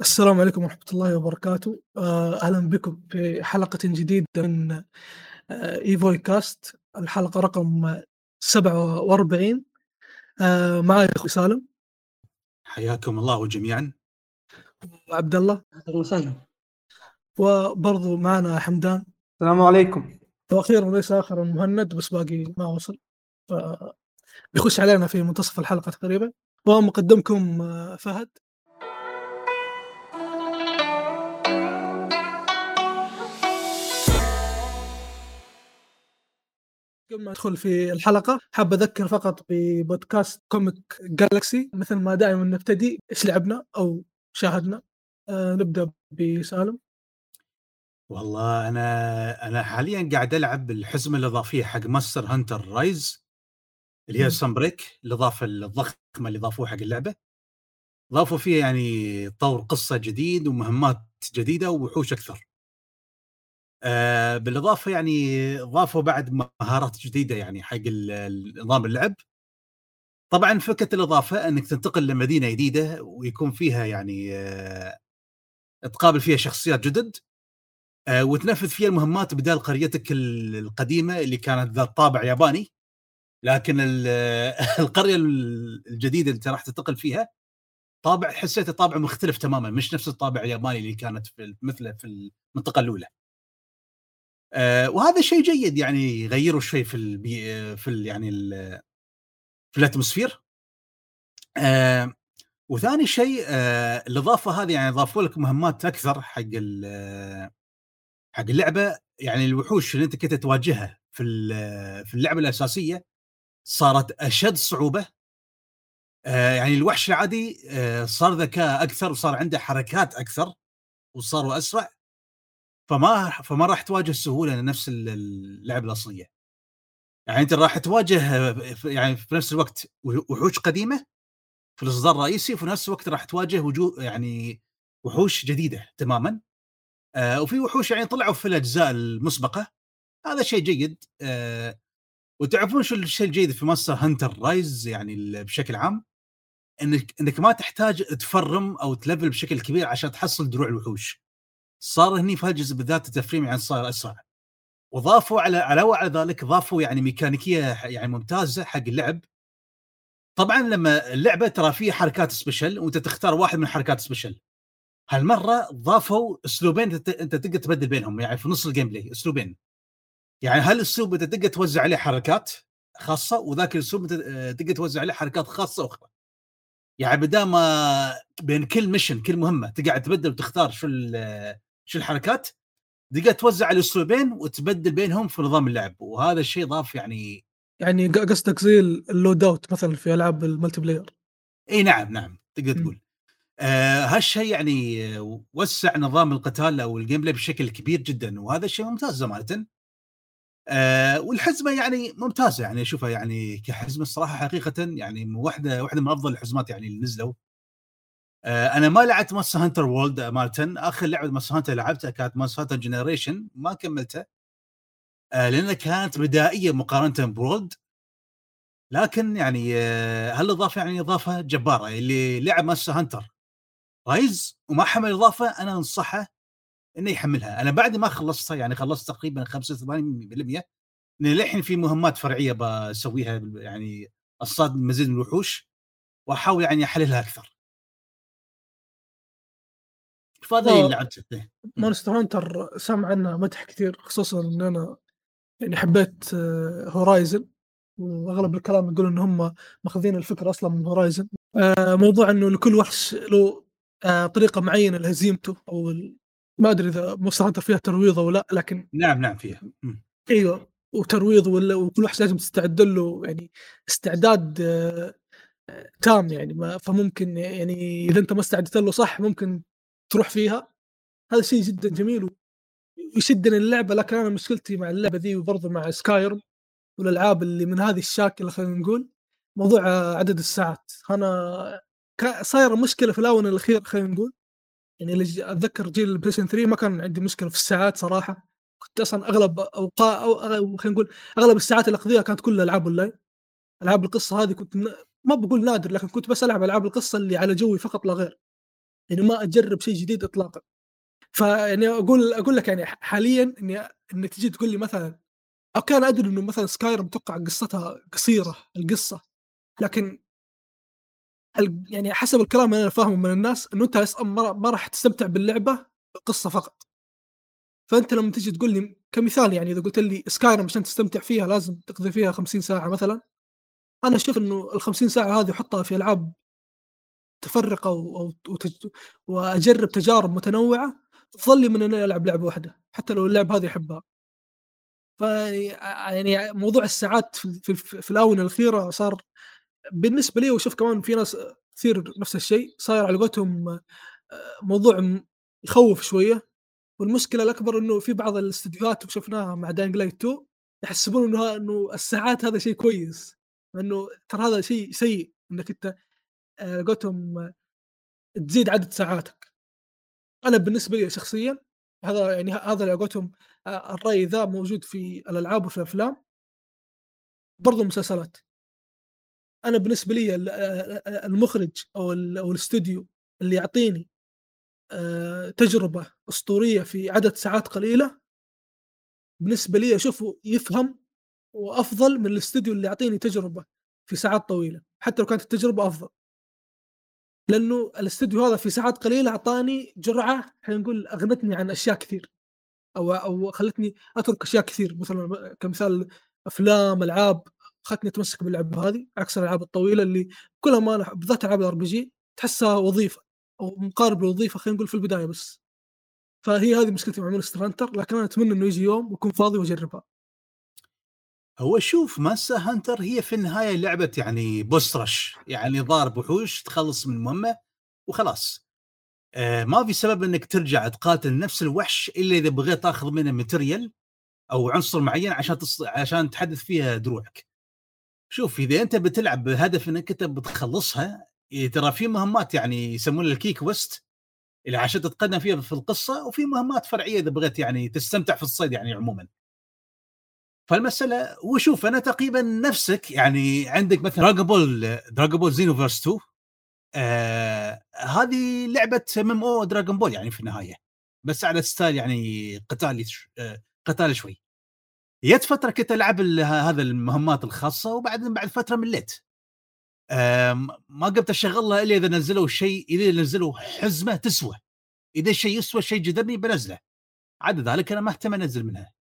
السلام عليكم ورحمة الله وبركاته. آه، أهلا بكم في حلقة جديدة من إيفوي كاست الحلقة رقم 47 آه، معي أخوي سالم. حياكم الله جميعا. وعبد الله. أهلا وسهلا وبرضو معنا حمدان. السلام عليكم. وأخيرا وليس آخرا مهند بس باقي ما وصل. ف بيخش علينا في منتصف الحلقة تقريبا. ومقدمكم آه، فهد. قبل ما ندخل في الحلقة حاب أذكر فقط ببودكاست Comic Galaxy مثل ما دائما نبتدي إيش لعبنا أو شاهدنا؟ آه نبدأ بسالم. والله أنا أنا حاليا قاعد ألعب الحزمة الإضافية حق Monster Hunter Rise اللي هي مم. سان بريك الإضافة الضخمة اللي ضافوها حق اللعبة. ضافوا فيها يعني طور قصة جديد ومهمات جديدة ووحوش أكثر. آه بالإضافة يعني ضافوا بعد مهارات جديدة يعني حق نظام اللعب طبعا فكرة الإضافة إنك تنتقل لمدينة جديدة ويكون فيها يعني آه تقابل فيها شخصيات جدد آه، وتنفذ فيها المهمات بدال قريتك ال- القديمة اللي كانت ذات طابع ياباني لكن ال- القرية ال- الجديدة اللي راح تنتقل فيها طابع حسيته طابع مختلف تماما مش نفس الطابع الياباني اللي كانت في مثله في المنطقة الأولى. آه، وهذا شيء جيد يعني يغيروا شوي في البي في ال يعني ال في ال atmosphere. آه، وثاني شيء آه، الإضافة هذه يعني ضافوا لك مهمات أكثر حق حق اللعبة. يعني الوحوش اللي أنت كنت تواجهها في في اللعبة الأساسية صارت أشد صعوبة. آه، يعني الوحش العادي آه، صار ذكاء أكثر وصار عنده حركات أكثر وصاروا أسرع. فما فما راح تواجه سهولة نفس ال- اللعبه الأصلية. يعني أنت راح تواجه يعني في نفس الوقت وحوش قديمة في الإصدار الرئيسي وفي نفس الوقت راح تواجه وجوه يعني وحوش جديدة تماما. آه، وفي وحوش يعني طلعوا في الأجزاء المسبقة. هذا شيء جيد. آه، وتعرفون شو الشيء الجيد في Monster Hunter Rise يعني بشكل عام؟ انك إنك ما تحتاج تفرم أو تلفل بشكل كبير عشان تحصل دروع الوحوش. صار هني في هالجزء بالذات التفريم يعني صار أسرع. وضافوا على علاوه على ذلك ضافوا يعني ميكانيكية يعني ممتازة حق اللعب. طبعا لما اللعبة ترى فيها حركات special وأنت تختار واحد من حركات special. هالمرة ضافوا أسلوبين أنت تقدر تبدل بينهم يعني في نص ال gameplay أسلوبين. يعني هالاسلوب أنت تقدر توزع عليه حركات خاصة وذاك الأسلوب أنت آه، تقدر توزع عليه حركات خاصة أخرى يعني بدال ما بين كل mission كل مهمة تقعد تبدل وتختار شو شو الحركات؟ تقدر توزع الاسلوبين وتبدل بينهم في نظام اللعب وهذا الشيء ضاف يعني يعني قصدك زي ال loadout مثلا في ألعاب ال multiplayer؟ إي نعم نعم تقدر. تقول. آه هالشيء يعني وسع نظام القتال أو ال gameplay بشكل كبير جدا وهذا الشيء ممتاز أمانة آه والحزمة يعني ممتازة يعني اشوفها يعني كحزمة الصراحه حقيقة يعني واحدة واحدة من أفضل الحزمات يعني اللي نزلوا. آه أنا ما لعبت Monster Hunter World امانه آخر لعبة Monster Hunter لعبتها كانت Monster Hunter Generations ما كملتها. آه لأنها كانت بدائية مقارنة ب World لكن يعني آه هالإضافة يعني إضافة جبارة. اللي لعب Monster Hunter Rise وما حمل إضافة أنا أنصحه إنه يحملها. أنا بعد ما خلصتها يعني خلصت تقريبا 85% لأن للحين في مهمات فرعية بسويها يعني أصطاد مزيد من الوحوش وأحاول يعني أحللها أكثر. فهذا اللي آه. لعبته. Monster Hunter سامع عنه مدح كثير خصوصا إن أنا يعني حبيت Horizon وأغلب الكلام يقول إن هم ماخذين الفكرة أصلا من Horizon موضوع إنه لكل وحش له آه، طريقة معينة لهزيمته أو ما أدري إذا Monster Hunter فيها ترويض أو لا لكن نعم نعم فيها مم. أيوه وترويض ولا وكل وحش لازم تستعد له يعني استعداد آه، آه، تام يعني ما فممكن يعني إذا أنت ما استعدت له صح ممكن تروح فيها هذا شيء جدا جميل ويشدني اللعبه لكن أنا مشكلتي مع اللعبة ذي وبرضه مع Skyrim والألعاب اللي من هذه الشاكلة خلينا نقول موضوع عدد الساعات. أنا صايرة مشكلة في الأونة الاخير خلينا نقول. يعني اللي أتذكر جيل ال PlayStation 3 ما كان عندي مشكلة في الساعات صراحة. كنت أصلا أغلب أوقات أو أغلب- خلينا نقول أغلب الساعات اللي اقضيها كانت كلها ألعاب أونلاين. ألعاب القصة هذه كنت ما بقول نادر لكن كنت بس ألعب ألعاب القصة اللي على جوي فقط لا غير. يعني ما أجرب شيء جديد اطلاقا. فيعني أقول أقول لك يعني حاليا إني إنك تجي تقول لي مثلا okay أنا أدري إنه مثلا Skyrim أتوقع قصتها قصيرة القصة. لكن يعني حسب الكلام اللي أنا فاهمه من الناس إنه أنت ما راح تستمتع باللعبة القصة فقط. فأنت لما تجي تقول لي كمثال يعني إذا قلت لي Skyrim عشان تستمتع فيها لازم تقضي فيها 50 ساعة مثلا أنا أشوف إنه ال 50 ساعة هذه احطها في ألعاب متفرقه. وأجرب تجارب متنوعة أفضل لي من اني العب لعبة واحدة حتى لو اللعبه هذه أحبها ف يعني موضوع الساعات في, في, الآونة الأخيرة صار بالنسبة لي وشوف كمان في ناس كثير نفس الشيء صاير على قولتهم آه، موضوع يخوف شوية والمشكلة الأكبر إنه في بعض الاستديوهات وشفناها مع Dying Light 2 يحسبون إنه إنه الساعات هذا شيء كويس إنه ترى هذا شيء سيء إنك أنت آه، قولتهم تزيد عدد ساعاتك. أنا بالنسبة لي شخصيا هذا يعني هذا اللي قولتهم آه، الرأي ذا موجود في الألعاب وفي الأفلام. برضو المسلسلات. أنا بالنسبة لي آه، المخرج أو أو الاستوديو اللي يعطيني تجربة أسطورية في عدد ساعات قليلة بالنسبة لي أشوفه يفهم وأفضل من الاستوديو اللي يعطيني تجربة في ساعات طويلة. حتى لو كانت التجربة أفضل. لأنه الاستوديو هذا في ساعات قليلة أعطاني جرعة خلينا نقول أغنتني عن أشياء كثير. أو أو خلتني أترك أشياء كثير مثلا كمثال أفلام ألعاب خلتني أتمسك باللعبه هذه عكس الألعاب الطويلة اللي كلها ما بالذات ألعاب ال RPG تحسها وظيفة أو مقارب للوظيفه خلينا نقول في البداية بس. فهي هذه مشكلتي مع Monster لكن أنا أتمنى إنه يجي يوم وأكون فاضي وأجربها. هو شوف Monster Hunter هي في النهاية لعبة يعني boss rush يعني ضارب وحوش تخلص من المهمه وخلاص آه ما في سبب إنك ترجع تقاتل نفس الوحش إلا إذا بغيت تأخذ منه material أو عنصر معين عشان تص... عشان تحدث فيها دروعك. شوف إذا أنت بتلعب بهدف إنك أنت بتخلصها إيه، ترى في مهمات يعني يسمونها ال key quest اللي عشان تتقدم فيها في القصة وفي مهمات فرعية إذا بغيت يعني تستمتع في الصيد يعني عموما. فالمسألة وشوف أنا تقريبا نفسك يعني عندك مثلا Dragon Ball Dragon Ball Xenoverse 2 آه هذه لعبة MMO Dragon Ball يعني في النهاية بس على style يعني قتالي آه قتال شوي. جت فترة كنت ألعب هذا المهمات الخاصة وبعدين بعد فترة مليت. آه ما قمت أشغلها إلا إذا نزلوا شيء إذا نزلوا حزمة تسوى. إذا الشيء يسوى شيء جذبني بنزله. عدا ذلك أنا ما اهتم أنزل منها.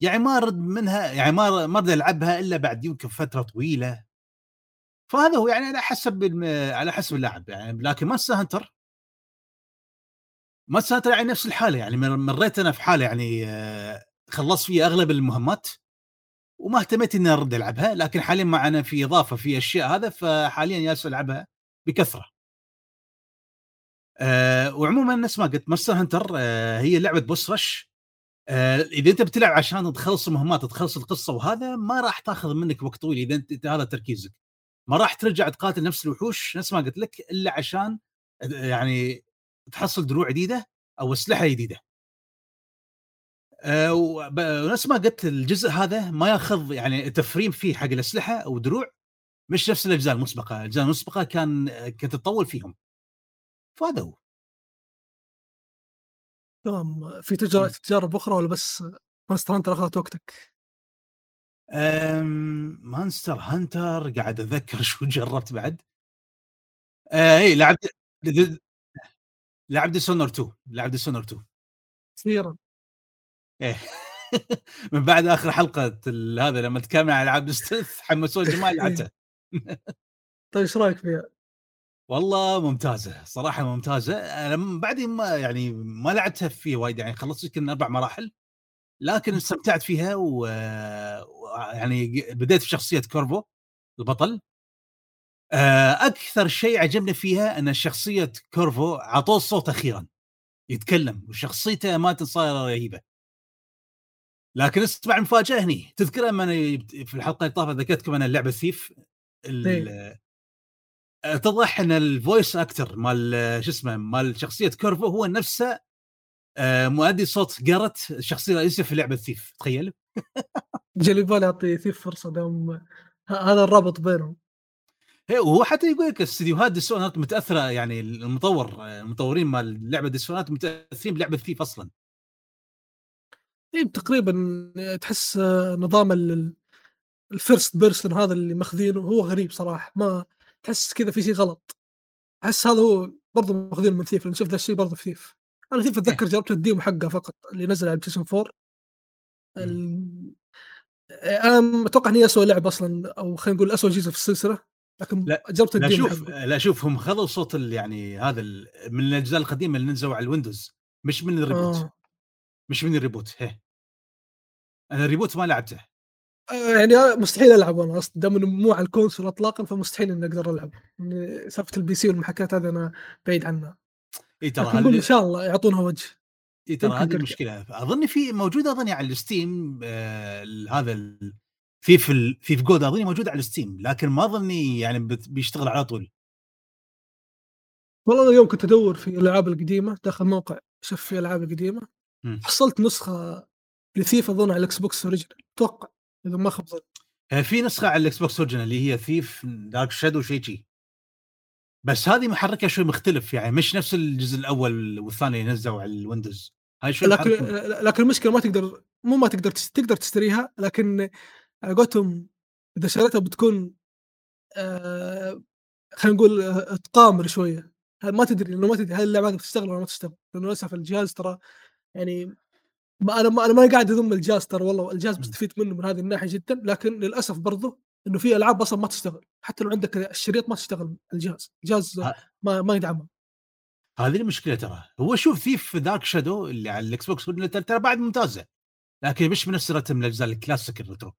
يعني ما ارد منها يعني ما ما ارد العبها إلا بعد يمكن فترة طويلة. فهذا هو يعني على حسب على حسب اللاعب يعني لكن Monster Hunter. Monster Hunter يعني نفس الحالة يعني مريت أنا في حالة يعني آه، خلصت فيها أغلب المهمات وما اهتميت إني أرد ألعبها لكن حاليا معنا في إضافة في أشياء هذا فحاليا جالس ألعبها بكثرة. أه وعموما نفس ما قلت Monster Hunter أه هي لعبة boss rush. آه، إذا أنت بتلعب عشان تخلص المهمات تخلص القصة وهذا ما راح تاخذ منك وقت طويل إذا انت هذا تركيزك ما راح ترجع تقاتل نفس الوحوش نفس ما قلت لك إلا عشان يعني تحصل دروع جديدة أو أسلحة جديدة أه ونفس ما قلت الجزء هذا ما ياخذ يعني تفريم فيه حق الأسلحة أو دروع مش نفس الأجزاء المسبقة، الأجزاء المسبقة كان كنت تطول فيهم. فهذا هو. تمام في تجارب تجارب أخرى ولا بس Monster Hunter أخذت وقتك؟ Monster Hunter قاعد اتذكر شو جربت بعد. آه إي لعبت لعبت Dishonored 2 لعبت Dishonored 2 كثيرا إيه. من بعد آخر حلقة هذا لما تكلم عن ألعاب stealth حمسوني جمال لعبتها طيب إيش رأيك فيها؟ والله ممتازة صراحة ممتازة. أنا بعدين ما يعني ما لعبتها في وايد يعني خلصت يمكن أربع مراحل لكن استمتعت فيها ويعني بديت في شخصية Corvo البطل. آه، أكثر شيء عجبني فيها إن شخصية Corvo عطوه الصوت أخيرا يتكلم وشخصيته ما صايره رهيبة. لكن اسمع المفاجاه هني تذكر لما في الحلقة اللي طافت ذكرتكم أنا اللعبة Thief اتضح إن ال voice actor مال شو اسمه مال شخصية Corvo هو نفسه آه، مؤدي صوت Garrett الشخصيه الرئيسيه في لعبة Thief. تخيل. جالي بالي اعطي Thief فرصة دوم هذا الرابط بينهم. وهو حتى يقول لك استديوهات Dishonored متأثرة يعني المطور المطورين مال لعبة Dishonored متأثرين بلعبة Thief أصلا. إيه تقريبا تحس نظام ال first person هذا اللي ماخذينه هو غريب صراحة ما تحس كذا في شيء غلط. أحس هذا هو برضه ماخذينه من Thief لأن شفت ذا الشيء برضه في Thief. أنا Thief أتذكر إيه. جربت ال demo حقه فقط اللي نزل على PlayStation 4 ال... أنا أتوقع ان هي اسوء لعبة أصلا أو خلينا نقول اسوء جزء في السلسلة. لكن لا جربت لا شوف. لا شوف هم خذوا صوت يعني هذا من الأجزاء القديمة اللي نزلوا على ال Windows مش من ال reboot. آه. مش من ال reboot هي. أنا ال reboot ما لعبته. يعني أنا مستحيل ألعب أنا أصلا دام إنه مو على ال console اطلاقا فمستحيل إني أقدر ألعب. يعني سالفة ال PC والمحاكاة هذه أنا بعيد عنها. إي ترى إن شاء الله يعطونها وجه. إي ترى هذه. المشكلة أظن في موجوده أظني على ال Steam آه هذا ال- في في ال- في في GOG أظني موجود على ال Steam لكن ما أظني يعني بيشتغل على طول. والله أنا اليوم كنت أدور في الألعاب القديمة داخل موقع شوف في ألعاب قديمة مم. حصلت نسخة ل Thief أظن على ال Xbox original أتوقع إذا ما خاب آه، في نسخة على ال Xbox original اللي هي Thief Dark Shadow شيء شي بس هذه محركها شوي مختلف يعني مش نفس الجزء الأول والثاني اللي نزلوا على الويندوز. هاي شوي لكن محرك- لكن المشكلة ما تقدر مو ما تقدر تقدر تشتريها لكن على قولتهم إذا شريتها بتكون آه خلينا نقول آه، تقامر شوية. ما تدري لأنه ما تدري هل اللعبة هذه بتشتغل ولا ما تشتغل؟ لأنه للأسف الجهاز ترى يعني ما أنا ما أنا ما قاعد أذم الجهاز ترى والله الجهاز مستفيد منه من هذه الناحية جدا لكن للأسف برضه إنه في ألعاب أصلا ما تشتغل حتى لو عندك الشريط ما تشتغل الجهاز الجهاز ها- ما ما يدعمها هذه المشكلة ترى. هو شوف Thief Dark Shadow اللي على ال Xbox ترى بعد ممتازه لكن مش بنفس رتم الأجزاء ال classic ال retro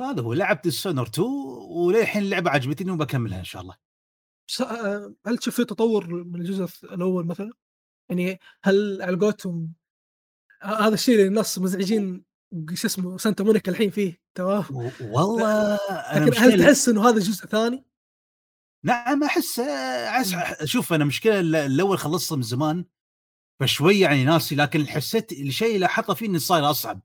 هذا هو لعبت Dishonored 2 وللحين اللعبه عجبتني وبكملها إن شاء الله. آه، هل في تطور من الجزء الأول مثلا؟ يعني هل على قولتهم ه- هذا الشيء اللي الناس مزعجين شو اسمه سانتا مونيكا الحين فيه تمام؟ والله أنا لكن هل تحس إنه هذا جزء ثاني؟ نعم أحس أحس شوف أنا مشكلة ال- الأول خلصته من زمان فشوي يعني ناسي لكن حسيت الشيء اللي لاحظته فيه إنه صاير أصعب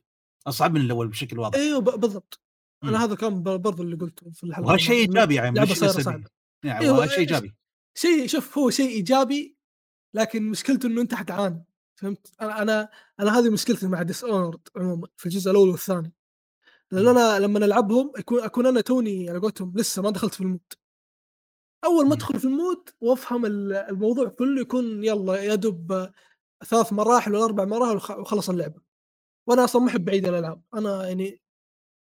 أصعب من الأول بشكل واضح. إيوه بالضبط. أنا هذا كان برضو اللي قلته في الحلقة وهذا شيء إيجابي يعني مش صعبة. يعني أيوة، وهذا شيء إيجابي. شيء شوف هو شيء إيجابي لكن مشكلته إنه أنت حتعاني فهمت؟ أنا أنا أنا هذه مشكلتي مع Dishonored عموما في الجزء الأول والثاني لأن. أنا لما العبهم اكون أكون أنا توني على قولتهم لسه ما دخلت في ال mood أول ما. أدخل في المود وأفهم ال- الموضوع كله يكون يلا يا دوب ثلاث مراحل ولا أربع مراحل وخ- وخلص اللعبة وأنا أصلا ما احب اعيد الألعاب أنا يعني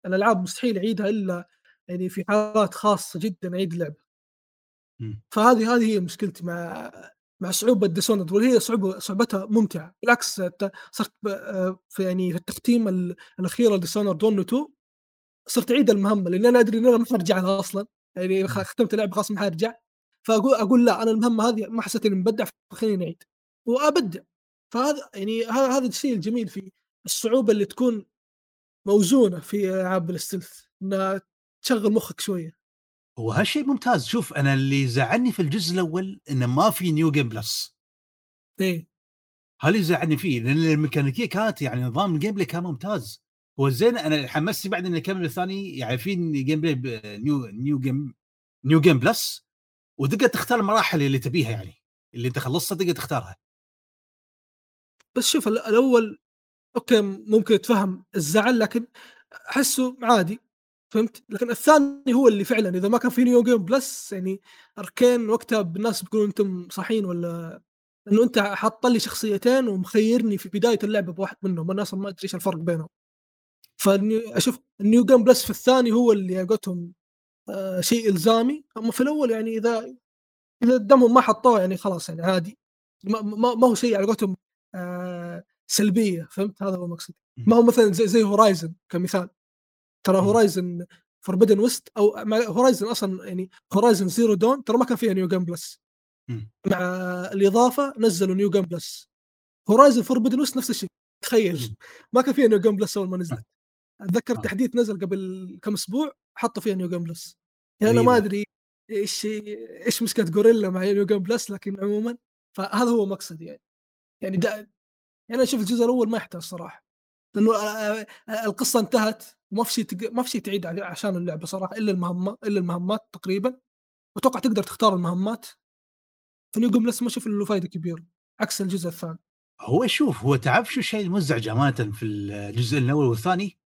الألعاب مستحيل أعيدها إلا يعني في حالات خاصة جدا أعيد اللعبة. فهذه هذه هي مشكلتي مع مع صعوبة Dishonored وهي صعوبة صعوبتها ممتعة. بالعكس صرت آه، في يعني في التختيم ال- الأخيرة ل Dishonored 1 و 2 صرت أعيد المهمة لأن أنا أدري إن أنا ما حرجع لها أصلا. يعني ختمت اللعبة خلاص ما حرجع. فأقول أقول لا أنا المهمة هذه ما حسيت إني مبدع فخليني نعيد وأبدع. فهذا يعني هذا هذا الشيء الجميل في الصعوبة اللي تكون موزونة في ألعاب ال stealth إنها تشغل مخك شوية. هو هالشيء ممتاز. شوف أنا اللي زعلني في الجزء الأول إنه ما في new game plus إيه. هذا اللي زعلني فيه لأن الميكانيكية كانت يعني نظام ال gameplay كان ممتاز. هو زين أنا حمستني بعد اني اكمل الثاني. يعني في gameplay new new game new game plus وتقدر تختار المراحل اللي تبيها يعني. اللي أنت خلصتها تقدر تختارها. بس شوف ال- الأول okay ممكن يتفهم الزعل لكن أحسه عادي. فهمت؟ لكن الثاني هو اللي فعلا إذا ما كان في New Game Plus يعني أركين وقتها الناس بيقولوا أنتم صحيين ولا انه أنت حاط لي شخصيتين ومخيرني في بداية اللعبة بواحد منهم أنا أصلا ما أدري إيش الفرق بينهم. فاشوف ال New Game Plus في الثاني هو اللي قولتهم آه شيء إلزامي. أما في الأول يعني إذا إذا هم ما حطوه يعني خلاص يعني عادي. ما, ما, ما هو شيء على قولتهم آه سلبية فهمت؟ هذا هو مقصدي. ما هو مثلا زي, زي هورايزن كمثال. ترى. هورايزن فوربدن ويست أو هورايزن أصلا يعني هورايزن زيرو دون ترى ما كان فيها New Game Plus. مع الإضافة نزلوا New Game Plus هورايزن فوربدن ويست نفس الشيء تخيل. ما كان فيها New Game Plus أول ما نزلت أتذكر آه. تحديث نزل قبل كم أسبوع حطوا فيها نيو جيم بلس يعني أنا ما. أدري إيش إيش مشكله جوريلا مع New Game Plus لكن عموما فهذا هو مقصدي يعني يعني دا يعني أنا أشوف الجزء الأول ما يحتاج صراحة لأنه آه، آه، القصة انتهت. وما في شيء تق... ما في شيء تعيد عشان اللعبة صراحة إلا المهمات إلا المهمات تقريبا. وأتوقع تقدر تختار المهمات. ف New Game Plus ما أشوف له فائده كبيرة عكس الجزء الثاني. هو شوف هو تعرف شو الشيء المزعج أمانة في الجزء الأول والثاني.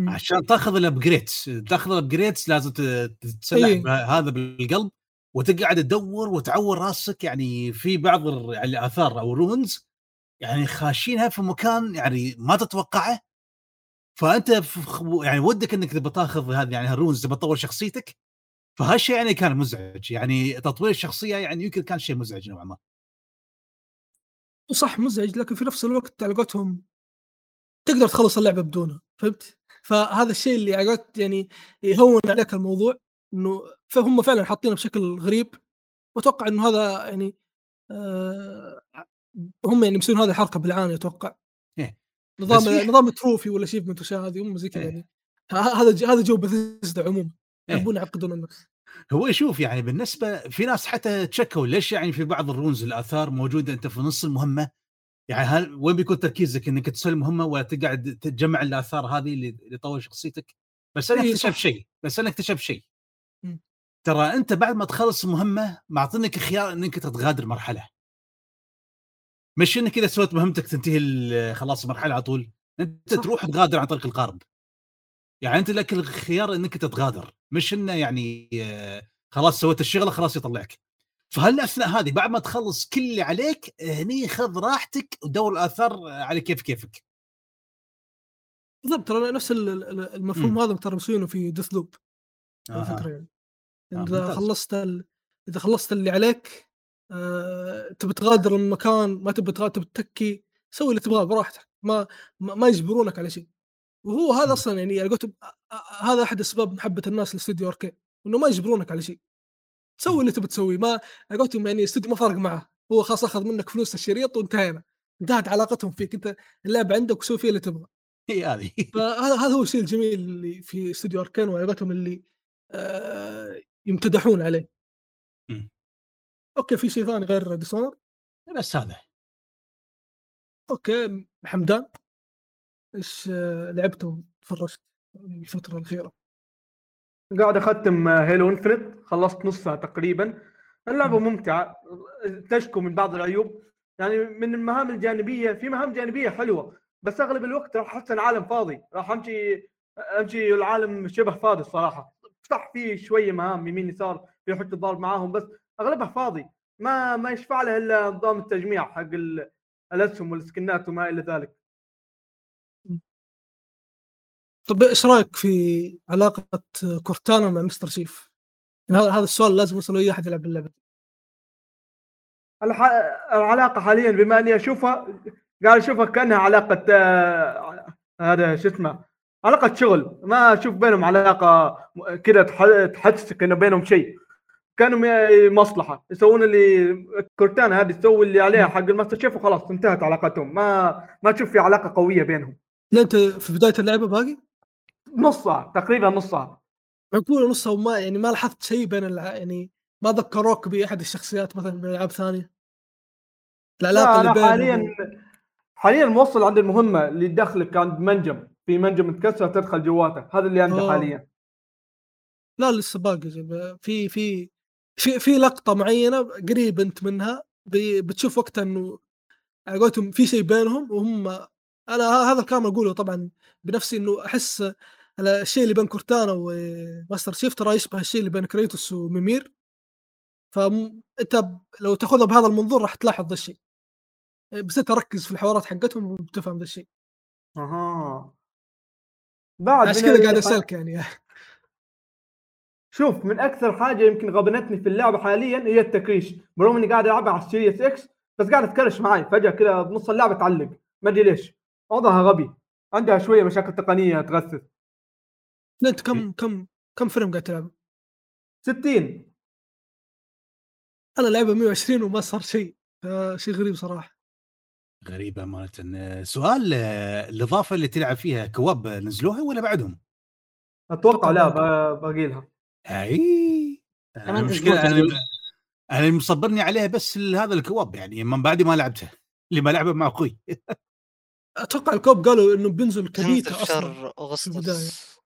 عشان تأخذ ال upgrades تأخذ ال upgrades لازم تتسلح إيه. هذا بالقلب وتقعد تدور وتعور راسك. يعني في بعض ال- الاثار أو ال runes يعني خاشينها في مكان يعني ما تتوقعه. فأنت يعني ودك إنك تبى تاخذ هذه يعني ال runes تبى تطور شخصيتك. فهالشيء يعني كان مزعج. يعني تطوير الشخصية يعني يمكن كان شيء مزعج نوعا ما. صح مزعج لكن في نفس الوقت على قولتهم تقدر تخلص اللعبة بدونه فهمت؟ فهذا الشيء اللي على يعني يهون عليك الموضوع إنه فهم فعلا حاطينه بشكل غريب. وأتوقع إنه هذا يعني آه هم يعني مسوين هذه الحركة بالعاني أتوقع إيه. نظام بس في- نظام trophy ولا شيء من الاشياء هذه هم زي كذا إيه. يعني هذا ج- هذا جو بثيسدا عموما إيه. يحبون يعقدون الناس هو شوف يعني بالنسبة في ناس حتى تشكوا ليش يعني في بعض ال runes الآثار موجودة أنت في نص المهمة يعني هل وين بيكون تركيزك إنك تسوي المهمة ولا تقعد تجمع الآثار هذه اللي تطور شخصيتك بس أنا إيه، اكتشف. شيء بس أنا اكتشف شيء مم. ترى أنت بعد ما تخلص المهمة معطينك خيار إنك تتغادر مرحلة مش انك اذا سويت مهمتك تنتهي ال- خلاص المرحله على طول أنت صح. تروح تغادر عن طريق القارب يعني أنت لك الخيار إنك تتغادر مش إنه يعني آه، خلاص سويت الشغلة خلاص يطلعك فهالأثناء هذه بعد ما تخلص كل اللي عليك هني خذ راحتك ودور الآثار على كيف كيفك بالضبط ترى نفس ال- ال- المفهوم. هذا ترى مسوينه في ديث لوب على آها. فكرة يعني آه، إذا ممتاز. خلصت ال... إذا خلصت اللي عليك آه... تبي تغادر المكان ما تبي تغادر تبي تتكي سوي اللي تبغاه براحتك ما ما, يجبرونك على شيء. وهو هذا. أصلا يعني آه، هذا أحد أسباب محبة الناس لاستوديو اركين إنه ما يجبرونك على شيء. سوي اللي تبي تسويه ما قولتهم يعني استوديو ما فرق معه هو خلاص أخذ منك فلوس الشريط وانتهينا انتهت علاقتهم فيك أنت اللعبه عندك وسوي فيها اللي تبغى. هي هذه. فهذا هذا هو الشيء الجميل اللي في استوديو اركان وعلاقتهم اللي آه يمتدحون عليه. okay في شيء ثاني غير ديسأونرد؟ بس هذا okay حمدان. إيش لعبته وتفرجت الفترة الأخيرة؟ قاعد أختم هيلو انفنت خلصت نصها تقريبا. اللعبة مم. ممتعة تشكو من بعض العيوب. يعني من المهام الجانبية في مهام جانبية حلوة بس أغلب الوقت راح أحس العالم فاضي. راح أمشي أمشي العالم شبه فاضي الصراحة. صح في شوية مهام يمين يسار في حتة ضارب معاهم بس أغلبها فاضي. ما ما يشفع له إلا نظام التجميع حق ال- الأسهم والسكنات وما إلى ذلك. طب إيش رأيك في علاقة كورتانا مع مستر شيف؟ يعني هذا هذا السؤال لازم يوصل اي أحد يلعب اللعبة. الح... العلاقة حاليا بما أني أشوفها قاعد أشوفها كأنها علاقة آه، هذا شو اسمه علاقة شغل. ما أشوف بينهم علاقة كذا تح- تحسسك إنه بينهم شيء. كانوا مصلحة. يسوون اللي كورتانا هذه تسوي اللي عليها حق الماستر شيف وخلاص انتهت علاقتهم. ما ما تشوف في علاقة قوية بينهم. لا انت في بداية اللعبة باقي؟ نصها تقريبا نصها معقولة نصها وما يعني ما لاحظت شيء بين الع... يعني ما ذكروك بأحد الشخصيات مثلا من ألعاب ثانية؟ العلاقة لا اللي بينهم حاليا حاليا موصل عند المهمة اللي تدخلك عند منجم. في منجم متكسر تدخل جواته. هذا اللي عندي آه. حاليا. لا لسه باقي في في في في لقطة معينة قريب أنت منها بتشوف وقتها إنه على قولتهم في شيء بينهم وهم أنا هذا الكلام أقوله طبعا بنفسي إنه أحس الشيء اللي بين كورتانا وماستر شيف ترى يشبه الشيء اللي بين كريتوس وميمير. فانت لو تأخذها بهذا المنظور راح تلاحظ ذا الشيء بس أنت ركز في الحوارات حقتهم وبتفهم ذا الشيء أها. بعد عشان كذا قاعد ال- أسألك يعني. شوف من أكثر حاجة يمكن غبنتني في اللعبة حاليا هي التكريش. برغم إني قاعد ألعبها على السيريس إكس بس قاعد تكرش معي فجأة كذا بنص اللعبة تعلق. ما أدري ليش. وضعها غبي. عندها شوية مشاكل تقنية تغثث انت كم كم كم frame قاعد تلعب؟ 60 أنا لاعبه 120 وما صار شيء. آه، شيء غريب صراحة. غريبة امانه سؤال آه، الإضافة اللي تلعب فيها كواب نزلوها ولا بعدهم؟ أتوقع لا باقي لها أي. أنا المشكلة أنا مصبرني عليها بس هذا الكواب يعني من بعد ما لعبتها اللي ما لعبه مع أخوي. أتوقع الكوب قالوا إنه بينزل كبيتا في أصلا شهر البداية. أغسطس.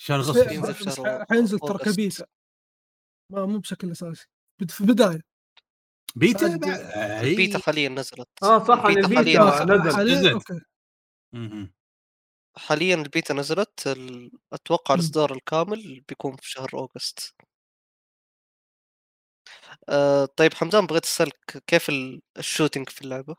شهر اغسطس حينزل ترى. كبيتا ما مو بشكل أساسي. في البداية. بيتا آه، هي- حاليا نزلت. آه صح البيتا حاليا نزل حاليا نزل. okay. مهم. حاليا البيتا نزلت ال- أتوقع مم. الإصدار الكامل بيكون في شهر أوغست. أه طيب حمدان بغيت أسألك كيف ال- ال shooting في اللعبة؟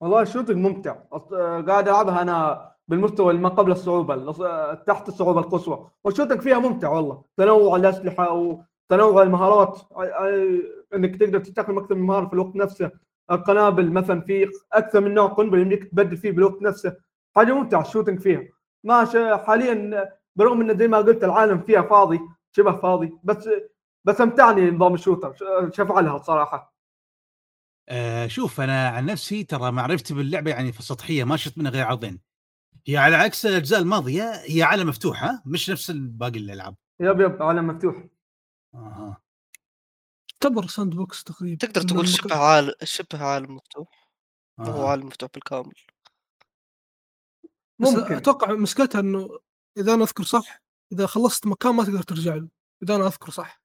والله ال shooting ممتع. آه، قاعد ألعبها أنا بالمستوى اللي ما قبل الصعوبة آه، تحت الصعوبة القصوى. وال shooting فيها ممتع والله. تنوع الأسلحة وتنوع المهارات. آه، آه، إنك تقدر تستخدم أكثر من مهارة في الوقت نفسه. القنابل مثلا في أكثر من نوع قنبلة يمديك تبدل فيه بالوقت نفسه. حاجة ممتعه ال shooting فيها. ما حاليا برغم انه زي ما قلت العالم فيها فاضي شبه فاضي بس بس أمتعني نظام ال shooter شفع لها الصراحه آه شوف أنا عن نفسي ترى معرفتي باللعبة يعني في سطحيه ما شفت منها غير عرضين. هي على عكس الأجزاء الماضية هي عالم مفتوح ها؟ مش نفس باقي الألعاب. yep yep عالم مفتوح. أها. تعتبر ساند بوكس تقريبا. تقدر تقول شبه عالم شبه عالم مفتوح. هو. عالم مفتوح بالكامل. ممكن. أتوقع مشكلتها إنه إذا أنا أذكر صح إذا خلصت مكان ما تقدر ترجع له إذا أنا أذكر صح.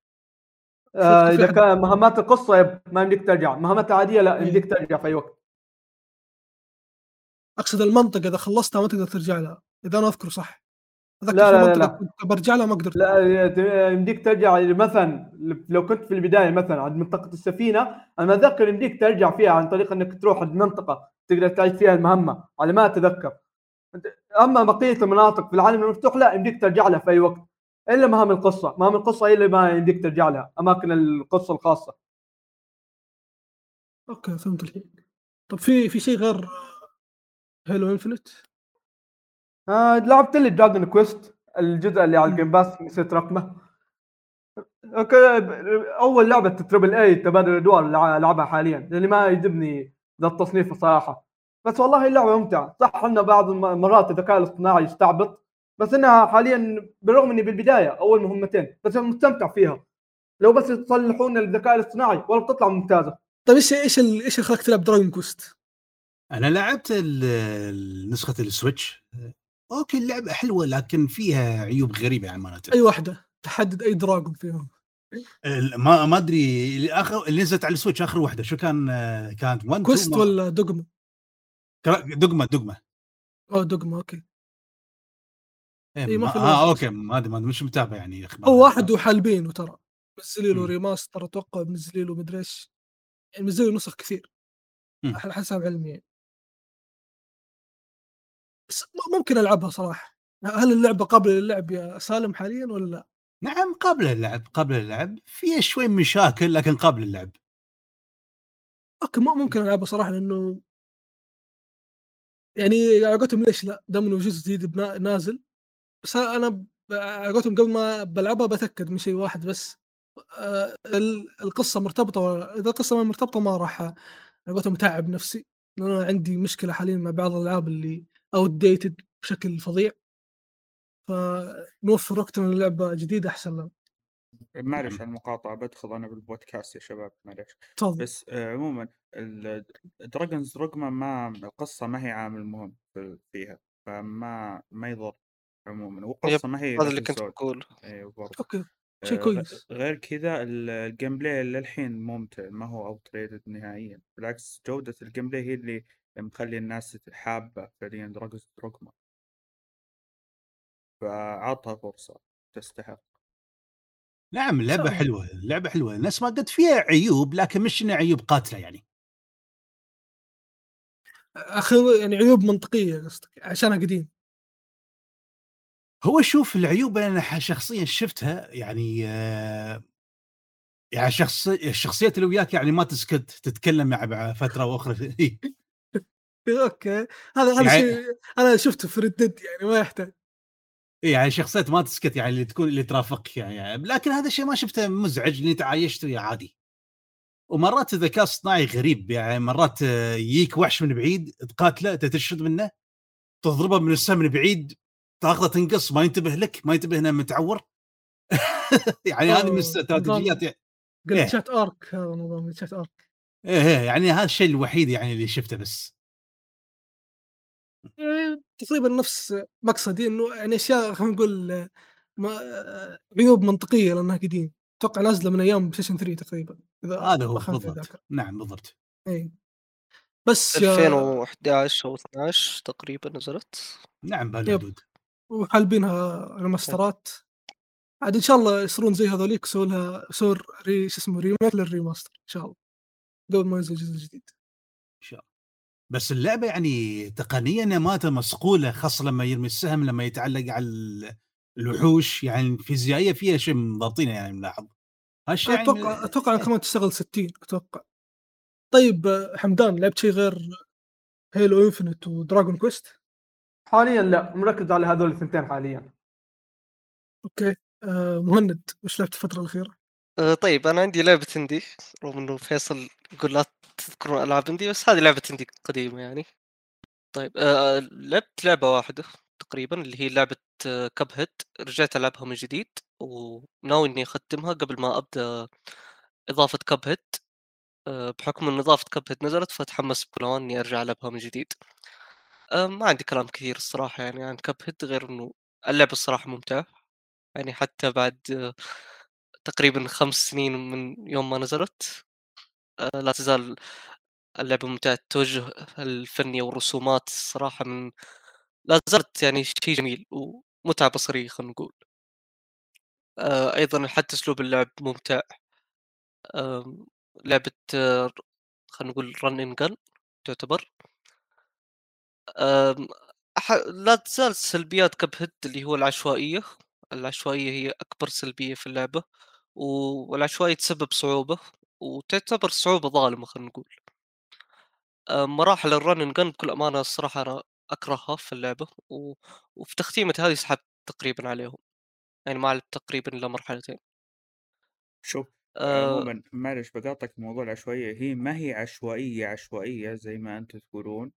آه إذا كان مهمات القصة yep ما يمديك ترجع مهمات عادية لا إيه. يمديك ترجع في أي وقت. أقصد المنطقة إذا خلصتها ما تقدر ترجع لها إذا أنا أذكر صح. لا، لا، لا، لا. كنت برجع لها ما قدرت. لا يمديك ترجع مثلا لو كنت في البداية مثلا عند منطقة السفينة أنا اتذكر يمديك ترجع فيها عن طريق إنك تروح عند منطقة تقدر تعيد فيها المهمة على ما أتذكر. أما بقية المناطق في العالم المفتوح لا يمديك ترجع لها في أي وقت إلا مهام القصة مهام القصة هي اللي ما يمديك ترجع لها أماكن القصة الخاصة. أوكي فهمت الحين. طب في في شيء غير هيلو انفنت آه لعبت لي دراجون كويست الجزء اللي على. الجيم باس نسيت رقمه. أوكي أول لعبة تربل اي تبادل الادوار اللي العبها حاليا لاني ما يجبني ذا التصنيف الصراحة. بس والله اللعبة ممتعة. صح إن بعض الم- المرات الذكاء الاصطناعي يستعبط بس إنها حاليا بالرغم إني بالبداية أول مهمتين بس أنا مستمتع فيها. لو بس يصلحون الذكاء الاصطناعي والله بتطلع ممتازة. طيب إيش إيش إيش اللي خلاك تلعب Dragon Quest؟ أنا لعبت نسخة ال Switch. Okay اللعبة حلوة لكن فيها عيوب غريبة يعني معناته أي واحدة؟ تحدد أي Dragon فيهم. ما ما أدري اللي اخر اللي نزلت على ال Switch آخر واحدة شو كان كانت؟ 1 Quest ولا Dogma؟ Dogma Dogma أو Dogma okay إيه إيه، ما ما في آه. Okay ما أدري ما مش متابع يعني أخبار هو واحد وحالبينه ترى منزلين له. Remaster أتوقع منزلين له مدري إيش يعني منزلين له نسخ كثير. على حسب علمي يعني. بس ممكن ألعبها صراحة هل اللعبة قابلة للعب يا سالم حاليا ولا لا؟ نعم قبل اللعب قبل اللعب فيها شوي مشاكل لكن قبل اللعب Okay مو ممكن ألعبها صراحة لأنه يعني على قولتهم ليش لا؟ دام إنه جزء جديد نازل. بس أنا قولتهم قبل ما بلعبها بتأكد من شيء واحد بس. آه، ال- القصة مرتبطة إذا القصة ما مرتبطة ما راح على قولتهم اتعب نفسي. لأن أنا عندي مشكلة حاليا مع بعض الألعاب اللي outdated بشكل فظيع. فنوفر وقتنا للعبة جديدة أحسن لنا معلش نعم. على المقاطعة بدخل أنا بالبودكاست يا شباب معلش بس آه، عموما Dragon's Dogma ما القصة ما هي عامل مهم في- فيها فما ما يضر عموما والقصة ما هي هذا اللي كنت زود بقوله أيوه برضه okay شيء آه، كويس. غير كذا ال- ال gameplay للحين ممتع ما هو اوت ريتد نهائيا. بالعكس جودة ال gameplay هي اللي مخلي الناس حابة فعليا Dragon's Dogma فعطها فرصة تستحق. نعم سهل. حلوة اللعبه حلوة. الناس ما قد فيها عيوب لكن مش انها عيوب قاتلة يعني. أخي يعني عيوب منطقية قصدك عشانها قديم. هو شوف العيوب أنا شخصيا شفتها يعني آه، يعني شخص الشخصيات اللي وياك يعني ما تسكت تتكلم مع مع فترة وأخرى. أوكي. هذا هذا يعني- شيء أنا شفته في ردد يعني ما يحتاج. يعني شخصيات ما تسكت يعني اللي تكون اللي ترافقك يعني لكن هذا الشيء ما شفته مزعج إني تعايشت وياه عادي. ومرات الذكاء الصناعي غريب يعني مرات آه، يجيك وحش من بعيد تقاتله أنت تشرد منه تضربه من السهم من بعيد تاخذه تنقص ما ينتبه لك ما ينتبه إنه متعور. يعني هذه من الاستراتيجيات يعني قلت إيه. ارك هذا نظام شات ارك إيه إيه، يعني هذا الشيء الوحيد يعني اللي شفته بس. يعني تقريبا نفس مقصدي إنه يعني أشياء خلينا نقول آه، ما آه، عيوب منطقية لأنها قديم أتوقع نازله من أيام PlayStation 3 تقريبا هذا هو بالضبط. نعم بالضبط. إي. بس آه، 2011 أو 12 تقريبا نزلت. نعم. بهالحدود وحالبينها ريماسترات عاد إن شاء الله يصيرون زي هذوليك يسوون لها يسوون re شو اسمه remake لل remaster إن شاء الله قبل ما ينزل الجزء الجديد بس اللعبة يعني تقنيا نماذج مصقوله خاصة لما يرمي السهم لما يتعلق على ال- الوحوش يعني الفيزيائيه فيها شيء مضبطينه يعني ملاحظ. هالشيء يعني أتوقع أتوقع انها كمان تشتغل 60 أتوقع. طيب حمدان لعبت شيء غير Halo Infinite و Dragon Quest حاليا لا مركز على هذول الثنتين حاليا. Okay. آه مهند وش لعبت الفترة الأخيرة؟ آه، طيب أنا عندي لعبة indie رغم إنه فيصل يقول لا تذكرون ألعاب indie بس هذه لعبة indie قديمة يعني. طيب آه، لعبت لعبة واحدة تقريبا اللي هي لعبة كب هيد رجعت ألعبها من جديد وناوي إني أختمها قبل ما أبدأ إضافة كب هيد بحكم إن إضافة كب هيد نزلت فتحمست بكل إني أرجع ألعبها من جديد. آه، ما عندي كلام كثير الصراحة يعني عن كب هيد غير إنه اللعبة الصراحة ممتعة. يعني حتى بعد آه، تقريبا خمس سنين من يوم ما نزلت آه، لا تزال اللعبة ممتعة. التوجه الفني والرسومات الصراحة من لا زالت يعني شيء جميل ومتعة بصرية خلينا نقول. آه، أيضا حتى أسلوب اللعب ممتع. آه، خلينا نقول رن ان جن تعتبر. لا تزال سلبيات كب هيد اللي هو العشوائية. العشوائية هي أكبر سلبية في اللعبة و- والعشوائية تسبب صعوبة. وتعتبر صعوبة ظالمة خلينا نقول. آه، مراحل الرن ان جن بكل أمانة الصراحة أنا أكرهها في اللعبة و... وفي تختيمتي هذه سحبت تقريبا عليهم. يعني ما لعبت تقريبا إلا مرحلتين. شوف آه عموما معلش بقاطعك في موضوع العشوائية. هي ما هي عشوائية عشوائية زي ما أنتم تقولون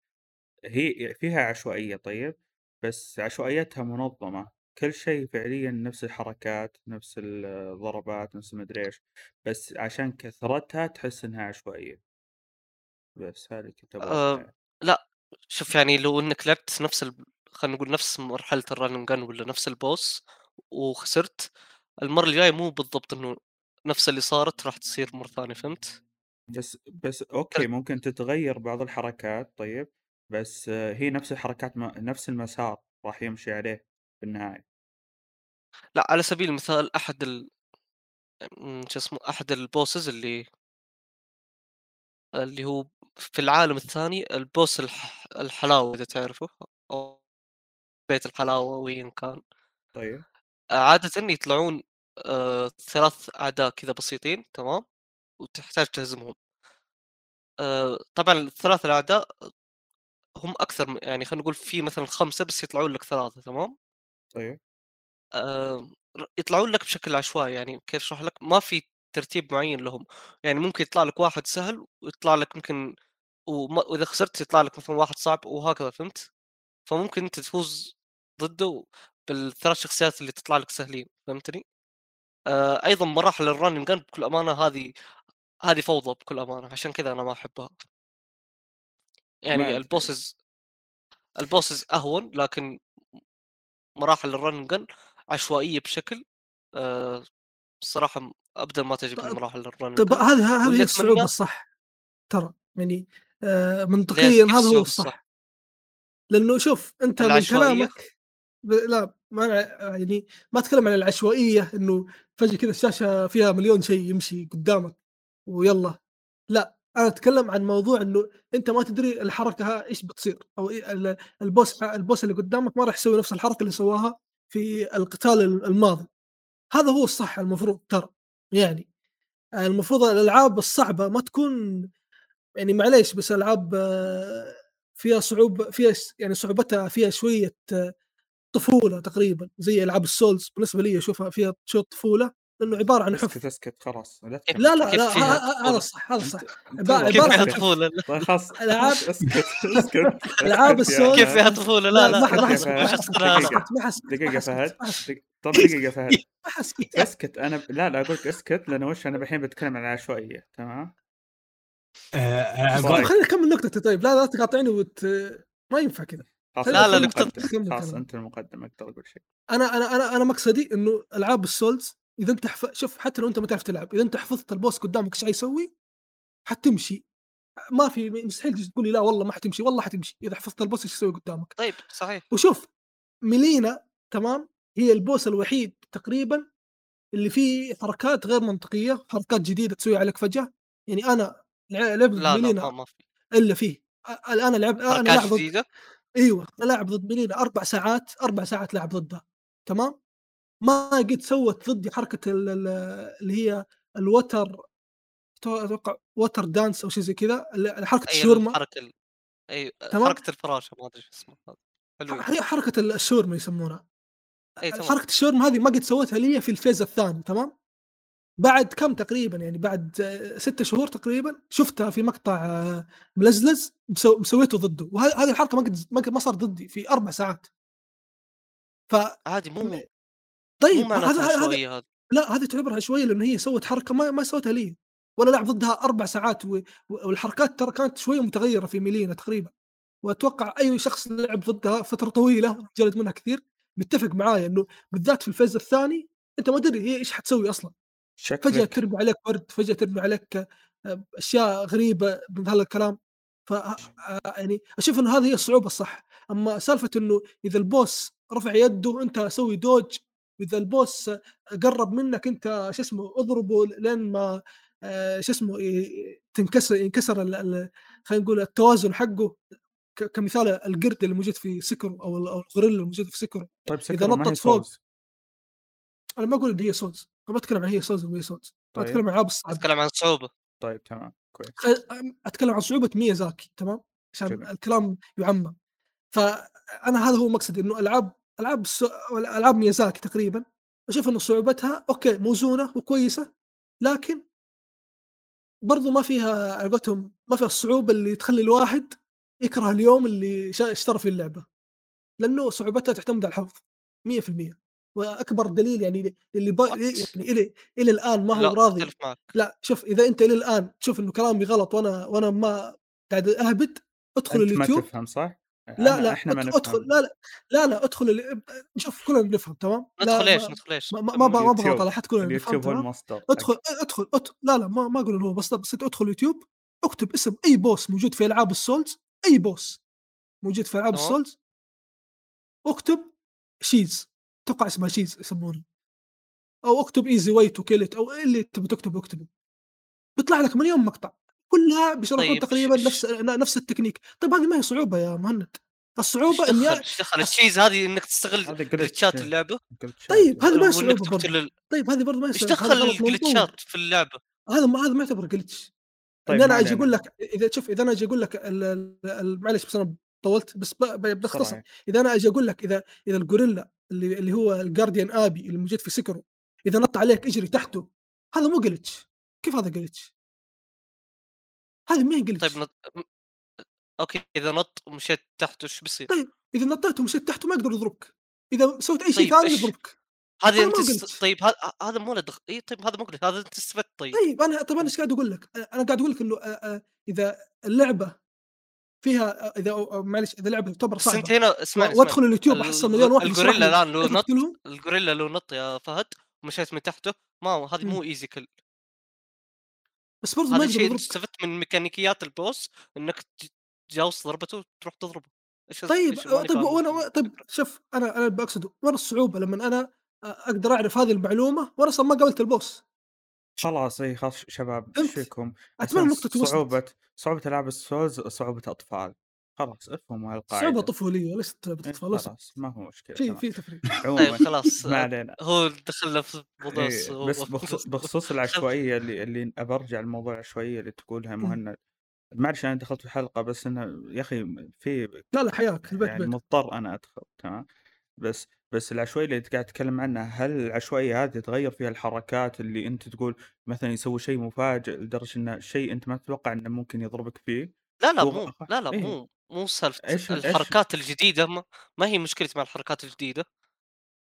هي فيها عشوائية طيب بس عشوائيتها منظمة. كل شيء فعليا نفس الحركات نفس الضربات نفس المدري إيش بس عشان كثرتها تحس إنها عشوائية بس هذه كنت أبغى آه. لا شوف يعني لو إنك لعبت نفس ال... خلينا نقول نفس مرحلة ال run and gun ولا نفس ال boss وخسرت المرة الجاية مو بالضبط إنه نفس اللي صارت راح تصير مرة ثانية فهمت؟ بس بس okay ممكن تتغير بعض الحركات طيب بس هي نفس الحركات ما نفس المسار راح يمشي عليه في النهاية. لأ على سبيل المثال أحد ال... شو اسمه أحد البوسز اللي اللي هو في العالم الثاني البوس الح... الحلاوة إذا تعرفه أو بيت الحلاوة وين كان. طيب. عادة يطلعون آه ثلاث أعداء كذا بسيطين تمام؟ وتحتاج تهزمهم. آه طبعا الثلاث الأعداء هم أكثر من- يعني خلينا نقول في مثلا خمسة بس يطلعون لك ثلاثة تمام؟ طيب آه يطلعون لك بشكل عشوائي يعني كيف أشرح لك ما في ترتيب معين لهم يعني ممكن يطلع لك واحد سهل ويطلع لك ممكن وما وإذا خسرت يطلع لك مثلا واحد صعب وهكذا فهمت؟ فممكن أنت تفوز ضده بالثلاث شخصيات اللي تطلع لك سهلين فهمتني؟ آه أيضا مراحل ال run gun بكل أمانة هذه هذه فوضى بكل أمانة عشان كذا أنا ما أحبها يعني. ال bosses ال bosses أهون لكن مراحل ال run gun عشوائية بشكل آه الصراحة ابدا ما تعجبني مراحل ال run طيب هذه هذه الصعوبة الصح ترى يعني آه؟ منطقيا هذا هو الصح لأنه شوف أنت من؟ كلامك ب- لا ما يعني ما أتكلم عن العشوائية إنه فجأة كذا الشاشة فيها مليون شيء يمشي قدامك ويلا لا أنا أتكلم عن موضوع إنه أنت ما تدري الحركة إيش بتصير أو إيه ال- البوس البوس اللي قدامك ما راح يسوي نفس الحركة اللي سواها في القتال الماضي. هذا هو الصح المفروض ترى يعني المفروض الألعاب الصعبة ما تكون يعني معليش بس ألعاب فيها صعوبه فيها يعني صعوبتها فيها شوية طفولة تقريبا زي ألعاب السولز بالنسبة لي أشوفها فيها شوية طفولة. لأنه عبارة عن حفظ اسكت اسكت خلاص لا كيف- لا لا هذا؟ صح هذا صح فيها عن. طفولة؟ طيب خلاص ألعاب- اسكت اسكت يا السولز- كيف فيها فهد. طفولة؟ لا لا لا ما حسكت. ما حسكت ما فهد طب دقيقة فهد ما حسكت اسكت أنا. لا لا أقول لك اسكت لأنه وش أنا الحين بتكلم عن العشوائية تمام آه، آه، طيب. خليني اكمل نقطتي طيب لا لا تقاطعني وت... ما ينفع كذا خلاص لا، أنت لا، نقطة- خلاص. أنت المقدم أقدر أقول شيء أنا أنا أنا أنا مقصدي إنه ألعاب السولز إذا أنت حف... شوف حتى لو أنت ما تعرف تلعب إذا أنت حفظت البوس قدامك إيش حيسوي؟ حتمشي. ما في مستحيل تقول لي لا والله ما حتمشي والله حتمشي. إذا حفظت البوس إيش يسوي قدامك؟ طيب صحيح. وشوف ميلينا تمام هي البوس الوحيد تقريبا اللي فيه حركات غير منطقية حركات جديدة تسوي عليك فجأة. يعني أنا لع- لعبت لا لا Malenia ما, ما في. إلا فيه. الآن ألعب أنا لاعب ضد أيوه لاعب ضد Malenia أربع ساعات أربع ساعات لاعب ضدها تمام؟ ما قد سوت ضدي حركة ال- ال- اللي هي ال water تو- أتوقع water dance أو شيء زي كذا حركة أي الشاورما. الحركه ال... أي. حركة الفراشه ما أدري شو اسمها هي حركة الشاورما يسمونها. تمام. حركة الشاورما هذه ما قد سوتها لي في ال phase الثاني تمام؟ بعد كم تقريبا يعني بعد ستة شهور تقريبا شفتها في مقطع آه، ملزلز مسو- مسويته ضده. وهذه الحركة ما قد ما صار ضدي في أربع ساعات. ف عادي مو طيب هذا هذا لا هذه تعتبرها شوية لأن هي سوت حركة ما ما سوتها لي ولا لعب ضدها أربع ساعات و- والحركات ترى كانت شوية متغيرة في ميلينا تقريبا وأتوقع أي شخص لعب ضدها فترة طويلة جلد منها كثير بيتفق معايا إنه بالذات في ال phase الثاني أنت ما تدري هي إيش حتسوي أصلا. فجأة شكلك. ترمي عليك برد فجأة ترمي عليك آه، أشياء غريبة من هذا الكلام ف آه، يعني أشوف إنه هذه هي الصعوبة الصح أما سالفة إنه إذا ال boss رفع يده أنت سوي dodge واذا ال boss قرب منك أنت شو اسمه اضربه لين ما آه، شو اسمه تنكسر ينكسر خلينا نقول التوازن حقه. ك- كمثال القرد اللي موجود في Sekiro أو الغوريلا الموجود في Sekiro طيب Sekiro هي نطت فوق أنا ما أقول إن هي Souls أنا ما أتكلم عن هي Souls وهي Souls طيب. أتكلم عن العاب أتكلم عن صعوبة. طيب تمام كويس. أتكلم عن صعوبة ميازاكي تمام؟ عشان. الكلام يعمم. فأنا هذا هو مقصدي إنه ألعاب ألعاب ألعاب ميازاكي تقريبا. أشوف انه صعوبتها okay موزونه وكويسه لكن برضو ما فيها على قولتهم ما فيها الصعوبة اللي تخلي الواحد يكره اليوم اللي اشترى فيه اللعبة. لأنه صعوبتها تعتمد على الحفظ 100% وأكبر دليل يعني اللي با... يعني إلى إلى الآن ما هو لا راضي. معك. لا شوف إذا أنت إلى الآن تشوف إنه كلامي غلط وأنا وأنا ما قاعد أهبد ادخل أنت ما اليوتيوب. تفهم صح؟ لا لا إحنا ما أدخل لا لا لا لا أدخل ال- شوف كلنا بنفهم تمام؟ لا ندخل إيش ما- ندخل إيش ما ما اليوتيوب. بغلط على حد كلنا بنفهم اليوتيوب هو تمام؟ المصدر. ادخل ادخل لا لا ما ما أقول انه هو بس بس انت ادخل يوتيوب اكتب اسم أي boss موجود في ألعاب ال souls أي boss موجود في ألعاب. ال souls اكتب cheese. أتوقع اسمها cheese يسمونه أو اكتب easy way to kill أو اللي تبي تكتبه اكتبه. بيطلع لك مليون مقطع. كلها بيشرحون طيب، تقريبا ش- نفس نفس التكنيك طيب هذه ما هي صعوبة يا مهند الصعوبة إني دخل إيش دخل ال cheese هذه إنك تستغل هذا glitch ات. اللعبة. طيب هذا ما هي صعوبة ال- طيب هذه برضه ما هي إيش دخل. ال glitch ات في اللعبة هذا ما هذا ما يعتبر glitch طيب أنا أجي. أقول لك إذا شوف إذا أنا أجي أقول لك ال- ال- ال- معلش بس أنا طولت بس ب- ب- باختصر صراحة. إذا أنا أجي أقول لك إذا إذا الغوريلا اللي اللي هو ال Guardian Ape اللي موجود في سكيرو إذا نط عليك اجري تحته هذا مو glitch كيف هذا glitch؟ هذه ما هي glitch طيب نط... أوكي إذا نط ومشيت تحت وش بيصير؟ طيب إذا نطيت ومشيت تحته ما يقدر يضربك. إذا سويت أي شيء طيب، ثاني؟ يضربك. هذا أنا أنت است... طيب هذا هذا مو له دخل إي طيب هذا مو هذا أنت استفدت طيب. طيب أنا طيب أنا إيش قاعد أقول لك؟ أنا قاعد أقول لك إنه إذا اللعبة فيها إذا معلش إذا لعبة تعتبر صعبه أنت هنا اسمعني وأدخل. اليوتيوب ال- احصل مليون واحد الغوريلا الآن لو نط الغوريلا لو نط يا فهد ومشيت من تحته ما هذه مو easy kill. بس برضه ما الشيء استفدت من ميكانيكيات ال boss إنك تجاوز ضربته وتروح تضربه. طيب إيش- ماني طيب وأنا طيب شوف أنا أنا بقصده وين الصعوبة لما أنا أقدر أعرف هذه المعلومة وأنا أصلا ما قابلت ال boss. خلاص إي خلاص شباب؟ إيش فيكم؟ أتمنى وصلت صعوبة صعوبة العاب ال souls صعوبة أطفال. خلاص افهموا هالقاعدة صعوبه طفولية ليست إيه، باطفال ليست خلاص ما هو مشكلة في. في تفريق. عموما طيب خلاص ما علينا. هو دخلنا في موضوع إيه،. بس بخصوص, بخصوص العشوائية اللي اللي ابى ارجع لموضوع العشوائية اللي تقولها. مهند. معلش أنا دخلت في الحلقة بس إنه يا أخي في لا لا حياك البيت يعني مضطر أنا أدخل تمام؟ بس بس العشوائية اللي انت قاعد تتكلم عنها هل العشوائية هذه تتغير فيها الحركات اللي أنت تقول مثلا يسوي شيء مفاجئ لدرجة انه شيء أنت ما تتوقع إنه ممكن يضربك فيه؟ لا لا مو لا لا إيه. مو. مو سالفة إيش ال- إيش- الحركات الجديدة ما, ما هي مشكلتي مع الحركات الجديدة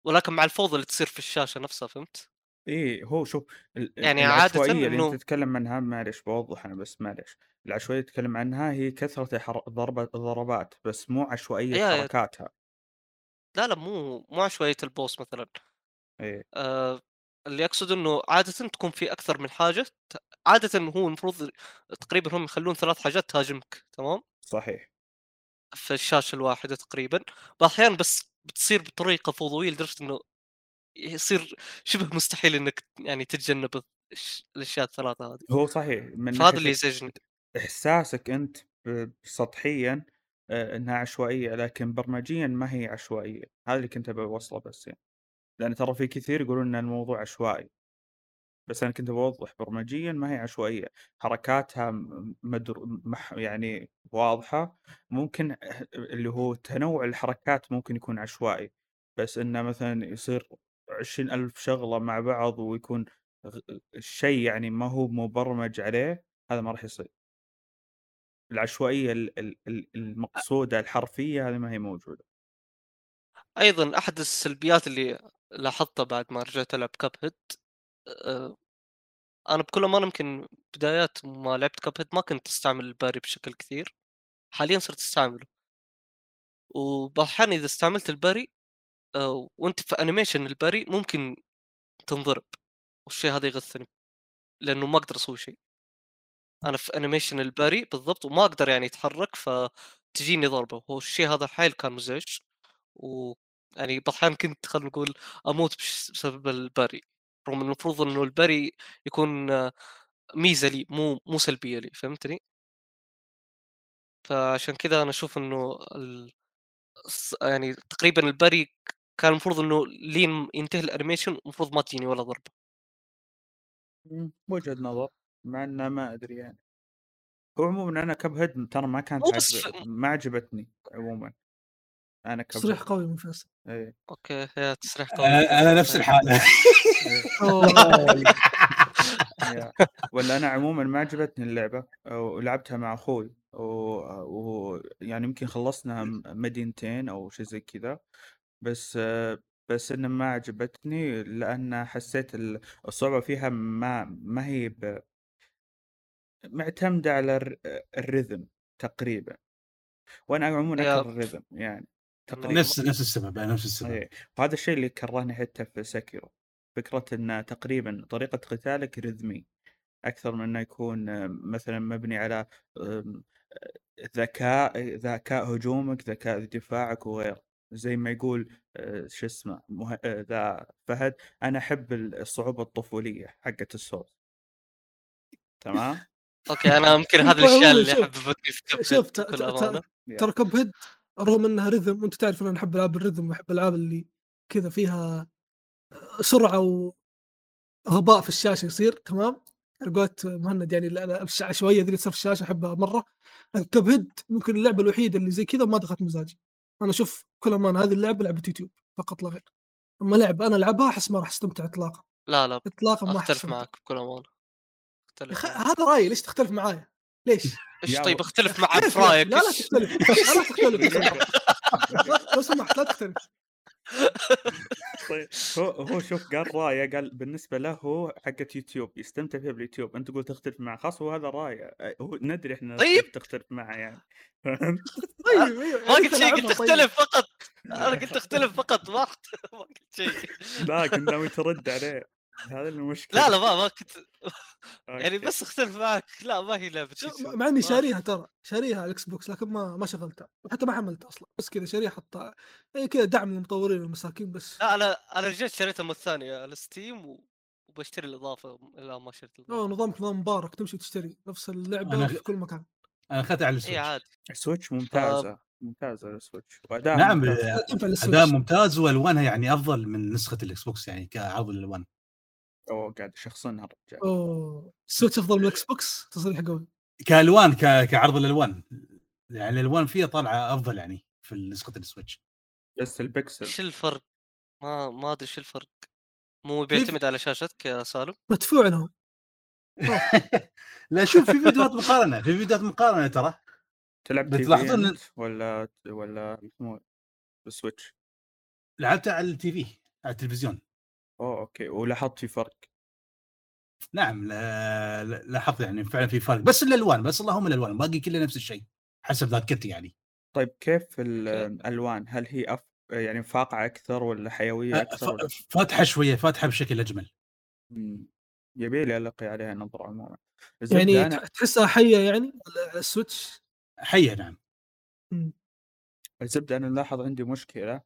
ولكن مع الفوضى اللي تصير في الشاشة نفسها فهمت؟ إيه هو شوف يعني عادة اللي إنه- انت تتكلم عنها معلش بوضح أنا بس معلش العشوائية اللي تتكلم عنها هي كثرة حر... ضربة ضربات بس مو عشوائية يا-. حركاتها لا لا مو مو عشوائية البوس مثلا إيه آه اللي أقصد إنه عاده تكون في أكثر من حاجة عاده هو المفروض تقريبا هم يخلون ثلاث حاجات تهاجمك تمام صحيح في الشاشة الواحدة تقريبا. الاحيان بس بتصير بطريقة فوضويه لدرجة إنه يصير شبه مستحيل إنك يعني تتجنب الأشياء الثلاثة هذه. هو صحيح من فهذا اللي يزعجني. إحساسك أنت سطحيا آه، إنها عشوائية لكن برمجيا ما هي عشوائية. هذا اللي كنت بوصله بس يعني. لأن ترى في كثير يقولون إن الموضوع عشوائي. بس أنا كنت بوضح برمجيا ما هي عشوائية حركاتها م- مدر... مح... يعني واضحة. ممكن اللي هو تنوع الحركات ممكن يكون عشوائي بس إنه مثلا يصير عشرين ألف شغلة مع بعض ويكون غ- الشيء يعني ما هو مبرمج عليه هذا ما راح يصير. العشوائية ال- ال- ال- المقصودة الحرفية هذه ما هي موجودة. أيضا أحد السلبيات اللي لاحظتها بعد ما رجعت هيد آه، أنا بكل أمانة يمكن بدايات ما لعبت كاب ما كنت أستعمل الباري بشكل كثير حاليا صرت أستعمله. وبعض الاحيان إذا استعملت ال parry آه، وأنت في animation ال parry ممكن تنضرب والشيء هذا يغثني لأنه ما أقدر أسوي شيء. أنا في animation ال parry بالضبط وما أقدر يعني أتحرك فتجيني ضربة وهو الشيء هذا حيل كان مزعج و يعني بعض الاحيان كنت خلينا نقول أموت بسبب ال parry. رغم إنه المفروض إنه ال parry يكون ميزة لي مو مو سلبية لي فهمتني؟ فعشان كذا أنا أشوف إنه ال... يعني تقريبا ال parry ك- كان المفروض إنه لين ينتهي ال animation المفروض ما تجيني ولا ضربة. وجهة نظر مع انه ما أدري يعني. هو عموما أنا Cuphead ترى ما كانت عجب... ما عجبتني عموما. أنا كب... تصريح قوي من فيصل. إيه. أوكي يا تصريح قوي أنا أنا نفس الحالة. إيه. يا. ولا أنا عموما ما عجبتني اللعبة ولعبتها مع أخوي ويعني و... يعني يمكن خلصنا م- مدينتين أو شيء زي كذا. بس بس إنه ما عجبتني لأن حسيت ال- الصعوبة فيها ما ما هي ب... معتمدة على الر... الرذم تقريبا. وأنا عموما أكره الرذم يعني. تقريبا. نفس نفس السبب نفس السبب. إيه. وهذا الشيء اللي كرهني حتى في سكيرو فكرة إن تقريبا طريقة قتالك rhythm ي. أكثر من إنه يكون آه، مثلا مبني على آه، ذكاء ذكاء هجومك ذكاء دفاعك وغيره. زي ما يقول آه، شو اسمه مه... آه، ذا فهد أنا أحب الصعوبة الطفولية حقت السولز تمام؟ أوكي أنا يمكن هذه الاشياء اللي حببتني في Cuphead شوف. ترى هيد رغم إنها رذم وأنت تعرف إن أنا أحب ألعاب الرذم وأحب الألعاب اللي كذا فيها سرعة وغباء في الشاشة يصير تمام؟ قولت مهند يعني العشوائيه ذي اللي تصير في الشاشة أحبها مرة. كب هيد ممكن اللعبة الوحيدة اللي زي كذا ما دخلت مزاجي. أنا أشوف كل أمان هذه اللعبة لعبة يوتيوب فقط لا غير. أما لعبة أنا ألعبها أحس ما راح أستمتع اطلاقا. لا لا اطلاقا ما أختلف معك بكل امانه أختلف. هذا رأيي ليش تختلف معايا؟ ليش؟ إيش طيب اختلف معك في لا رأيك. لا لا تختلف. لا لا تختلف. لو سمحت لا تختلف. طيب هو هو شوف قال رأيه قال بالنسبة له هو حقت يوتيوب يستمتع فيها باليوتيوب. أنت تقول تختلف معه خلاص هو هذا رأيه. هو ندري إحنا طيب. تختلف معه يعني. فهمت؟ طيب. أيوه ما قلت شيء قلت طيب. اختلف فقط. أنا قلت اختلف فقط ما ما قلت شيء. لا كنت ناوي ترد عليه. هذا المشكلة. لا لا ما ما كنت يعني. بس اختلف معك. لا ما هي لعبة. مع إني شاريها ترى شاريها على الإكس بوكس لكن ما ما شغلتها. وحتى ما حملتها أصلا. بس كذا شاريها حطها. إيه كذا دعم للمطورين والمساكين بس. لا أنا أنا رجعت شريتها مرة ثانية على ستيم و... وبشتري الإضافة. لا ما شريت الإضافة. نظامك نظام مبارك تمشي تشتري نفس اللعبة أنا في كل مكان. أنا اخذتها على إي السويتش. عادي. السويتش ممتازة. ممتازة السويتش. وأداء نعم أداء ممتاز والوانها يعني أفضل من نسخة الإكس بوكس يعني كعرض الالوان اوه قاعد يشخصنها الرجال أوه. السويتش أفضل من الاكس بوكس تصريح قوي كألوان ك... كعرض الألوان. يعني الألوان فيها طالعة أفضل يعني في نسخه السويتش. بس البكسل. إيش الفرق؟ ما ما أدري إيش الفرق. مو بيعتمد على شاشتك يا سالم؟ مدفوع لهم لا شوف في فيديوهات مقارنة في فيديوهات مقارنة ترى. تلعب بتلاحظون ولا ولا مو؟ بالسويتش لعبتها على ال TV على التلفزيون. أوه أوكي. ولاحظت في فرق؟ نعم لا- لا- لاحظت يعني فعلا في فرق. بس الألوان بس اللهم الألوان باقي كله نفس الشيء حسب ذاكرتي يعني. طيب كيف الألوان؟ هل هي أف... يعني فاقعة أكثر ولا حيوية أكثر ولا... ف- فاتحة شوية فاتحة بشكل أجمل. يبي لي ألقي عليها نظرة عموما يعني تح- تحسها حية يعني؟ على السويتش؟ حية نعم. الزبدة أنا ملاحظ عندي مشكلة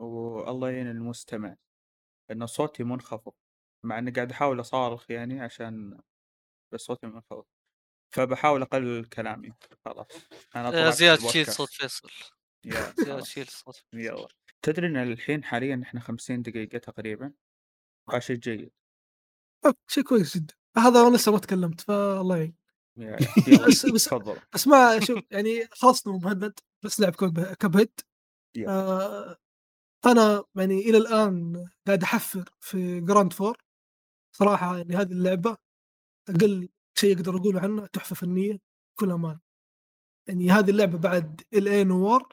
والله يعين المستمع. إن صوتي منخفض مع إني قاعد أحاول أصارخ يعني عشان بس صوتي منخفض فبحاول أقلل كلامي خلاص. أنا آه، طلعت زياد شيل البودكاست. صوت فيصل يا زياد. شيل صوت. يلا. تدري إن الحين حاليا إحنا 50 دقيقة تقريبا شيء جيد. شيء كويس جدا. هذا أنا لسه ما تكلمت فالله يعين. بس بس تفضل. بس ما شوف يعني خلصنا مهند بس لعب كوب- Cuphead. آه أنا يعني إلى الآن قاعد أحفر في جراند فور صراحة يعني هذه اللعبة أقل شيء أقدر أقوله عنها تحفة فنية بكل أمان. يعني هذه اللعبة بعد L.A. Noire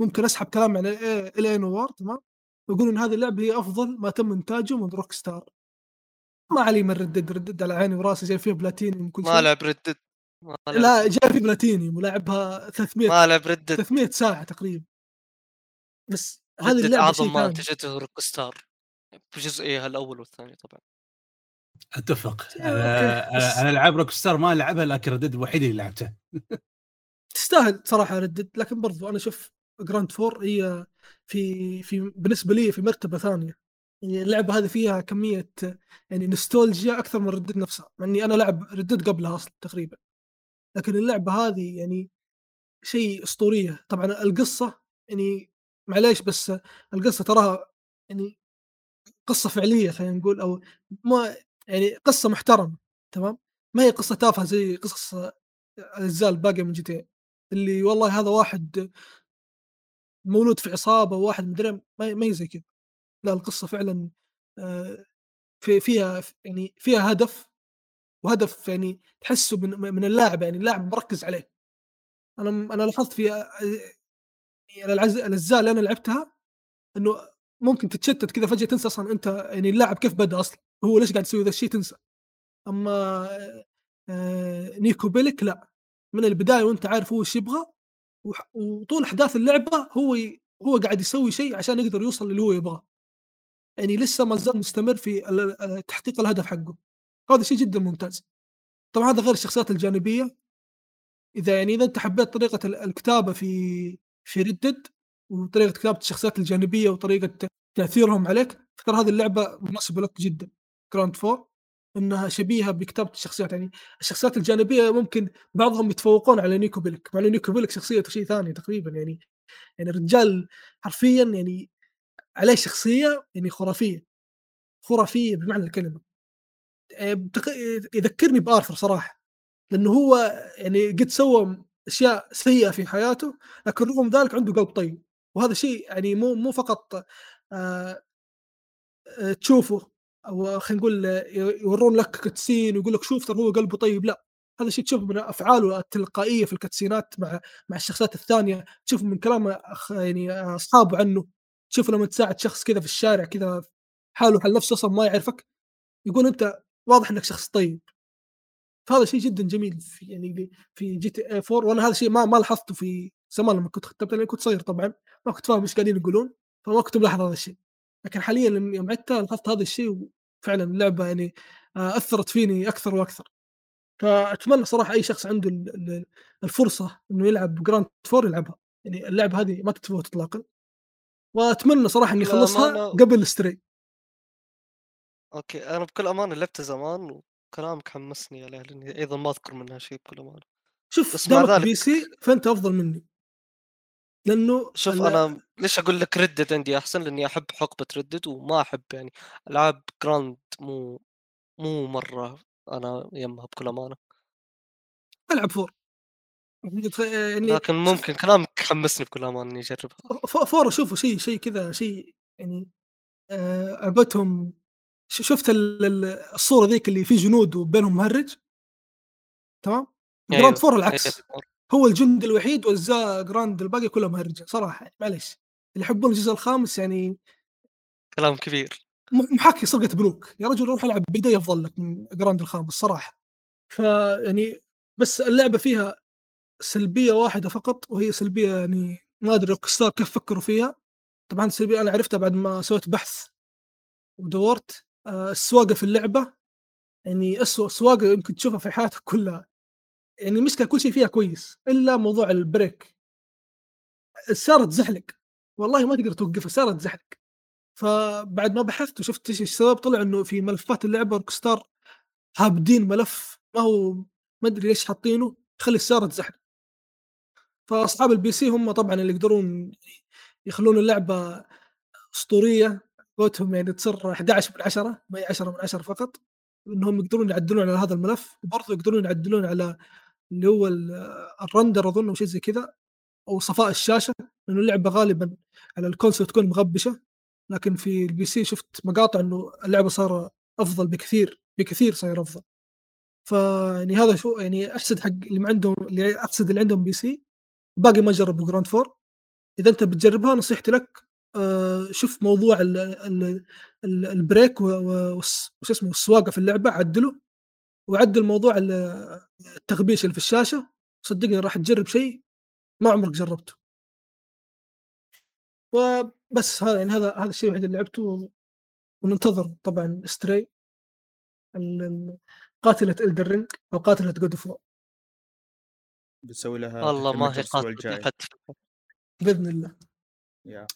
ممكن أسحب كلام عن L.A. Noire تمام؟ وأقول إن هذه اللعبة هي أفضل ما تم إنتاجه من روك ستار ما علي من Red Dead Red Dead على عيني وراسي جاي فيها بلاتينيوم ما شيء. لعب Red Dead ما لعب لا جاي في بلاتينيوم ولعبها 300 ما لعب Red Dead 300 ساعة تقريبا. بس هذه اللعبة أعظم ما انتجته روك ستار بجزئيها الأول والثاني طبعا. أتفق. أنا العاب روك ستار ما لعبها لكن Red Dead الوحيد اللي لعبته. تستاهل صراحة Red Dead لكن برضو أنا أشوف جراند فور هي في في بالنسبة لي في مرتبة ثانية. يعني اللعبة هذه فيها كمية يعني نوستالجيا أكثر من Red Dead نفسها مع إني أنا لاعب Red Dead قبلها أصلا تقريبا. لكن اللعبة هذه يعني شيء أسطورية. طبعا القصة يعني معليش بس القصة تراها يعني قصة فعلية خلينا نقول أو ما يعني قصة محترمة تمام؟ ما هي قصة تافهة زي قصص الاجزاء الباقيه من GTA اللي والله هذا واحد مولود في عصابة وواحد مدري ما هي زي كذا. لا القصة فعلا آه، في فيها يعني فيها هدف وهدف يعني تحسه من من اللاعب يعني اللاعب مركز عليه. أنا أنا لاحظت في آه، الأجزاء اللي أنا لعبتها إنه ممكن تتشتت كذا فجأة تنسى أصلا أنت يعني اللاعب كيف بدأ أصلا؟ هو ليش قاعد يسوي ذا الشيء تنسى؟ أما آه، آه، نيكو بيلك لا من البداية وأنت عارف هو إيش يبغى وطول أحداث اللعبة هو. هو قاعد يسوي شيء عشان يقدر يوصل اللي هو يبغاه. يعني لسه ما زال مستمر في ال- تحقيق الهدف حقه. هذا شيء جدا ممتاز. طبعا هذا غير الشخصيات الجانبية. إذا يعني إذا أنت حبيت طريقة ال- الكتابة في في Red Dead وطريقة كتابة الشخصيات الجانبية وطريقة تأثيرهم عليك. فترى هذه اللعبة مناسبة لك جدا. Grand Four إنها شبيهة بكتابة الشخصيات. يعني الشخصيات الجانبية ممكن بعضهم يتفوقون على نيكو بيلك مع نيكو بيلك شخصيته شيء ثاني تقريبا. يعني يعني الرجال حرفيا يعني عليه شخصية يعني خرافية. خرافية بمعنى الكلمة. يذكرني بآرثر صراحة لأنه هو يعني قد سوى أشياء سيئة في حياته لكن رغم ذلك عنده قلب طيب وهذا شيء يعني مو مو فقط آه، آه، تشوفه أو خلينا نقول آه، يورون لك cutscene ويقول لك شوف ترى هو قلبه طيب لا هذا شيء تشوفه من أفعاله التلقائية في ال cutscene ات مع مع الشخصيات الثانية تشوفه من كلام يعني أصحابه عنه تشوفه لما تساعد شخص كذا في الشارع كذا حاله حال نفسه أصلا ما يعرفك يقول أنت واضح إنك شخص طيب. فهذا شيء جدا جميل في يعني في GTA 4 وأنا هذا الشيء ما ما لاحظته في زمان لما كنت ختمت لاني كنت صغير طبعا. ما كنت فاهم إيش قاعدين يقولون فما كنت ملاحظ هذا الشيء. لكن حاليا يوم عدتها لاحظت هذا الشيء وفعلا اللعبة يعني آه، أثرت فيني أكثر وأكثر. فأتمنى صراحة أي شخص عنده ال- ال- الفرصة إنه يلعب Grand Four يلعبها. يعني اللعبة هذه ما تتفوت اطلاقا. وأتمنى صراحة إني أخلصها قبل Stray أوكي أنا بكل أمانة لعبته زمان وكلامك حمسني عليه لأني أيضا ما أذكر منها شيء بكل أمانة. شوف بس مع ذلك- PC فأنت أفضل مني. لأنه شوف ال- أنا ليش أقول لك Red Dead عندي أحسن؟ لأني أحب حقبة Red Dead وما أحب يعني ألعاب Grand مو مو مرة أنا يمها بكل أمانة. ألعب Four. يعني لكن ممكن كلامك حمسني بكل أمانة إني أجربها. Four اشوفه شيء شيء كذا شيء يعني آه، عبتهم شفت ال- ال- الصورة ذيك اللي في جنود وبينهم مهرج؟ تمام؟ Grand أيوه، Four العكس. هو الجندي الوحيد واجزاء Grand الباقي كلها مهرجه صراحة معليش. اللي يحبون الجزء الخامس يعني كلام كبير. محاكي سرقه بنوك يا رجل روح العب Payday افضل لك من Grand الخامس صراحة. فيعني بس اللعبة فيها سلبية واحدة فقط وهي سلبية يعني ما أدري Rockstar كيف فكروا فيها. طبعا السلبيه أنا عرفتها بعد ما سويت بحث ودورت. السواقة في اللعبة يعني اسوء سواقة يمكن تشوفها في حياتك كلها. يعني مشكله كل شيء فيها كويس إلا موضوع ال brake. السيارة تزحلق. والله ما تقدر توقفها السيارة تزحلق. فبعد ما بحثت وشفت إيش السبب طلع إنه في ملفات اللعبة Rockstar هابدين ملف ما هو ما أدري ليش حاطينه يخلي السيارة تزحلق. فأصحاب ال PC هم طبعا اللي يقدرون يخلون اللعبة أسطورية. قولتهم يعني تصير 11 من 10 ما هي 10 من 10 فقط إنهم يقدرون يعدلون على هذا الملف وبرضه يقدرون يعدلون على اللي هو ال- ال render أظن أو شيء زي كذا أو صفاء الشاشة لأنه اللعبة غالبا على ال console تكون مغبشة لكن في ال PC شفت مقاطع إنه اللعبة صار أفضل بكثير بكثير صاير أفضل. فيعني هذا شو يعني احسد حق اللي ما عندهم اللي احسد اللي عندهم PC باقي ما جربوا Grand Four. إذا أنت بتجربها نصيحتي لك شوف موضوع ال ال ال ال brake وش اسمه السواقه في اللعبة عدله وعدل موضوع ال- التغبيش اللي في الشاشة. صدقني راح تجرب شيء ما عمرك جربته. وبس هذا يعني هذا هذا الشيء الوحيد اللي لعبته وننتظر طبعا Stray قاتلة Elden Ring أو قاتلة God of بتسوي لها والله ما هي حد بإذن الله. يا آه،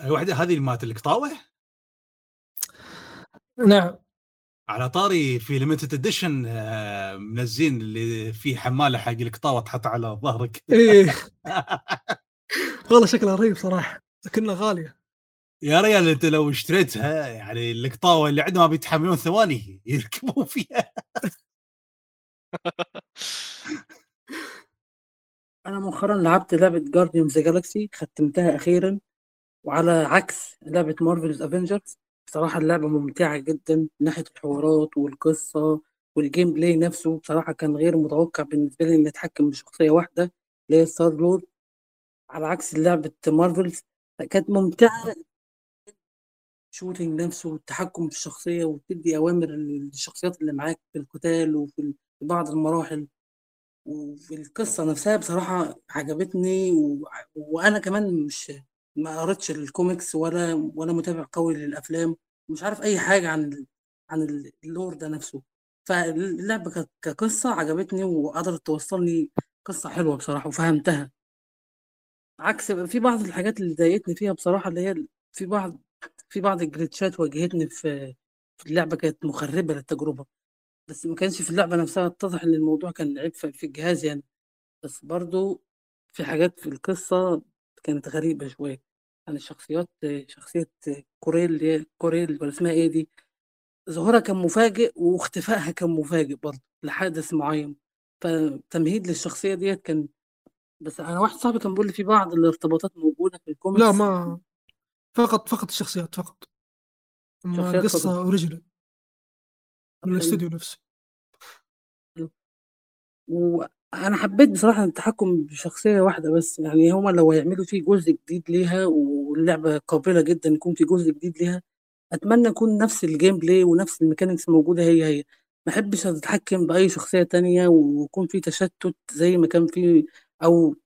الوحده هذه اللي مالت القطاوة؟ نعم. على طاري في limited edition منزلين اللي فيه حمالة حق القطاوة تحط على ظهرك. إيه. والله شكلها رهيب صراحة لكنها غالية. يا ريال أنت لو اشتريتها يعني القطاوة اللي عندهم بيتحملون ثواني يركبون فيها. أنا مؤخرا لعبت لعبة Guardians Galaxy ختمتها أخيرا. وعلى عكس لعبة Marvel's Avengers بصراحة اللعبة ممتعة جدا من ناحية الحوارات والقصة وال gameplay نفسه بصراحة كان غير متوقع بالنسبة لي إني أتحكم بشخصية واحدة اللي هي Star-Lord على عكس لعبة Marvel's كانت ممتعة shooting نفسه والتحكم في الشخصية وتدي أوامر للشخصيات اللي معاك في القتال وفي بعض المراحل. وفي القصة نفسها بصراحة عجبتني و... وأنا كمان مش ما قريتش الكوميكس ولا ولا متابع قوي للأفلام مش عارف أي حاجة عن. عن ال- ال lore ده نفسه. فاللعبة ك- كقصة عجبتني وقدرت توصلني قصة حلوة بصراحة وفهمتها. عكس في بعض الحاجات اللي ضايقتني فيها بصراحة اللي هي في بعض في بعض الجليتشات واجهتني في في اللعبة كانت مخربة للتجربة. بس ما كانش في اللعبة نفسها اتضح إن الموضوع كان عيب في الجهاز يعني. بس برضو في حاجات في القصة كانت غريبة شوية. يعني الشخصيات شخصية كوريل اللي هي كوريل ولا اسمها إيه دي ظهورها كان مفاجئ واختفائها كان مفاجئ برضه لحدث معين. فتمهيد للشخصية ديت كان بس أنا واحد صاحبي كان بيقول لي في بعض الارتباطات موجودة في الكوميكس لا ما فقط فقط الشخصيات فقط. القصة فقط. original من. الاستوديو نفسه. وأنا حبيت بصراحة التحكم بشخصية واحدة بس يعني هما لو هيعملوا فيه جزء جديد ليها واللعبة قابلة جدا يكون في جزء جديد ليها أتمنى يكون نفس ال gameplay ونفس ال mechanics موجودة هي هي. ما أحبش أتحكم بأي شخصية تانية ويكون في تشتت زي ما كان في أو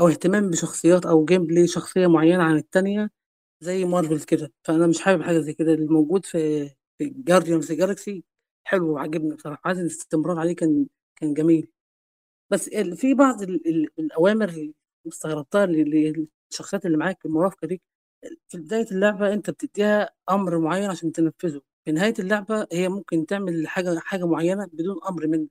أو اهتمام بشخصيات أو gameplay شخصية معينة عن التانية زي مارفل كده. فأنا مش حابب حاجة زي كده. اللي موجود في في Guardians Galaxy حلو وعجبني بصراحة. عايز الاستمرار عليه كان كان جميل. بس في بعض ال- ال- الأوامر اللي استغربتها اللي الشخصيات اللي معاك في المرافقة دي في بداية اللعبة أنت بتديها أمر معين عشان تنفذه. في نهاية اللعبة هي ممكن تعمل حاجة حاجة معينة بدون أمر منك.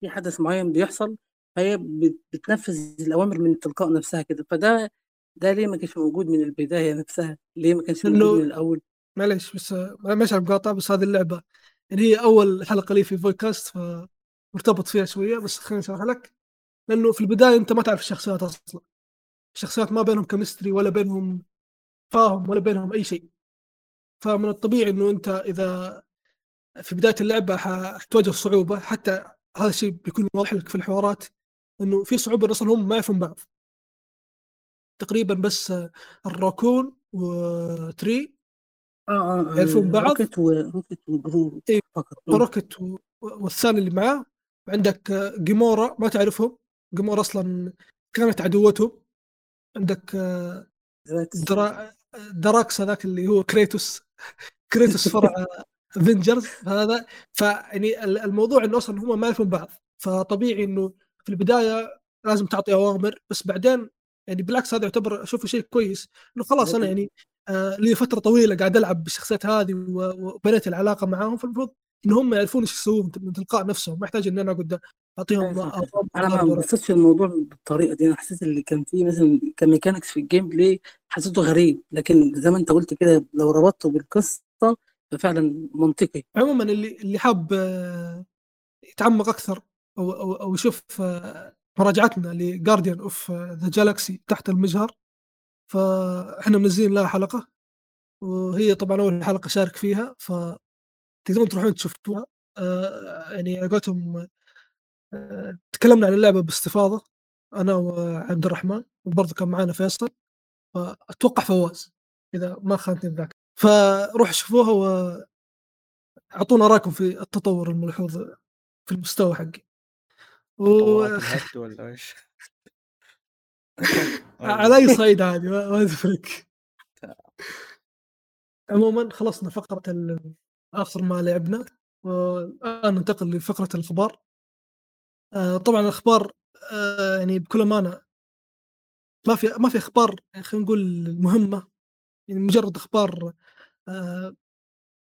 في حدث معين بيحصل فهي بت- بتنفذ الأوامر من تلقاء نفسها كده. فده ده ليه ما كانش موجود من البداية نفسها؟ ليه ما كانش موجود من الأول؟ معليش بس معليش على المقاطعه بس هذه اللعبة يعني هي أول حلقة لي في فويكاست فمرتبط فيها شوية بس خليني اشرح لك. لأنه في البداية أنت ما تعرف الشخصيات أصلا. الشخصيات ما بينهم كمستري ولا بينهم فاهم ولا بينهم أي شيء. فمن الطبيعي إنه أنت إذا في بداية اللعبة حتواجه صعوبة. حتى هذا الشيء بيكون واضح لك في الحوارات إنه في صعوبة أصلا هم ما يعرفون بعض. تقريبا بس الراكون و tree آه آه يعرفون آه، بعض؟ روكيت وروكيت وجروت إيه، فقط. روكت والثاني اللي معاه. عندك آه، جيمورا ما تعرفهم. جيمورا أصلا كانت عدوتهم عندك. درا... دراكس هذاك اللي هو كريتوس. كريتوس فرع Avengers هذا فيعني ال- الموضوع إنه أصلا هم ما يعرفون بعض. فطبيعي إنه في البداية لازم تعطي أوامر بس بعدين يعني بالعكس هذا يعتبر أشوفه شيء كويس. إنه خلاص أنا يعني آه لي فترة طويلة قاعد ألعب بالشخصيات هذه وبنيت العلاقة معاهم. فالمفروض ان هم يعرفون إيش يسوون من تلقاء نفسهم. ما يحتاج ان أنا أقعد اعطيهم أيوة، أنا ما حسيتش الموضوع بالطريقة دي. أنا حسيت اللي كان فيه مثلا ك mechanics في ال gameplay حسيته غريب. لكن زي ما أنت قلت كده لو ربطته بالقصة ففعلا منطقي. عموما اللي اللي حاب يتعمق أكثر أو أو, أو يشوف مراجعتنا ل Guardian of the Galaxy تحت المجهر فإحنا منزلين لها حلقة. وهي طبعا أول حلقة شارك فيها فتقدرون تروحون تشوفوها. آه، يعني على قولتهم تكلمنا عن اللعبة باستفاضة أنا وعبد الرحمن وبرضه كان معنا فيصل فأتوقع فواز إذا ما خانتني الذاكرة. فروح شوفوها وأعطونا رأيكم في التطور الملحوظ في المستوى حقي. و... ولا إيش؟ على أي صعيد عادي ما تفرق عموما خلصنا فقرة آخر ما لعبنا والآن ننتقل لفقرة الأخبار. آه، طبعا الأخبار آه، يعني بكل أمانة ما في ما في أخبار خلينا نقول مهمة يعني مجرد أخبار آه،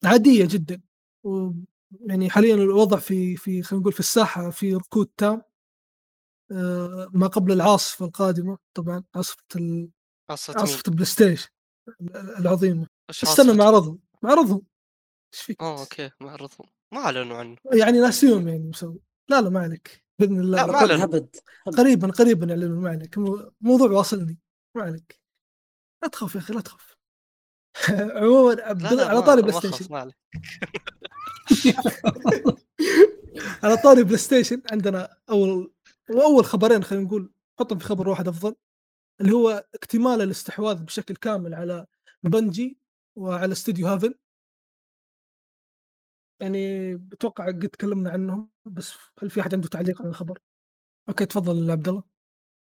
عادية جدا. و يعني حاليا الوضع في في خلينا نقول في الساحة في ركود تام ما قبل العاصفة القادمة طبعا عاصفة ال... عاصفة ال PlayStation ال- العظيمة. استنى؟ معرضهم معرضهم. إيش فيك؟ okay معرضهم. ما أعلنوا عنه. يعني ناسيهم يعني مسوي لا لا ما عليك. بإذن الله لا، ما هبد قريبا قريبا يعلنون ما عليك مو- موضوع واصلني. ما عليك. لا تخاف يا أخي لا تخاف. عموما على طاري PlayStation على طاري PlayStation عندنا أول وأول خبرين خلينا نقول حطهم في خبر واحد أفضل اللي هو اكتمال الاستحواذ بشكل كامل على بنجي وعلى استوديو هافن. يعني بتوقع قد تكلمنا عنهم بس هل في أحد عنده تعليق على الخبر؟ okay تفضل عبد الله.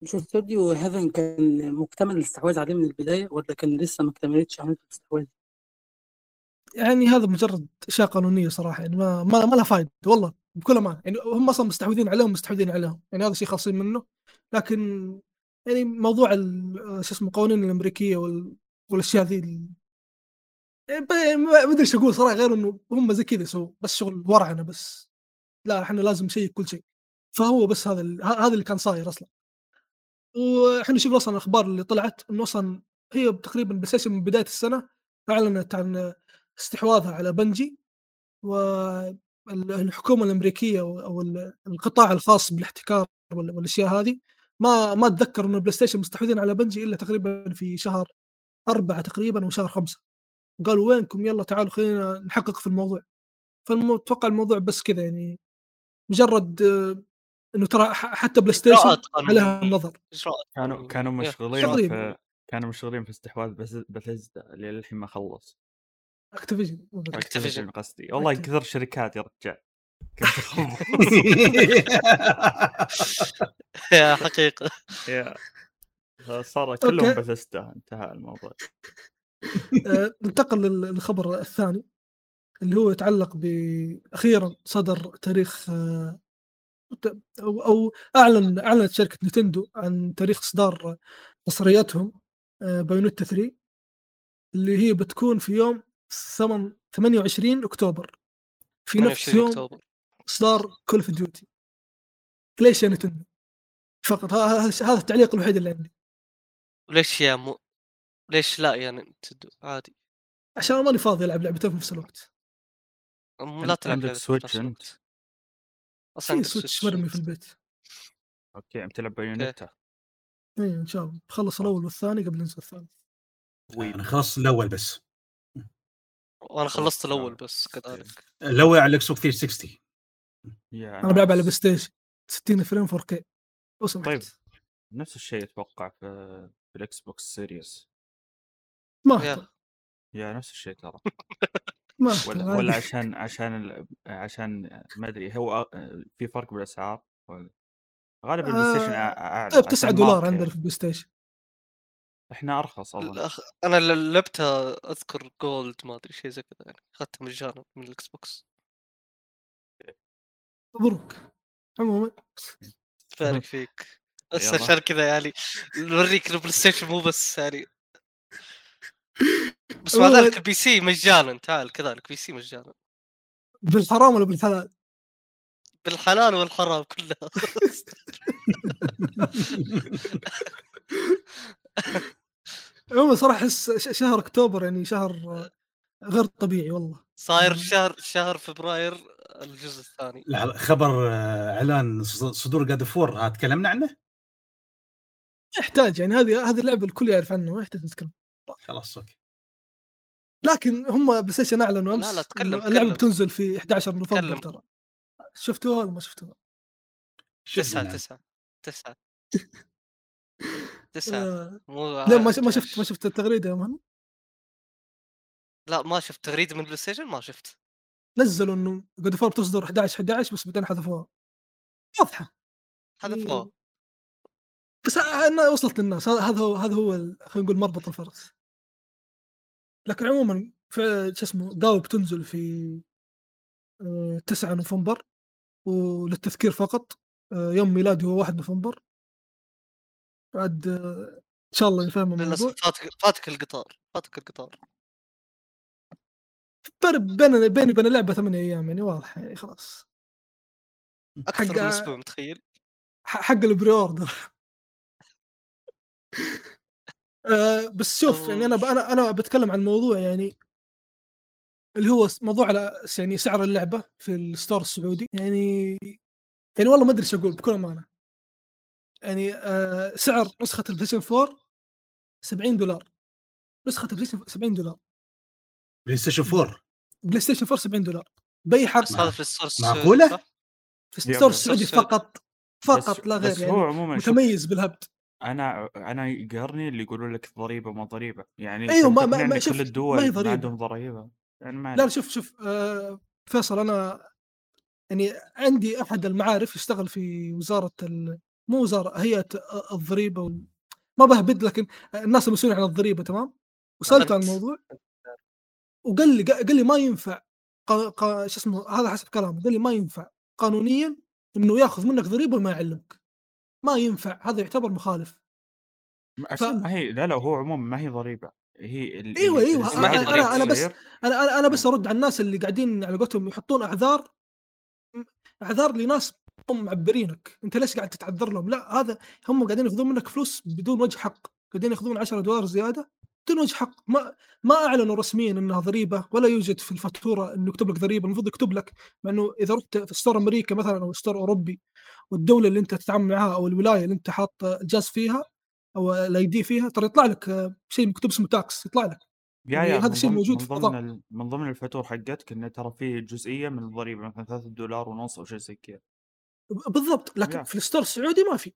مش استوديو هيفن كان مكتمل الاستحواذ عليه من البداية ولا كان لسه ما اكتملتش عمليه الاستحواذ؟ يعني هذا مجرد أشياء قانونية صراحة يعني ما ما, ما لها فائده والله بكل أمان. يعني هم أصلا مستحوذين عليهم مستحوذين عليهم يعني هذا شيء خاصين منه. لكن يعني موضوع شو اسمه القوانين الأمريكية وال... والأشياء ذي ما أدري إيش أقول صراحة غير إنه هم زي كذا يسووا بس شغل ورعنا بس. لا إحنا لازم نشيك كل شيء. فهو بس هذا هذا اللي كان صاير أصلا. وإحنا شفنا أصلا الأخبار اللي طلعت إنه أصلا هي تقريبا بلاي من بداية السنة أعلنت عن استحواذها على بنجي والحكومة الأمريكية أو القطاع الخاص بالاحتكار وال- والأشياء هذه. ما ما أتذكر إنه ال PlayStation مستحوذين على بنجي إلا تقريبا في شهر أربعة تقريبا وشهر خمسة. قالوا وينكم يلا تعالوا خلينا نحقق في الموضوع فاتوقع الموضوع بس كذا يعني مجرد آه، إنه ترى حتى PlayStation. عليها النظر كانوا. كانوا. مشغولين. في كانوا مشغولين في استحواذ بثزدا اللي للحين ما خلص Activision Activision قصدي والله. كثر شركات يا رجال. يا حقيقة يا صار كلهم. بثزدا انتهى الموضوع ننتقل لل- للخبر الثاني اللي هو يتعلق باخيرا صدر تاريخ آه، أو اعلن أعلنت شركة نتندو عن تاريخ إصدار حصرياتهم آه، بايونيتا 3 اللي هي بتكون في يوم 8 28 أكتوبر في نفس 28 يوم أكتوبر. إصدار Call of Duty ليش يا نتندو؟ فقط هذا التعليق الوحيد اللي عندي. ليش يا مو ليش لا يعني نتندو عادي. عشان ماني فاضي ألعب لعبتين في نفس الوقت. لا تلعب عندك لعبة في Switch؟ الوقت. أصلا Switch مرمي في البيت. أوكي عم تلعب بايونيتا؟ اي إن شاء الله. بخلص الأول والثاني قبل ننزل الثالث. أنا خلصت الأول بس. وأنا خلصت الأول بس كذلك. الأول على الإكس بوكس 360 يا أنا بلعب على Play. Station 60 frame 4K لو سمحت طيب. نفس الشيء أتوقع في في ال Xbox Series. ما يا. يا نفس الشيء ترى ما ولا ولا. عشان عشان ال... عشان ما أدري هو أ- في فرق بالأسعار ولا غالبا ال PlayStation آه، أعلى طيب عشان 9 دولار عندنا. في ال PlayStation إحنا أرخص أظن. أنا لعبتها أذكر Gold ما أدري شيء زي كذا يعني أخذتها مجانا من ال Xbox مبروك عموما بارك فيك بس. عشان كذا يعني نوريك ال PlayStation مو بس يعني بس مع ذلك ال PC مجانا تعال كذلك PC مجانا. بالحرام ولا بالحلال؟ بالحلال والحرام كلها. عموما صراحة أحس ش- شهر أكتوبر يعني شهر غير طبيعي والله. صاير مم. شهر شهر فبراير الجزء الثاني. لحظة، خبر إعلان ص- صدور God of War تكلمنا عنه؟ يحتاج يعني هذه هذه اللعبة الكل يعرف عنها ما يحتاج نتكلم. خلاص أوكي. لكن هم بلاي ستيشن أعلنوا امس لا، لا، تكلم، اللعبة تكلم. بتنزل في 11 نوفمبر. ترى. شفتوها ولا ما شفتوها؟ تسعة. تسعة. تسعة. تسعة. آه. مو لا ما ش- ما. شفت ما شفت التغريدة يا man لا ما شفت تغريدة من بلاي ستيشن؟ ما شفت. نزلوا إنه God of War بتصدر 11 11 بس بعدين حذفوها. واضحة. حذفوها. بس انها وصلت للناس. هذا هذا هو هذا هو خلينا نقول مربط الفرس. لكن عموما في شو اسمه داو بتنزل في آه، 9 نوفمبر وللتذكير فقط آه، يوم ميلادي هو 1 نوفمبر. بعد آه، إن شاء الله يفهم الموضوع. فاتك فاتك القطار فاتك القطار. فرق بين بيني وبين اللعبة ثمانية أيام يعني واضح يعني خلاص. أكثر حق- من أسبوع متخيل؟ حق ال pre-order آه، بس شوف يعني أنا أنا أنا بتكلم عن موضوع يعني اللي هو موضوع على يعني سعر اللعبة في ال store السعودي. يعني يعني والله ما أدري إيش أقول بكل أمانة. يعني آه سعر نسخة البلايستيشن 4 70 دولار. نسخة البلايستيشن 70 دولار. بلاي ستيشن 4 بلاي ستيشن 4 70 دولار. بأي بس هذا في السورس معقولة؟ صح؟ في ال store السعودي فقط فقط بس لا غير بس يعني هو عموما متميز بالهبد. أنا أنا يقهرني اللي يقولوا لك ضريبة ما ضريبة يعني أنت ما- ما- ما- شوف، كل ما الدول هي ما, ضريبة. عندهم ضريبة يعني ما لا عليك. شوف شوف آه فيصل أنا يعني عندي أحد المعارف يشتغل في وزارة ال... مو وزارة هيئة الضريبة وال... ما بهبد لكن الناس المسؤولين عن الضريبة تمام وسالته عن. الموضوع وقال لي قال لي ما ينفع قا... قا... شو اسمه هذا حسب كلامه قال لي ما ينفع قانونيا إنه ياخذ منك ضريبة وما يعلمك ما ينفع هذا يعتبر مخالف. عشان ما هي لا لا هو عموما ما هي ضريبة. هي ال- أيوة، ال- أيوة، السماح أنا- بس-. أنا أنا أنا بس أرد على الناس اللي قاعدين على قولتهم يحطون أعذار أعذار لناس هم معبرينك. أنت ليش قاعد تتعذر لهم؟ لا هذا هم قاعدين ياخذون منك فلوس بدون وجه حق. قاعدين ياخذون 10 دولار زيادة بدون وجه حق. ما ما أعلنوا رسميا إنها ضريبة ولا يوجد في الفاتورة إنه يكتب لك ضريبة المفروض يكتب لك. مع إنه إذا رحت في store أمريكا مثلا أو store أوروبي والدولة اللي أنت تتعامل معها أو الولاية اللي أنت حاط الجهاز فيها أو ال ID فيها ترى يطلع لك شيء مكتوب اسمه tax يطلع لك يا يعني يا هذا الشيء موجود من في ضمن. ال- من ضمن الفاتور حقتك إنه ترى في جزئية من الضريبه مثلا 3 دولار ونص أو شيء زي كذا بالضبط لكن يا. في ال store السعودي ما في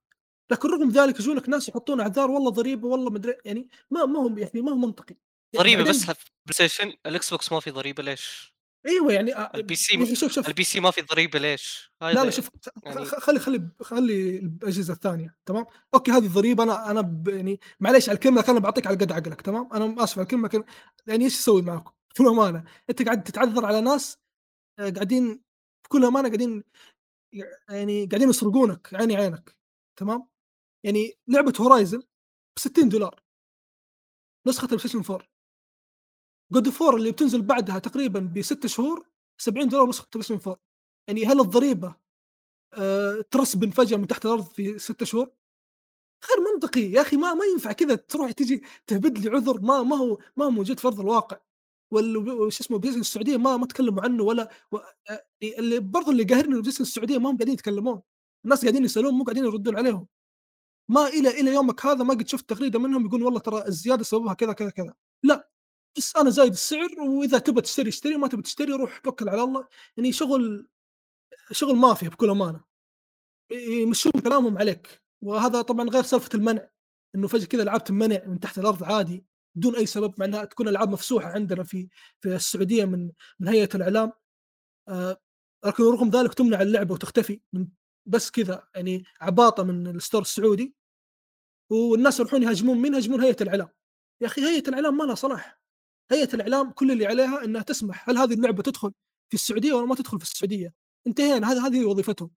لكن رغم ذلك يجونك ناس يحطون أعذار والله ضريبة والله مدري يعني ما ما هو يعني ما هو منطقي يعني ضريبة بس في بلاي ستيشن الاكس بوكس ما في ضريبة ليش؟ إيوه يعني آه، البي سي يعني شوف شوف. ال PC ما في ضريبة ليش؟ لا لا شوف يعني- خلي خلي خلي الأجهزة الثانية تمام؟ أوكي هذه ضريبه أنا أنا ب يعني معليش على الكلمة لكن أنا بعطيك على قد عقلك تمام؟ أنا آسف على الكلمة لكن يعني إيش أسوي معكم بكل أمانة أنت قاعد تتعذر على ناس آه، قاعدين بكل أمانة قاعدين يعني قاعدين يسرقونك عيني عينك تمام؟ يعني لعبة Horizon ب 60 دولار نسخة البلاي ستيشن 4 God of War اللي بتنزل بعدها تقريبا بست شهور 70 دولار نسخه ستيشن 4 يعني هل الضريبة آه ترسبن فجاه من تحت الأرض في ست شهور؟ غير منطقي. يا أخي ما ما ينفع كذا تروح تجي تهبد لي عذر. ما ما هو ما هو موجود في أرض الواقع. وش اسمه بلايستيشن السعودية ما ما تكلموا عنه ولا و... آه، اللي برضه اللي قاهرني البلايستيشن السعودية ما هم قاعدين يتكلمون. الناس قاعدين يسألون مو قاعدين يردون عليهم. ما إلى إلى يومك هذا ما قد شفت تغريدة منهم يقول والله ترى الزيادة سببها كذا كذا كذا. بس أنا زايد السعر وإذا تبى تشتري اشتري ما تبى تشتري روح توكل على الله. يعني شغل شغل مافيا بكل أمانة. يمشون كلامهم عليك. وهذا طبعا غير سالفة المنع. إنه فجأة كذا العاب تمنع من تحت الأرض عادي بدون أي سبب مع إنها تكون ألعاب مفسوحة عندنا في في السعودية من من هيئة الإعلام. آه، لكن رغم ذلك تمنع اللعبة وتختفي من بس كذا يعني عباطة من الستور السعودي. والناس يروحون يهاجمون. مين يهاجمون؟ هيئة الإعلام. يا أخي هيئة الإعلام ما لها صلاح. هيئة الإعلام كل اللي عليها إنها تسمح. هل هذه اللعبة تدخل في السعودية ولا ما تدخل في السعودية؟ انتهينا. هذا هذه وظيفتهم.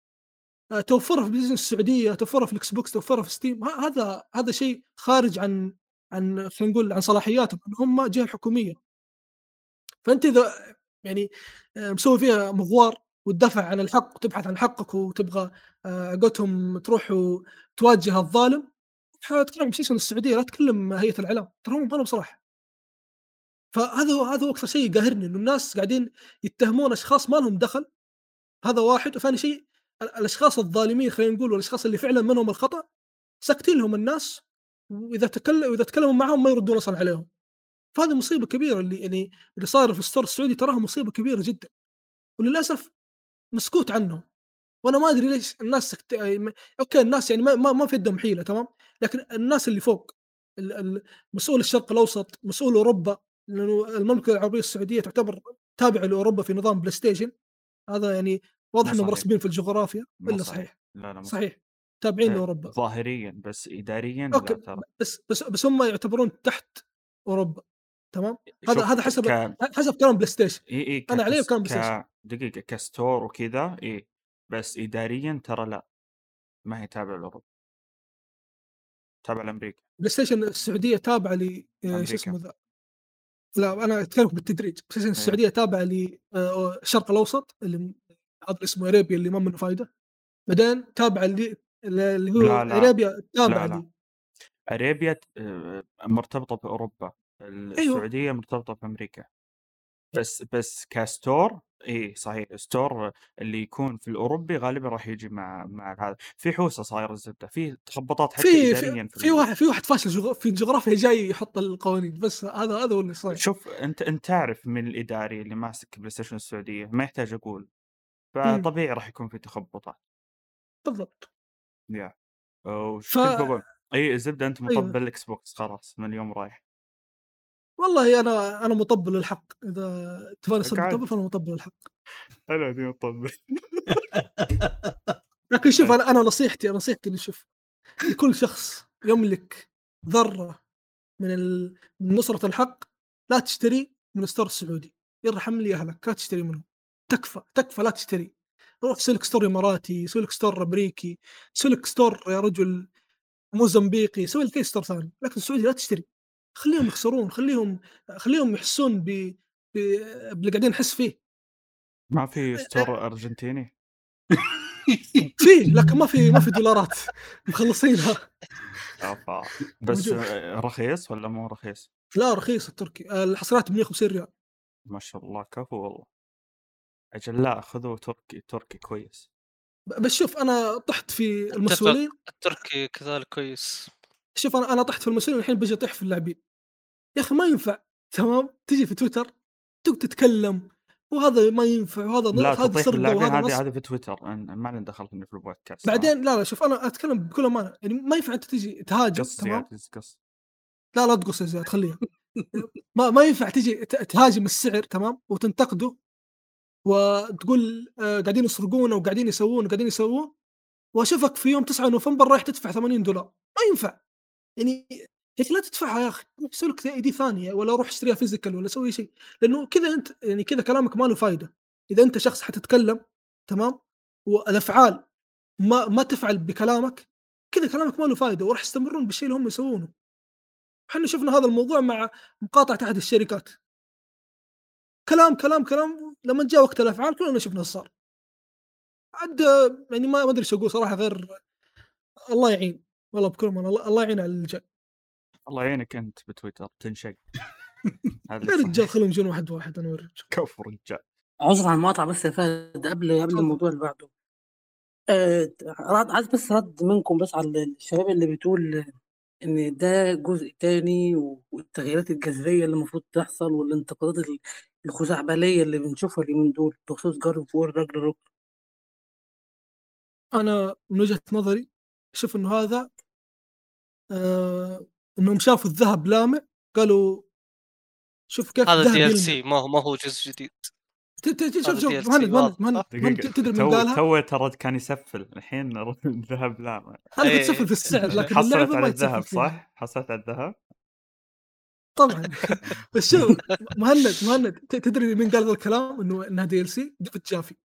آه، توفرها في بلايستيشن السعودية توفرها في الإكس بوكس توفرها في Steam. هذا هذا شيء خارج عن عن خلينا نقول عن صلاحياتهم هم جهة حكومية. فأنت إذا يعني آه، مسوي فيها مغوار وتدافع عن الحق وتبحث عن حقك وتبغى آه، قولتهم تروح وتواجه الظالم تتكلم بلايستيشن السعودية. لا تكلم هيئة الإعلام. ترى هم صلاح فهذا هو هذا هو أكثر شيء يقهرني إنه الناس قاعدين يتهمون أشخاص ما لهم دخل. هذا واحد. وثاني شيء ال- الأشخاص الظالمين خلينا نقول والأشخاص اللي فعلا منهم الخطأ ساكتين لهم الناس وإذا تكلم وإذا تكلموا معهم ما يردون أصلا عليهم. فهذه مصيبة كبيرة اللي يعني اللي صاير في ال store السعودي تراها مصيبة كبيرة جدا. وللأسف مسكوت عنه وأنا ما أدري ليش الناس سكت... م- أوكي الناس يعني ما ما, ما في يدهم حيلة تمام؟ لكن الناس اللي فوق مسؤول الشرق الأوسط مسؤول أوروبا لأنه المملكة العربية السعودية تعتبر تابعة لأوروبا في نظام بلاي ستيشن هذا يعني واضح إنهم صحيح. راسبين في الجغرافيا إلا صحيح. لا لا مو صحيح. تابعين آه، لأوروبا. ظاهريا بس اداريا أوكي لا ترى. بس بس بس هم يعتبرون تحت أوروبا تمام؟ هذا هذا حسب ك... حسب كلام بلاي ستيشن إي اي أنا عليه ككس... بكلام بلاي ستيشن. ك... دقيقة ك store وكذا إي بس اداريا ترى لا ما هي تابعة لأوروبا. تابعة لأمريكا. بلاي ستيشن السعودية تابعة ل آه، شو. اسمه ذا لا أنا أتكلم بالتدريج ستيشن إيه. السعودية تابعة للشرق الأوسط اللي اسمه Arabia اللي ما منه فايدة بعدين تابعة اللي اللي هو لا، لا. Arabia تابعة لا. لي Arabia آه، مرتبطة بأوروبا أيوه. السعودية مرتبطة بأمريكا بس بس ك store إي صحيح store اللي يكون في الأوروبي غالبا راح يجي مع مع هذا. في حوسة صايرة الزبده في تخبطات حتى في في, في واحد في واحد فاشل جغ- في الجغرافيا جاي يحط القوانين بس هذا هذا هو اللي صاير. شوف أنت أنت تعرف من الإداري اللي ماسك بلاي ستيشن السعودية ما يحتاج أقول. فطبيعي راح يكون في تخبطات. بالضبط. يا. وش ف- إي الزبدة أنت أيوه. مطبل الإكس بوكس خلاص من اليوم رايح. والله أنا أنا مطبل الحق إذا قاعد. مطبل فأنا مطبل الحق أنا دي مطبل. لكن شوف أنا أنا نصيحتي نصيحتي اللي شوف لكل شخص يملك ذرة من ال... من نصرة الحق لا تشتري من ال store السعودي. يرحم لي أهلك لا تشتري منهم تكفى تكفى لا تشتري. روح سوي لك store إماراتي سوي لك store أمريكي سوي لك store يا رجل موزمبيقي سوي لك store ثاني لكن السعودي لا تشتري. خليهم يخسرون خليهم خليهم يحسون ب باللي قاعدين نحس فيه. ما في ستور أرجنتيني. فيه لكن ما في ما في دولارات مخلصينها. بس رخيص ولا مو رخيص؟ لا رخيص التركي. الحصريات ب 150 ريال. ما شاء الله كفو والله. أجل لا خذوا تركي تركي كويس. بس شوف أنا طحت في المسؤولين التركي كذلك كويس. شوف أنا أنا طحت في المسؤولين الحين بجي اطيح في اللاعبين. يا أخي ما ينفع. تمام؟ تجي في تويتر تقعد تتكلم وهذا ما ينفع وهذا لا هذا اللاعبين وهذا هذه هذه في تويتر. ما لنا دخل في البودكاست بعدين لا لا شوف أنا أتكلم بكل أمانة. يعني ما ينفع أنت تجي تهاجم قص تمام؟ قص. لا لا تقص يا زياد خليها. ما ما ينفع تجي تهاجم السعر تمام؟ وتنتقده وتقول آه، قاعدين يسرقون وقاعدين يسوون وقاعدين يسوون وأشوفك في يوم 9 نوفمبر رايح تدفع 80 دولار. ما ينفع. يعني أخي لا تدفعها يا أخي سوي لك ID ثانية ولا روح اشتريها physical ولا سوي شيء. لأنه كذا أنت يعني كذا كلامك ما له فائده إذا أنت شخص حتتكلم تمام؟ والأفعال ما ما تفعل بكلامك كذا كلامك ما له فائده وراح يستمرون بالشيء اللي هم يسوونه. إحنا شفنا هذا الموضوع مع مقاطعة أحد الشركات. كلام كلام كلام لما جاء وقت الأفعال كلنا شفنا إيش صار. عاد يعني ما أدري إيش أقول صراحة غير الله يعين. والله بكل أمانة، الله الله يعين على الرجال الله يعينك أنت بتويتر تنشق هذا يا رجال. خليهم يجون واحد واحد أنا اوريك كفو رجال. عذرا على المقاطعة بس يا فهد قبل قبل. الموضوع اللي بعده. آه رد- عايز بس رد منكم بس على الشباب اللي بتقول إن ده جزء تاني والتغييرات الجذرية اللي المفروض تحصل والانتقادات ال- الخزعبلية اللي بنشوفها اليومين دول بخصوص God of War Ragnarök أنا من وجهة نظري أشوف إنه هذا آه انهم شافوا الذهب لامع قالوا شوف كيف هذا دي إل. سي ما هو ما هو جزء جديد ت- ت- ت- شوف شوف مهند مهند. مهند تدري من تو قالها؟ تو ترى كان يسفل الحين الذهب لا ما. أنا إيه. كنت سفل في السعر لكن حصلت على الذهب. صح؟ حصلت على الذهب؟ طبعا بس شوف مهند مهند ت- تدري من قال ذا الكلام إنه إنها DLC ديفيد جافي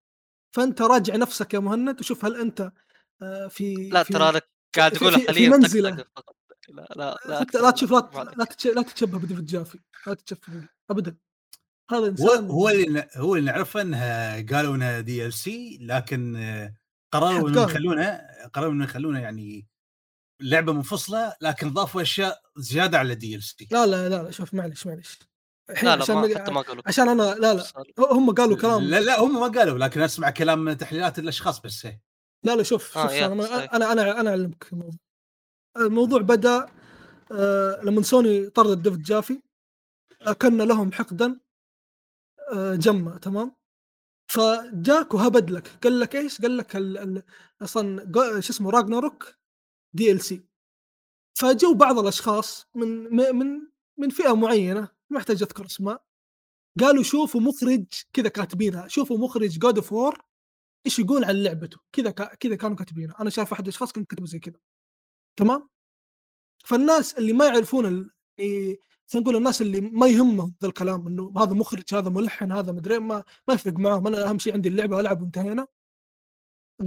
فأنت راجع نفسك يا مهند وشوف هل أنت آه، في لا في ترى أنا قاعد في حاليا فقط. لا لا لا لا, تشوف لا. لا, تتش- لا تتشبه بديفيد جافي. لا تتشبه ابدا. هذا هو إنسان هو اللي هو اللي نعرفه إنها قالوا إنها DLC لكن قرروا إنهم. يخلونها قرروا إنهم يخلونها يعني لعبة منفصلة لكن ضافوا أشياء زيادة على DLC. لا لا لا شوف معلش معلش لا لا عشان ما حتى ما قالوا عشان أنا لا لا هم قالوا كلام لا لا هم ما قالوا لكن أسمع كلام تحليلات الأشخاص بس. إيه. لا لا شوف آه، شوف يا، أنا. أنا أنا أنا أعلمك الموضوع الموضوع بدأ آه لما سوني طردت ديفيد جافي كان لهم حقدا آه جمة تمام فجاك وهبد لك قال لك إيش؟ قال لك ال- ال- أصلا شو اسمه Ragnarök DLC فجو بعض الأشخاص من من من فئة معينة ما أحتاج أذكر أسماء قالوا شوفوا مخرج كذا كاتبينها شوفوا مخرج God of War إيش يقول عن لعبته؟ كذا كذا كانوا كاتبينها أنا شايف احد الاشخاص كان كتبوا زي كذا. تمام؟ فالناس اللي ما يعرفون ال... إيه، نقول الناس اللي ما يهمهم ذا الكلام إنه هذا مخرج هذا ملحن هذا مدري ما ما يفرق معاهم. أنا أهم شيء عندي اللعبة ألعب وانتهينا.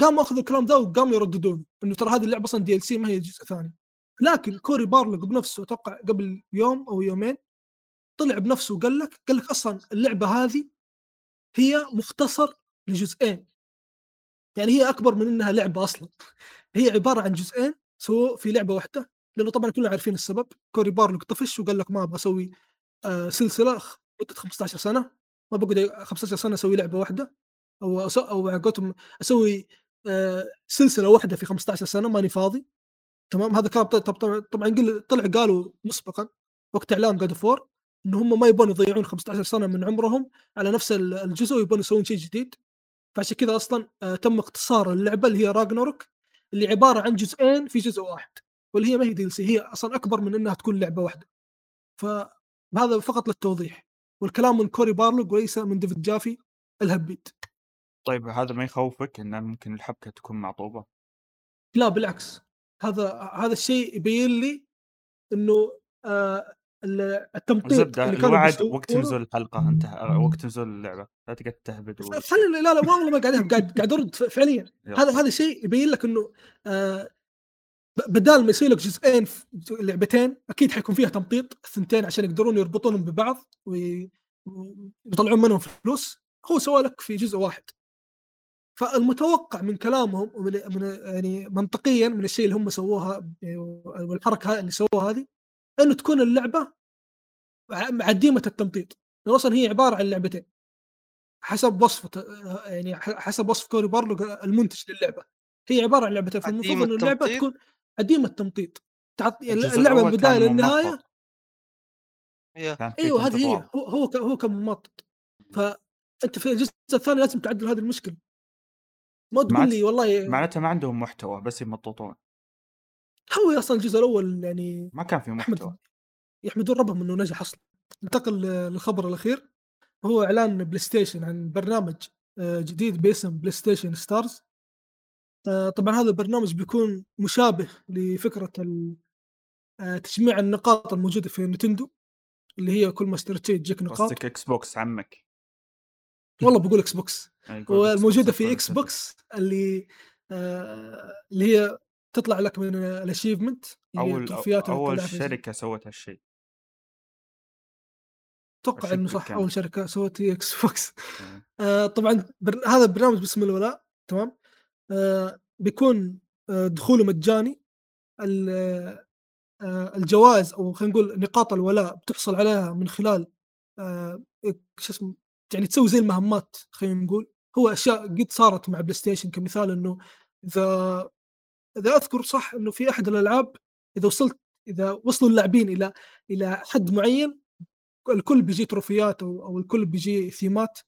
قاموا أخذوا الكلام ذا وقاموا يرددون إنه ترى هذه اللعبة أصلا DLC ما هي جزء ثاني. لكن كوري بارلوك بنفسه أتوقع قبل يوم أو يومين طلع بنفسه وقال لك قال لك أصلا اللعبة هذه هي مختصر لجزئين. يعني هي أكبر من إنها لعبة أصلا. هي عبارة عن جزئين سووا في لعبة واحدة لأنه طبعا كلنا عارفين السبب. كوري بارلوك طفش وقال لك ما أبغى أسوي آه سلسلة مدة 15 سنة. ما بقعد 15 سنة أسوي لعبة واحدة. أو أسو أو أسوي آه سلسلة واحدة في 15 سنة ماني فاضي. تمام؟ هذا كان طبعا طبعا, طلع قالوا مسبقا وقت إعلان God of War ان هم ما يبون يضيعون 15 سنة من عمرهم على نفس ال- الجزء ويبون يسوون شيء جديد. فعشان كذا أصلا آه تم اختصار اللعبة اللي هي Ragnarök اللي عبارة عن جزئين في جزء واحد واللي هي ما هي DLC هي أصلا أكبر من إنها تكون لعبة واحدة. فهذا فقط للتوضيح والكلام من كوري بارلوك وليس من ديفيد جافي الهبيد طيب هذا ما يخوفك إن ممكن الحبكة تكون معطوبة؟ لا بالعكس. هذا هذا الشيء يبين لي إنه آه التمطيط زبدة الوعد وقت نزول الحلقة انتهى وقت نزول اللعبة. لا تقعد تهبد. خلينا لا لا والله ما قاعد قاعد قاعد ارد فعليا. هذا هذا شيء يبين لك إنه آه بدال ما يصير لك جزئين في لعبتين أكيد حيكون فيها تمطيط الثنتين عشان يقدرون يربطونهم ببعض وي- ويطلعون منهم فلوس. هو سوى لك في جزء واحد. فالمتوقع من كلامهم ومن من يعني منطقيا من الشيء اللي هم سووها والحركة اللي سووها هذه إنه تكون اللعبة عديمة التمطيط. لأن أصلا هي عبارة عن لعبتين. حسب وصف يعني ح- حسب وصف كوري بارلو المنتج للعبة. هي عبارة عن لعبتين. فالمفروض إنه اللعبة؟ تكون عديمة التمطيط. تعط... الجزء اللعبة من البدايه للنهاية إيوه هذه هي. هو هو ك- هو كان ممطط فأنت في الجزء الثاني لازم تعدل هذه المشكلة. ما تقول لي والله معناتها ما عندهم محتوى بس يمططون. هو أصلا الجزء الأول يعني ما كان في محتوى. يحمدون ربهم إنه نجح أصلا. ننتقل للخبر الأخير هو إعلان بلاي ستيشن عن برنامج آه، جديد باسم PlayStation Stars. آه، طبعا هذا البرنامج بيكون مشابه لفكرة آه، تجميع النقاط الموجودة في نتندو اللي هي كل ما اشتريت شيء تجيك نقاط. قصدك إكس بوكس عمك. والله بقول إكس بوكس والموجودة في إكس. بوكس اللي اللي هي تطلع لك من ال achievement هي أول أول شركة سوت هالشيء. أتوقع إنه صح. أول شركة سوت هي إكس بوكس. آه طبعا بر... هذا البرنامج باسم الولاء تمام؟ آه بيكون آه دخوله مجاني. ال- آه الجوائز أو خلينا نقول نقاط الولاء بتحصل عليها من خلال آه شو اسمه يعني تسوي زي المهمات خلينا نقول. هو أشياء قد صارت مع بلاي ستيشن كمثال إنه إذا إذا أذكر صح إنه في أحد الألعاب إذا وصلت إذا وصلوا اللاعبين إلى إلى حد معين الكل بيجي تروفيات أو, أو الكل بيجي ثيمات.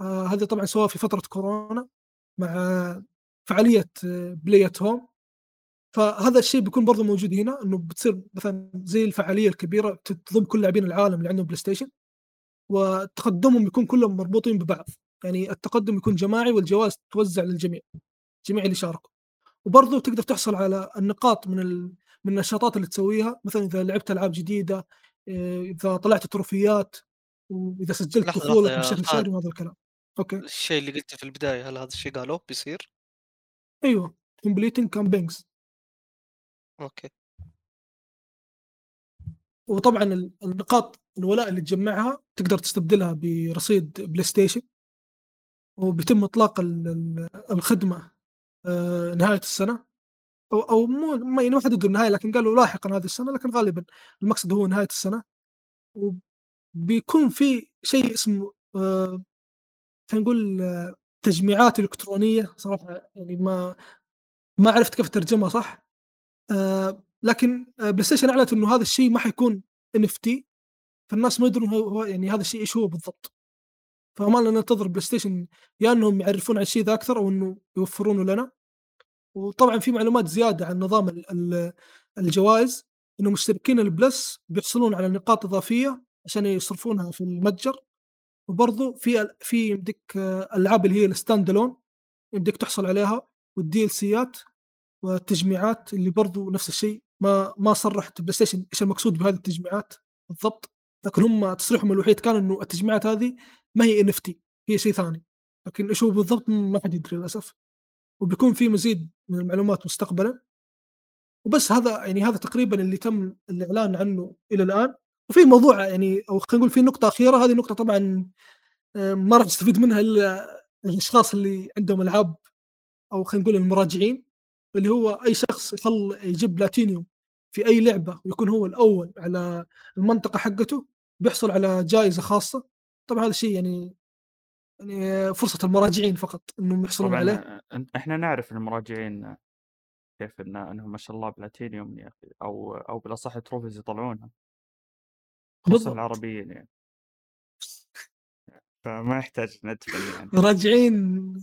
آه هذا طبعا سواء في فترة كورونا مع فعالية Play At Home فهذا الشيء بيكون برضه موجود هنا إنه بتصير مثلا زي الفعالية الكبيرة تضم كل لاعبين العالم اللي عندهم بلاي ستيشن وتقدمهم يكون كلهم مربوطين ببعض. يعني التقدم يكون جماعي والجوائز توزع للجميع جميع اللي شاركوا. وبرضه تقدر تحصل على النقاط من ال... من النشاطات اللي تسويها. مثلا إذا لعبت ألعاب جديدة إيه، إذا طلعت تروفيات وإذا سجلت يا بشكل. شهري وهذا الكلام. أوكي. الشيء اللي قلته في البداية هل هذا الشيء قالوه؟ بيصير؟ أيوه. Completing campaigns. Okay. وطبعا ال- النقاط الولاء اللي تجمعها تقدر تستبدلها برصيد بلاي ستيشن وبيتم إطلاق ال- ال- الخدمة آه، نهاية السنة. أو أو مو ما يعني ما حددوا النهايه لكن قالوا لاحقا هذه السنة لكن غالبا المقصد هو نهاية السنة. وبيكون في شيء اسمه آه، خلينا نقول آه، تجميعات إلكترونية. صراحة يعني ما ما عرفت كيف ترجمها صح؟ آه، لكن آه، بلاي ستيشن أعلنت إنه هذا الشيء ما حيكون NFT. فالناس ما يدرون هو- يعني هذا الشيء إيش هو بالضبط. فما لنا ننتظر بلاي ستيشن يا إنهم يعرفون عن الشيء ذا أكثر أو إنه يوفرونه لنا. وطبعا في معلومات زيادة عن نظام ال- ال- الجوائز إنه مشتركين ال Plus بيحصلون على نقاط إضافية عشان يصرفونها في المتجر. وبرضه في في يمديك ألعاب اللي هي ال standalone يمديك تحصل عليها وال DLC ات والتجميعات اللي برضو نفس الشيء. ما ما صرحت بلاي ستيشن إيش المقصود بهذه التجميعات بالضبط. لكن هم تصريحهم الوحيد كان إنه التجميعات هذه ما هي NFT هي شيء ثاني. لكن إيش هو بالضبط ما حد يدري للأسف. وبيكون في مزيد من المعلومات مستقبلا. وبس هذا يعني هذا تقريبا اللي تم الإعلان عنه إلى الآن. وفي موضوع يعني أو خلينا نقول في نقطة أخيرة هذه النقطه طبعا آه، ما راح تستفيد منها إلا الأشخاص اللي عندهم ألعاب أو خلينا نقول المراجعين. اللي هو أي شخص يخل يجيب بلاتينيوم في أي لعبة ويكون هو الأول على المنطقة حقته. بيحصل على جائزه خاصة. طبعا هذا الشيء يعني يعني فرصة المراجعين فقط إنهم يحصلون عليه. طبعا أن- إحنا نعرف المراجعين كيف إن إنهم ما شاء الله بلاتينيوم يا أخي أو أو بالأصح trophies يطلعونها. خصوصا. العربيين يعني. فما يحتاج ندفن يعني. مراجعين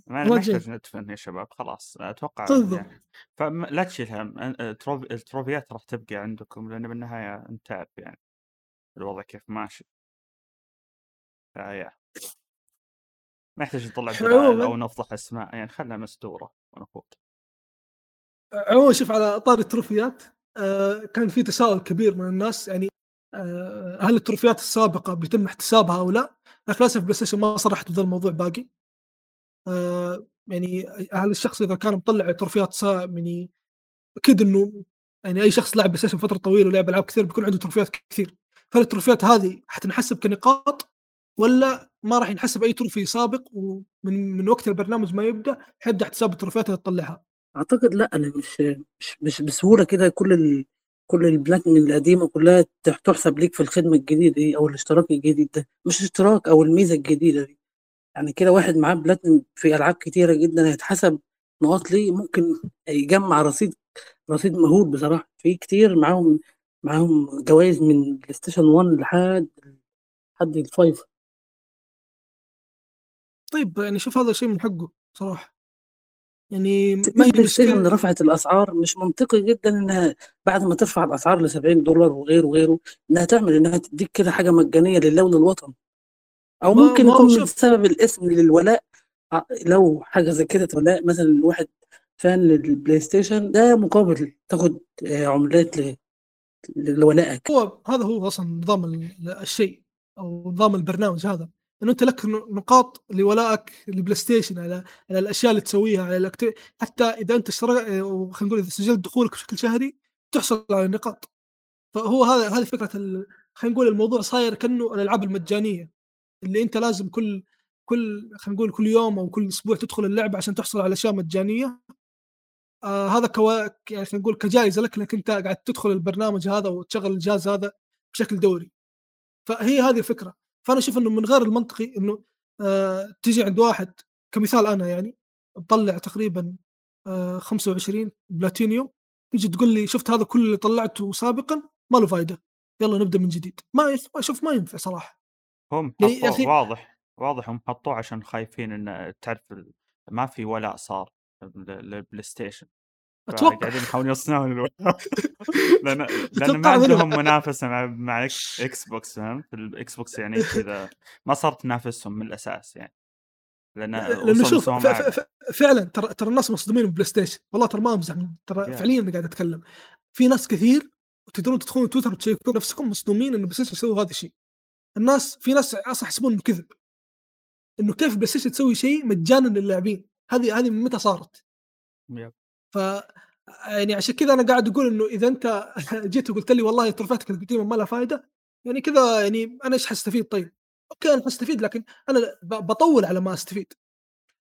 ما يحتاج ندفن يا شباب خلاص أتوقع. يعني. فلا تشيل هم التروفيات راح تبقى عندكم لأن بالنهاية أنت تعرف يعني. الوضع كيف ماشي. فيا ما يحتاج نطلع دلائل أو نفضح أسماء يعني خلها مستورة ونفوت عموما شوف على طاري التروفيات آه كان في تساؤل كبير من الناس يعني آه هل التروفيات السابقة بيتم احتسابها أو لا؟ لكن للاسف بلاي ستيشن ما صرحت بهذا الموضوع باقي. آه يعني هل الشخص إذا كان مطلع تروفيات سا يعني أكيد إنه يعني أي شخص لعب بلاي ستيشن فترة طويلة ولعب ألعاب كثير بيكون عنده تروفيات كثير. فهل التروفيات هذه حتنحسب كنقاط ولا ما راح ينحسب أي trophy سابق ومن من وقت البرنامج ما يبدأ حيبدا احتساب التروفيات اللي تطلعها. أعتقد لأ أنا مش مش مش بسهولة كده كل ال... كل البلاتينيوم القديمة كلها تح- تحسب ليك في الخدمة الجديدة دي أو الاشتراك الجديد ده. مش اشتراك أو الميزة الجديدة دي. يعني كده واحد معاه بلاتينيوم في ألعاب كتيرة جدا هيتحسب نقاط ليه ممكن يجمع رصيد رصيد مهول بصراحة. في كتير معاهم معاهم جوائز من بلاي ستيشن 1 لحد لحد ال five طيب يعني شوف هذا شيء من حقه صراحة يعني ما هي مشكله رفعت الأسعار مش منطقي جدا إنها بعد ما ترفع الأسعار ل 70 دولار وغيره وغيره إنها تعمل إنها تديك كده حاجة مجانية لله وللوطن أو ما- ممكن ما يكون شوف. بسبب الاسم للولاء ع- لو حاجة زي كده ولاء مثلا واحد fan للبلاي ستيشن ده مقابل تاخد آه، عملات لولائك. هو هذا هو أصلا نظام ال- الشيء أو نظام البرنامج هذا. إنه أنت لك نقاط لولائك للبلاي ستيشن على على الأشياء اللي تسويها على ال act... حتى إذا أنت اشترك خلينا نقول إذا سجلت دخولك بشكل شهري تحصل على نقاط فهو هذا هذه فكرة ال... خلينا نقول الموضوع صاير كأنه الألعاب المجانية اللي أنت لازم كل كل خلينا نقول كل يوم أو كل أسبوع تدخل اللعبة عشان تحصل على أشياء مجانية. آه هذا كوا يعني خلينا نقول كجائزة لك إنك أنت قاعد تدخل البرنامج هذا وتشغل الجهاز هذا بشكل دوري. فهي هذه الفكرة. فأنا أشوف إنه من غير المنطقي إنه آه تجي عند واحد كمثال أنا يعني مطلع تقريبا آه 25 بلاتينيوم تيجي تقول لي شفت هذا كل اللي طلعته سابقا؟ ما له فائده يلا نبدأ من جديد. ما أشوف ما ينفع صراحة. هم يعني واضح واضح هم حطوه عشان خايفين إن تعرف ما في ولاء صار لل- للبلاي ستيشن. أتوقع. قاعدين يحاولون يصنعون الولاء لأن لأن ما. عندهم منافسة مع مع إكس بوكس فهمت؟ الاكس بوكس يعني كذا. ما صارت تنافسهم من الأساس يعني. لأن لأنه شوف ف-. ف- فعلا ترى ترى الناس مصدومين من بلاي ستيشن والله ترى ما أمزح ترى Yeah. فعليا أنا قاعد أتكلم. في ناس كثير وتقدرون تدخلون تويتر وتشيكون نفسكم مصدومين انه بلاي ستيشن يسوي هذا الشيء. الناس في ناس أصلا يحسبون إنه كذب. إنه كيف بلاي ستيشن تسوي شيء مجانا للاعبين. هذه هذه من متى صارت؟ ف يعني عشان كذا أنا قاعد أقول إنه إذا أنت جيت وقلت لي والله تروفياتك القديمه ما لها فائده يعني كذا يعني أنا إيش حستفيد طيب؟ okay أنا حستفيد لكن أنا بطول على ما أستفيد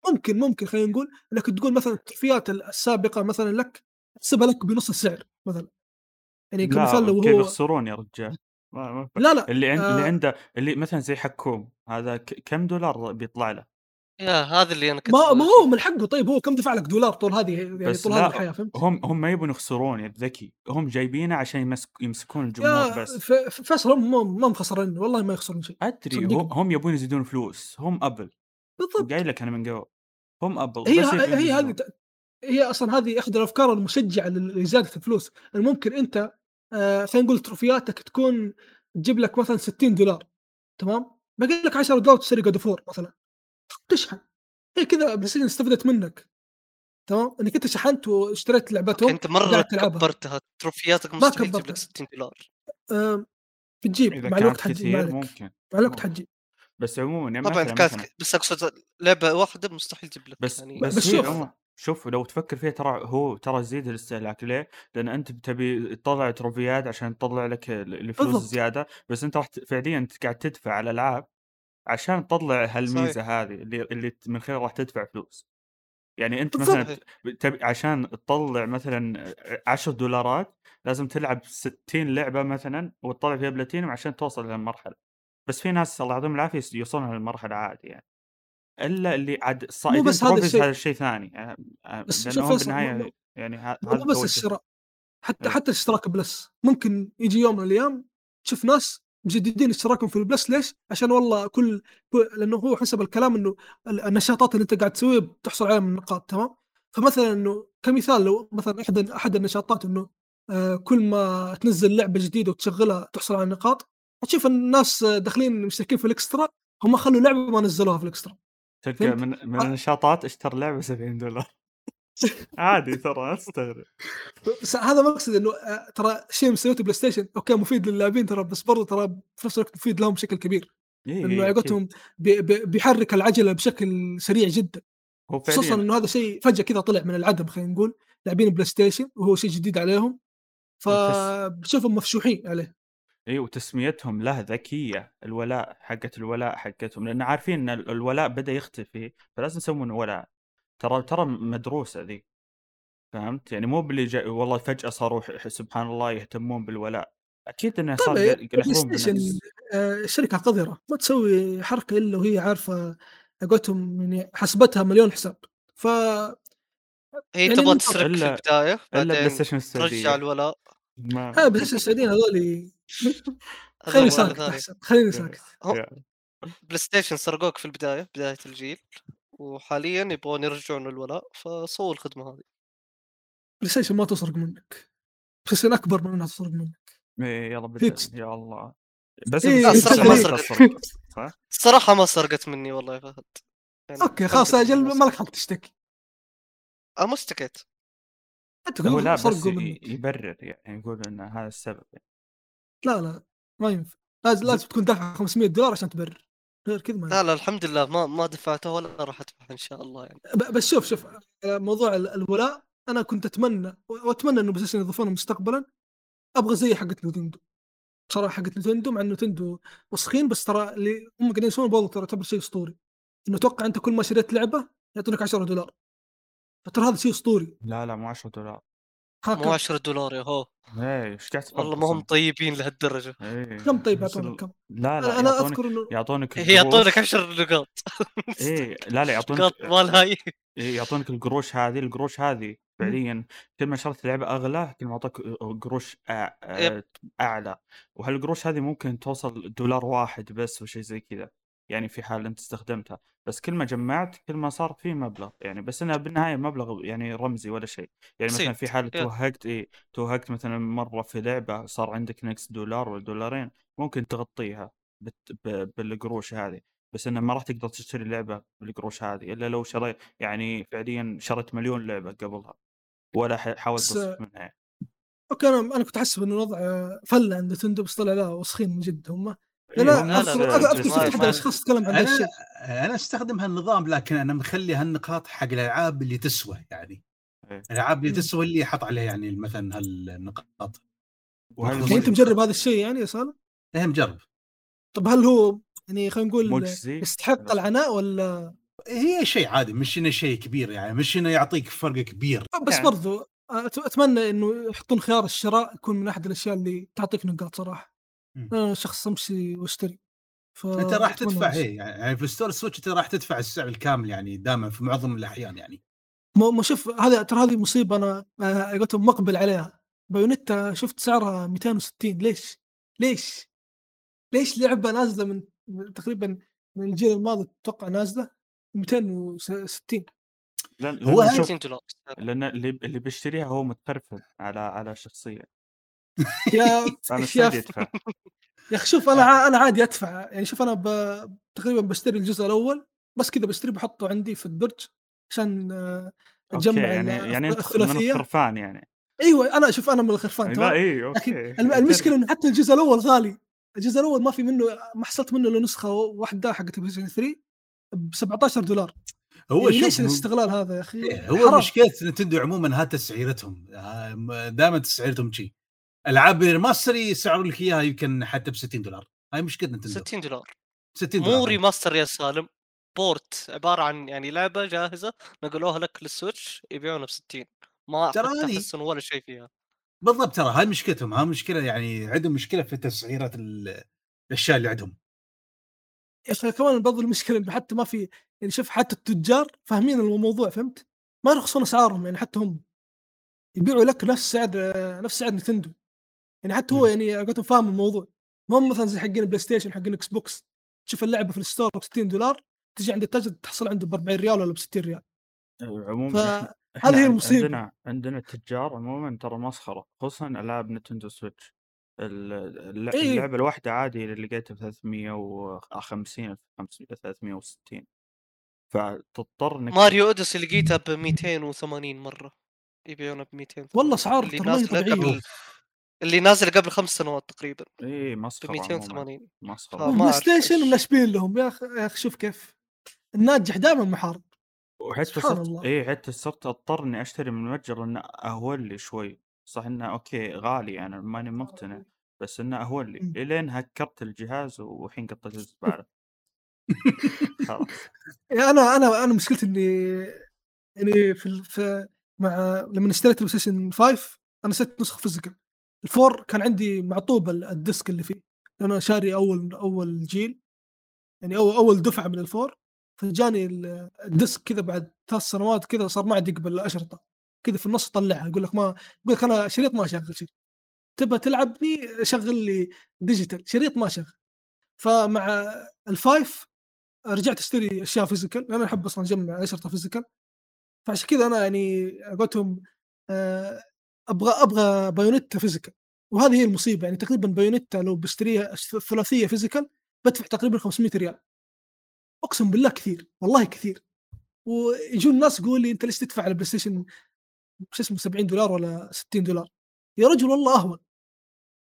ممكن ممكن خلينا نقول إنك تقول مثلا التروفيات السابقة مثلا لك أحسبها لك بنص السعر مثلا يعني كمثال لو كيف هو يخسرون يا رجال ما ما لا لا اللي عند اللي آه. عنده اللي مثلا زي حكوم هذا كم دولار بيطلع له يا هذا اللي أنا كنت ما ما هو. من حقه. طيب هو كم دفع لك دولار طول هذه يعني بس طول هذه الحياة فهمت؟ هم هم ما يبون يخسرون يا ذكي. هم جايبينه عشان يمسك يمسكون الجمهور بس. فيصل هم ما- ما مخسرين والله ما يخسرون شيء. أدري. هم, هم يبون يزيدون فلوس. هم أبل. بالضبط. قايل لك أنا من قبل. هم أبل. هي بس هي هذه هي أصلا هذه إحدى الأفكار المشجعة لزيادة الفلوس. يعني ممكن أنت آه خلينا نقول تروفياتك تكون تجيب لك مثلا 60 دولار تمام؟ باقي لك 10 دولار تشتري God of War مثلا. تشحن هي كذا بس استفدت منك تمام إنك أنت شحنت واشتريت لعبتهم أنت مرة. كبرتها تروفياتك ما مستحيل تجيب كبرتها. لك 60 دولار بتجيب مع الوقت حتجيب ممكن مع الوقت. حتجيب بس عموما يعني طبعا كانت بس أقصد لعبة واحدة مستحيل تجيب لك بس يعني بس, بس شوف. شوف لو تفكر فيها ترى هو ترى يزيد الاستهلاك ليه؟ لأن أنت تبي تطلع تروفيات عشان تطلع لك ال- الفلوس بالضبط. زياده بس أنت راح فعليا أنت قاعد تدفع على الألعاب عشان تطلع هالميزة هذه اللي اللي من خلالها راح تدفع فلوس يعني أنت مثلا بالضبط. تبي عشان تطلع مثلا 10 دولارات لازم تلعب 60 لعبة مثلا وتطلع فيها بلاتينيوم عشان توصل لهالمرحلة بس في ناس الله يعطيهم العافية يوصلون لهالمرحله عادي يعني إلا اللي عاد الصائدين بس هذا الشيء. هذا الشيء ثاني يعني بس لأنه شوف هم فيصل، بالنهاية يعني هذا بس. الشراء حتى إيه. حتى الاشتراك Plus ممكن يجي يوم من الأيام تشوف ناس مجددين اشتراكهم في ال Plus ليش؟ عشان والله كل لأنه هو حسب الكلام إنه ال- النشاطات اللي أنت قاعد تسويها بتحصل عليها من نقاط تمام؟ فمثلا إنه كمثال لو مثلا أحد أحد النشاطات إنه آه كل ما تنزل لعبة جديدة وتشغلها تحصل على نقاط هتشوف الناس داخلين مشتركين في ال Extra هم خلوا لعبة ما نزلوها في ال Extra تلقى؟ من من. النشاطات اشتر لعبة 70 دولار عادي ترى لا تستغرب. بس هذا مقصد إنه آه، ترى شيء مسويته بلاي ستيشن okay مفيد للاعبين ترى بس برضه ترى في نفس الوقت مفيد لهم بشكل كبير. إيه إنه إيه. قولتهم بي- بي- بيحرك العجلة بشكل سريع جدا. خصوصا إنه هذا شيء فجأة كذا طلع من العدم خلينا نقول لاعبين بلاي ستيشن وهو شيء جديد عليهم. فبشوفهم مشفوحين عليه. اي وتسميتهم له ذكية الولاء حقت الولاء حقتهم لأن عارفين إن ال- الولاء بدأ يختفي فلازم يسوون ولاء. ترى ترى مدروسه ذي. فهمت؟ يعني مو باللي جاي والله فجأة صاروا سبحان الله يهتمون بالولاء. أكيد إنه صار طيب بلاي يلاحظون ستيشن بالناس آه، شركة قذرة ما تسوي حركة إلا وهي عارفة على قولتهم يعني حسبتها مليون حساب. ف هي يعني تبغى تسرق في البداية إلا بلاي بعدين ستيشن ترجع السعودية. الولاء. ما ها بس السعوديين هذول خليني ساكت. أحسن خليني ساكت. بلاي ستيشن سرقوك في البداية بداية الجيل. وحاليا يبغون يرجعون الولاء فسووا الخدمة هذه. بلاي ستيشن ما تسرق منك. بلاي ستيشن أكبر من إنها تسرق منك. إيه يلا هيك. يا الله. بس إيه، الصراحة ما سرقت. الصراحة ما سرقت مني والله يا فهد. يعني okay خلاص أجل ما لك حق تشتكي. أنا ما اشتكيت. هو لا بس يبرر يعني يقول إن هذا السبب. يعني. لا لا ما ينفع. لازم لازم تكون دافع 500 دولار عشان تبرر. غير كذا ما. لا لا الحمد لله ما ما دفعته ولا راح ادفع إن شاء الله يعني. ب- بس شوف شوف على موضوع ال- الولاء أنا كنت أتمنى وأتمنى إنه بلاي يضيفونه مستقبلا أبغى زي حقت نتندو بصراحه حقت نتندو مع انه نتندو وسخين بس ترى اللي هم قاعدين يسوون برضه ترى تعتبر شيء أسطوري. إنه توقع أنت كل ما شريت لعبة يعطونك 10 دولار. فترى هذا شيء أسطوري. لا لا مو 10 دولار. مو كم 10 دولار يا هو. إيه إيش قاعد والله ما هم؟ طيبين لهالدرجة. إيه كم طيب؟ يعطونك كم؟ لا لا أنا أنا يعطونك أذكر انه يعطونك هي يعطونك القروش. 10 نقاط. إيه لا لا يعطونك نقاط مالها هي إيه يعطونك القروش هذه القروش هذه. فعليا كل ما شريت لعبة أغلى كل ما أعطوك قروش. أعلى. وهالقروش هذه ممكن توصل دولار واحد بس وشيء زي كذا. يعني في حال انت استخدمتها بس كل ما جمعت كل ما صار في مبلغ يعني بس إنها بالنهاية مبلغ يعني رمزي ولا شيء يعني مثلا. في حال. توهقت إيه توهقت مثلا مرة في لعبة صار عندك نقص دولار ولا دولارين ممكن تغطيها بت- ب- بالقروش هذه بس إنه ما راح تقدر تشتري لعبة بالقروش هذه إلا لو شريت يعني فعليا شريت مليون لعبة قبلها ولا حاولت تصرف منها. okay أنا أنا كنت احسب انه الوضع آه، فلة عند نتندو بس طلع لا وسخين من جد هم لا لا اذكر شفت احد الاشخاص تكلم عن ذا الشيء. أنا أستخدم هالنظام لكن أنا مخلي هالنقاط حق الألعاب اللي تسوى يعني. إيه. الألعاب اللي. تسوى اللي حط عليها يعني مثلا هالنقاط. يعني أنت مجرب هذا الشيء يعني يا سالم إيه مجرب. طب هل هو يعني خلينا نقول يستحق العناء ولا؟ هي شيء عادي مش إنه شيء كبير يعني مش إنه يعطيك فرق كبير. بس يعني. برضو أت- أتمنى إنه يحطون خيار الشراء يكون من أحد الأشياء اللي تعطيك نقاط صراحة. شخص امشي واشتري ف... أنت راح تدفع بس. هي يعني في store Switch أنت راح تدفع السعر الكامل يعني دائما في معظم الأحيان يعني. ما ما شوف هذا ترى هذه مصيبة أنا آه، قلت مقبل عليها. بايونيتا شفت سعرها 260 ليش؟ ليش؟ ليش لعبة نازلة من تقريبا من الجيل الماضي أتوقع نازلة؟ 260 لأن هو لأن هل- شوف 60 دولار. لأن اللي اللي بيشتريها هو متفرفل على على شخصية. يا يا يا أخي شوف أنا ع- أنا عادي أدفع. يعني شوف أنا ب... تقريبا بشتري الجزء الأول بس كذا بشتري بحطه عندي في الدرج عشان آه، okay اجمع يعني يعني أنت من الخرفان يعني. أيوه أنا أشوف أنا من الخرفان تمام؟ اي لكن okay الم- المشكلة إنه حتى الجزء الأول غالي. الجزء الأول ما في منه ما حصلت منه إلا نسخة واحدة حقت بلاي ستيشن 3 ب 17 دولار. هو يعني ليش شوف الاستغلال هذا يا أخي؟ هو. مشكلة نتندو عموما هذا تسعيرتهم. دائما تسعيرتهم شي. العاب remaster يسعروا لك إياها يمكن حتى ب 60 دولار. هاي مشكلة نتندو. 60 دولار. 60 مو دولار remaster يا سالم port. عبارة عن يعني لعبة جاهزة نقلوها لك لل Switch يبيعونها ب 60 ما احسن ولا شيء فيها. بالضبط ترى هاي مشكلتهم. هاي مشكلة يعني عندهم مشكلة في تسعيرات ال- الأشياء اللي عندهم. يا أخي كمان برضو المشكلة حتى ما في يعني شوف حتى التجار فاهمين الموضوع فهمت؟ ما يرخصون أسعارهم يعني حتى هم. يبيعوا لك نفس سعر نفس سعر نتندو. يعني حتى هو مم. يعني قلت فاهم الموضوع. ما هم مثلا زي حقين ال PlayStation حقين Xbox. تشوف اللعبة في ال store ب 60 دولار تجي عند التاجر تحصل عنده ب 40 ريال ولا ب 60 ريال عموما إحنا هي المصيبة. عندنا عندنا التجار عموما ترى مسخرة خصوصا ألعاب Nintendo Switch. إيه. اللعبة الواحدة عادي اللي لقيتها ب 350 360 فتضطر إنك ماريو أوديسي لقيتها ب 280 مرة. يبيعونها ب 200 والله أسعار اللي ترى ما هي نازلة طبيعية. قبل اللي نازله قبل خمس سنوات تقريبا اي مسخره عموما 280 مسخره بلاي ستيشن إيش. مناشبين لهم. يا أخي يا أخي شوف كيف. الناجح دائما محارب. وحتى صرت. اي حتى صرت اضطر إني أشتري من المتجر انه اهون لي شوي. صح إنه أوكي غالي أنا ماني مقتنع بس إنه اهون لي. مم. إلين هكرت الجهاز والحين قطيت الزباله خلاص. يعني أنا أنا أنا مشكلتي إني يعني في, في مع لما اشتريت ال PlayStation 5 أنا اشتريت نسخة physical. ال four كان عندي معطوب ال- ال disc اللي فيه أنا شاري أول أول جيل يعني اول أول دفعة من ال four فجاني ال- ال disc كذا بعد ثلاث سنوات كذا صار ما عاد يقبل الأشرطة كذا في النص طلعها يقول لك ما يقول لك أنا شريط ما اشغل شيء تبغى تلعبني شغل لي digital شريط ما شغل. فمع ال five رجعت أشتري أشياء physical لأن أنا أحب أصلا أجمع أشرطة physical فعشان كذا أنا يعني قلتهم آه، أبغى أبغى Bayonetta physical وهذه هي المصيبة يعني تقريبا Bayonetta لو بشتريها ثلاثية physical بدفع تقريبا 500 ريال. أقسم بالله كثير والله كثير. ويجون الناس يقول لي أنت ليش تدفع على ال PlayStation شو اسمه 70 دولار ولا 60 دولار؟ يا رجل والله أهون.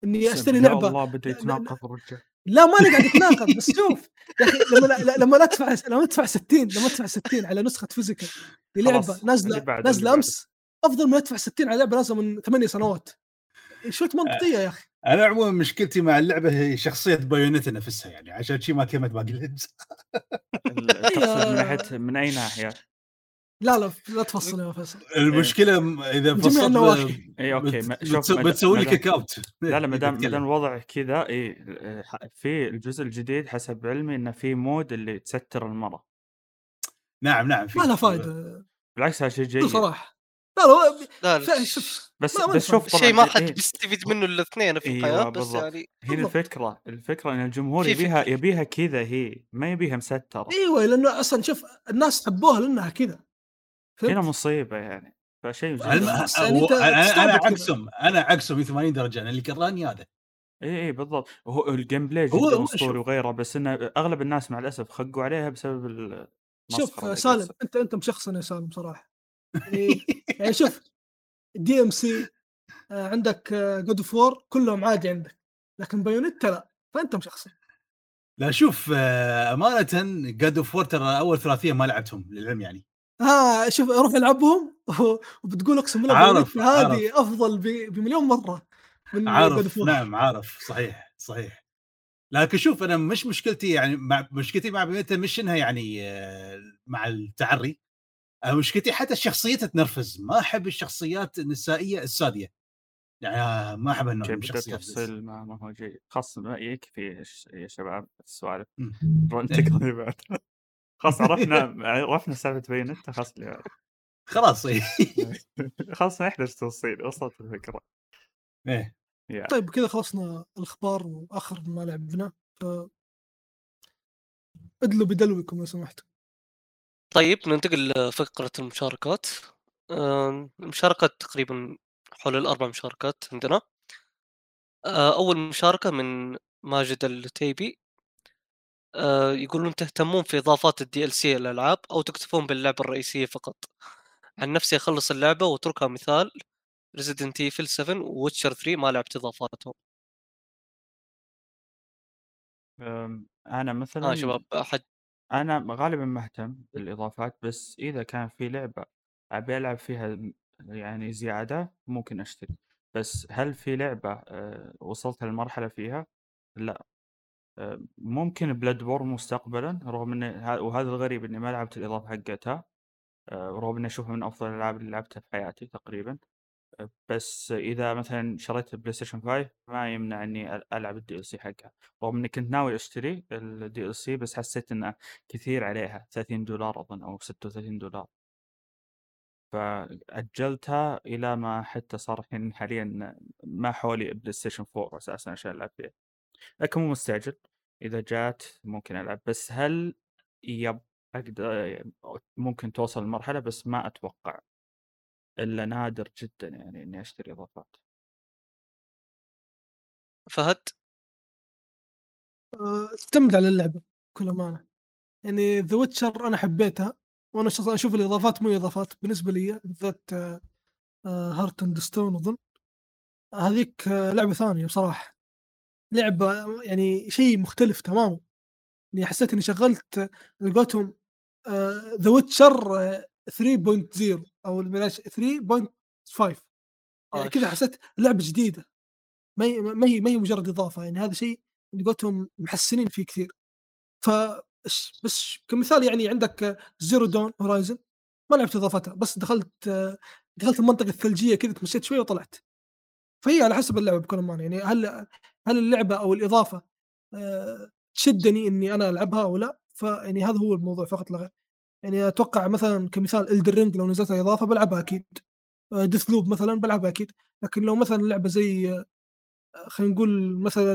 إني أشتري لعبة. الله بدأ يتناقض الرجال لا ما نقعد نتناقض بس شوف يا أخي لما لا- لما لا ادفع لما ادفع 60 لما ادفع 60 على نسخة physical للعبه نازلة نازلة. أمس. أفضل من ادفع 60 على لعبة نازله من ثمانية سنوات. شوي منطقية يا أخي. أنا عموما مشكلتي مع اللعبة هي شخصية Bayonetta نفسها يعني عشان شي ما كلمت باقي الاجزاء ال- تقصد من ناحيه من أي ناحية؟ لا لا لا تفصل يا فيصل. المشكلة م- إذا فصلت اي أوكي ما- شوف ما بتسوي ما لي كيك اوت لا لا ما دام ما الوضع كذا اي في الجزء الجديد حسب علمي إنه في مود اللي تستر المراه نعم نعم في ما لها فائده بالعكس هذا شيء بكل جيد. صراحة. لا لا لا فا- لا شوف بس ما- بس. شوف شيء ما حد إيه بيستفيد منه إلا اثنين في الحياة أيوه بس يعني بالضبط. الفكرة الفكرة إن الجمهور في يبيها. يبيها كذا هي ما يبيها مستره إيوه لأنه أصلا شوف الناس حبوها لأنها كذا هنا؟ مصيبة يعني فشيء بس يعني هو- أنت أنا كذا. عكسهم أنا عكسهم 80 درجة أنا اللي كرهني هذا اي اي بالضبط هو ال gameplay جدا أسطوري. وغيره بس إنه أغلب الناس مع الأسف خقوا عليها بسبب شوف سالم. أنت أنت مشخصن يا سالم صراحة يعني, يعني شوف DMC عندك God of War كلهم عادي عندك لكن Bayonetta لا فأنت مشخصن. لا شوف آه، أمانة God of War ترى أول ثلاثية ما لعبتهم للعلم يعني. ها شوف روح العبهم وبتقول أقسم بالله عارف- هذه أفضل بمليون مرة من عارف. نعم عارف صحيح صحيح. لكن شوف أنا مش مشكلتي يعني مع مشكلتي مع Bayonetta مش إنها يعني آه، مع التعري. مشكلتي حتى شخصيتها تنرفز ما أحب الشخصيات النسائية السادية يعني آه، ما أحب بس. تفصيل ما, ما هو جيد خاص ما يكفي يا شباب السوالف. ننتقل اللي بعد خلاص عرفنا عرفنا سالفة بينتا خلاص. خلاص إيه. خلاص ما يحتاج تفصيل وصلت الفكرة إيه. يا. طيب كذا خلصنا الأخبار وآخر ما لعبنا ف ادلوا بدلوكم لو سمحتوا طيب ننتقل لفقرة المشاركات. المشاركات تقريبا حول الأربع مشاركات عندنا. آه، أول مشاركة من ماجد التيبي. آه، يقولون تهتمون في إضافات ال DLC الألعاب أو تكتفون باللعبة الرئيسية فقط. عن نفسي أخلص اللعبة وأتركها مثال. Resident Evil 7 و Witcher 3 ما لعبت إضافاتهم. أم، أنا مثلا ها شباب أحد أنا غالبا مهتم بالإضافات بس إذا كان في لعبة أبي ألعب فيها يعني زيادة ممكن أشتري. بس هل في لعبة أه، وصلت للمرحلة فيها؟ لا. أه، ممكن Bloodborne مستقبلا رغم ه- وهذا الغريب إني ما لعبت الإضافة حقتها. أه، رغم إني أشوفها من أفضل الألعاب اللي لعبتها في حياتي تقريبا. بس إذا مثلا شريت PlayStation 5 ما يمنع اني ألعب ال DLC حقها. رغم إني كنت ناوي أشتري ال DLC بس حسيت إنه كثير عليها 30 دولار أظن أو 36 دولار. فأجلتها إلى ما حتى صار الحين حاليا ما حولي PlayStation 4 أساسا عشان ألعب فيه لكن مو مستعجل. إذا جات ممكن ألعب. بس هل yep أقدر ممكن توصل المرحله بس ما أتوقع. إلا نادر جدا يعني إني أشتري إضافات. فهد؟ آه، تعتمد على اللعبه بكل أمانة. يعني The Witcher أنا حبيتها وأنا شخصيا أشوف الإضافات مو إضافات. بالنسبة لي بالذات Hearts and Stone أظن. هذيك آه، لعبة ثانية بصراحة. لعبة يعني شيء مختلف تماما. يعني حسيت إني شغلت آه، على قولتهم The Witcher 3.0 أو بلاش 3.5 يعني كذا حسيت لعبه جديدة. ما هي ما هي ما هي مجرد إضافة يعني هذا شيء اللي قلتهم محسنين فيه كثير. ف بس- كمثال يعني عندك Zero Dawn Horizon ما لعبت إضافتها بس دخلت دخلت المنطقة الثلجية كذا تمشيت شوي وطلعت. فهي على حسب اللعبة بكل امانه يعني هل هل اللعبة أو الإضافة آه، تشدني إني أنا ألعبها أو لا؟ فيعني هذا هو الموضوع فقط لا غير. يعني أتوقع مثلا كمثال Elden Ring لو نزلت إضافة بلعبها أكيد. Deathloop مثلا بلعبها أكيد. لكن لو مثلا لعبة زي آه، خلينا نقول مثلا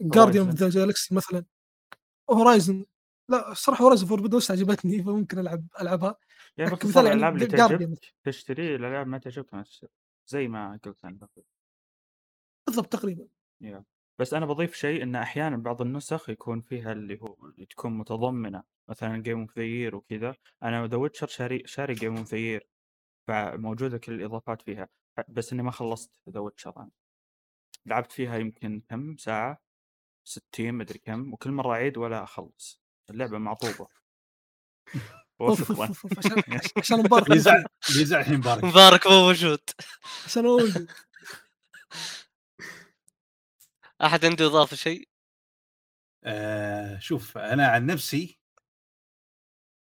Guardians of. the Galaxy مثلا. Horizon لا الصراحة Horizon Forbidden West عجبتني فممكن ألعب ألعبها. يعني مثال يعني الألعاب اللي. تعجبك تشتري الألعاب ما تعجبك زي ما قلت أنا. بالضبط تقريبا. بس أنا بضيف شيء إن أحيانا بعض النسخ يكون فيها اللي هو تكون متضمنة مثلا Game of the وكذا. أنا The Witcher شاري شاري Game of the فموجودة كل الإضافات فيها. بس إني ما خلصت The Witcher أنا. لعبت فيها يمكن كم ساعة؟ 60 مدري كم. وكل مرة أعيد ولا أخلص. اللعبة معطوبة. عشان عشان مبارك. بيزعل الحين مبارك. مبارك مو موجود. عشان موجود. أحد عنده إضافة شيء؟ آه شوف أنا عن نفسي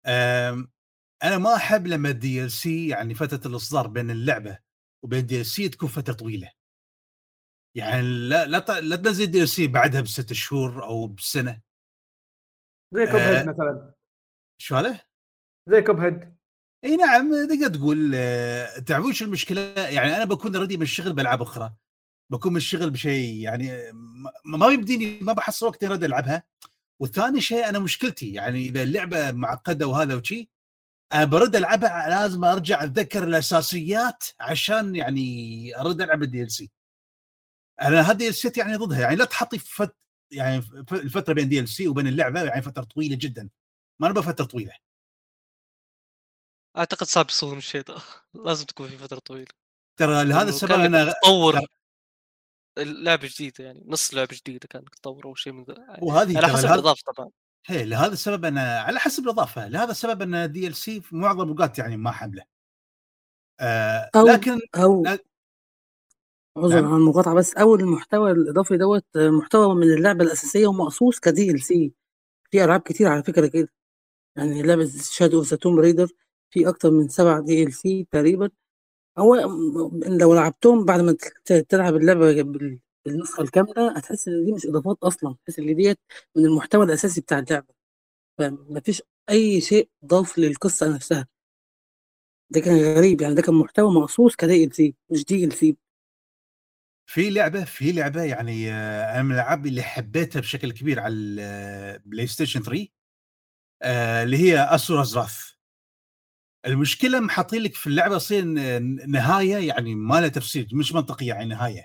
آم، أنا ما أحب لما ال DLC يعني فترة الإصدار بين اللعبة وبين ال DLC تكون فترة طويلة. يعني لا لا لا تنزل ال DLC بعدها بست شهور أو بسنة. زي Cup آه. head مثلا. شو هذا؟ زي Cuphead إي نعم تقدر تقول آه، تعرفون شو المشكلة؟ يعني أنا بكون ردي من الشغل بألعاب أخرى. بكون من الشغل بشيء يعني ما- يمديني ما بحصل وقت أرد ألعبها. والثاني شيء أنا مشكلتي يعني إذا اللعبة معقدة وهذا وشي أنا برد ألعبها لازم أرجع أتذكر الأساسيات عشان يعني أرد ألعب ال DLC أنا هذه الست يعني ضدها يعني لا تحطي فت يعني الفترة بين DLC وبين اللعبة يعني فترة طويلة جدا. ما نبغى فتره طويلة. أعتقد صعب يسوون الشيء ده لازم تكون في فترة طويلة. ترى لهذا السبب أنا تطور لعبة جديدة يعني نص لعبة جديدة كانك تطور أو شيء من ذا وهذه على حسب لهذا- الإضافة طبعا. هي لهذا السبب أنا على حسب الإضافة لهذا السبب أن DLC في معظم الاوقات يعني ما حمله. آه أو لكن أو. لا- عذرا نعم. عن المقاطعة بس أو المحتوى الإضافي دوت محتوى من اللعبة الأساسية ومقصوص ك DLC في ألعاب كتير على فكرة كده. يعني لعبة Shadow of the Tomb Raider في أكتر من سبع DLC تقريبا. هو لو لعبتهم بعد ما تلعب اللعبة بال- بالنسخة الكاملة هتحس إن دي مش إضافات أصلا تحس إن ديت من المحتوى الأساسي بتاع اللعبة. فمفيش أي شيء ضاف للقصة نفسها. ده كان غريب يعني ده كان محتوى مخصوص كدي إل سي مش دي إل سي. في لعبة في لعبة يعني آه، أنا من الألعاب اللي حبيتها بشكل كبير على ال PlayStation 3 آه، اللي هي Asura's Wrath المشكلة حاطين لك في اللعبة يصير ن- نهاية يعني ما لها تفسير مش منطقيه يعني نهاية.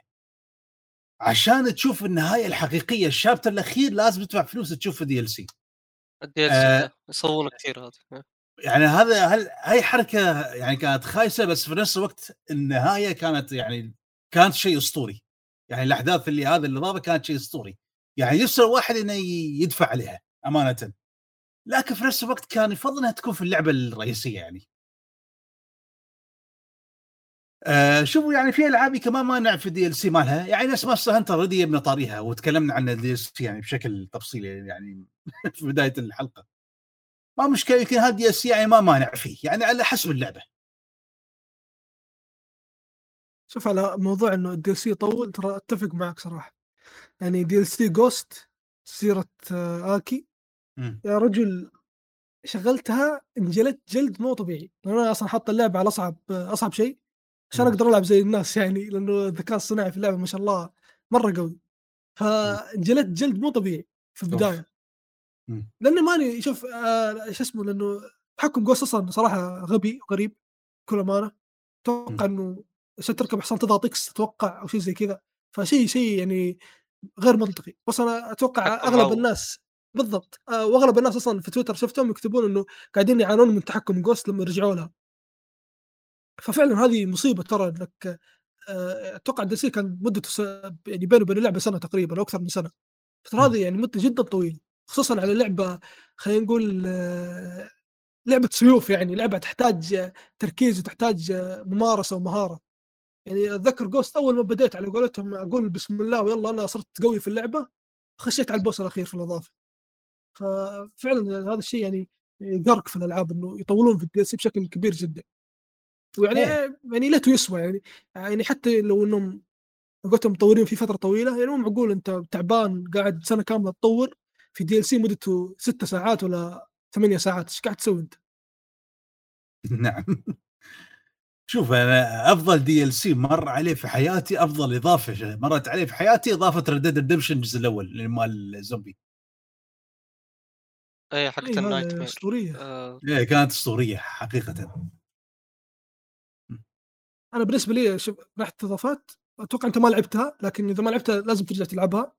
عشان تشوف النهاية الحقيقية ال chapter الأخير لازم تدفع فلوس تشوف DLC ال DL آه. C يسوون كثير هذا. يعني هذا هل هاي حركة يعني كانت خايسة بس في نفس الوقت النهاية كانت يعني كانت شيء أسطوري. يعني الأحداث اللي هذا الاضافه كانت شيء أسطوري. يعني يسوى الواحد إنه يدفع عليها امانه. لكن في نفس الوقت كان يفضل إنها تكون في اللعبة الرئيسية يعني. آه شوفوا يعني في ألعاب كمان ما نعرف ال DLC مالها. يعني نفس Monster Hunter ردي من طاريها وتكلمنا عن ال DLC يعني بشكل تفصيلي يعني في بداية الحلقة. ما مشكلة يمكن هذا ال DLC يعني ما مانع فيه يعني على حسب اللعبة. شوف على موضوع إنه ال DLC يطول ترى أتفق معك صراحة. يعني DLC Ghost سيرة آه، Iki. مم. يا رجل شغلتها انجلدت جلد مو طبيعي. أنا أصلا حاط اللعبة على أصعب أصعب شيء. عشان. أقدر ألعب زي الناس يعني لأنه الذكاء الصناعي في اللعبة ما شاء الله مرة قوي. فانجلدت جلد مو طبيعي في البداية. مم. لأنه ماني شوف آه شو اسمه لأنه تحكم Ghost أصلا صراحة غبي وغريب بكل أمانة. أتوقع إنه عشان تركب حصان تضغط X تتوقع أو شيء زي كذا. فشيء شيء يعني غير منطقي. بس أنا أتوقع أغلب. الناس بالضبط آه وأغلب الناس أصلا في تويتر شفتهم يكتبون إنه قاعدين يعانون من تحكم Ghost لما رجعوا لها. ففعلا هذه مصيبة ترى إنك آه، أتوقع ال DLC كان مدته س... يعني بينه وبين اللعبة سنة تقريبا أو أكثر من سنة. ترى مم. هذه يعني مدة جدا طويلة خصوصا على لعبة خلينا نقول آه، لعبة سيوف يعني لعبة تحتاج تركيز وتحتاج ممارسة ومهارة. يعني أتذكر Ghost أول ما بديت على قولتهم أقول بسم الله ويلا أنا صرت قوي في اللعبة خشيت على ال boss الأخير في الإضافة. ففعلا هذا الشيء يعني يفرق في الألعاب إنه يطولون في ال DLC بشكل كبير جدا. ويعني إيه. يعني ليته يسوى يعني يعني حتى لو إنهم قلتهم مطورين في فترة طويلة يعني مو معقول أنت تعبان قاعد سنة كاملة تطور في DLC مدته ست ساعات ولا ثمانية ساعات إيش قاعد تسوي أنت؟ نعم. شوف أنا أفضل DLC مر عليه في حياتي أفضل إضافة مرت عليه في حياتي إضافة Red Dead Redemption الجزء الأول اللي مال الزومبي. اي حقت إيه، ال nightmare. أسطورية. آه، إيه، كانت أسطورية حقيقه. أنا بالنسبة لي شوف ناحيه اضافات أتوقع أنت ما لعبتها لكن إذا ما لعبتها لازم ترجع تلعبها.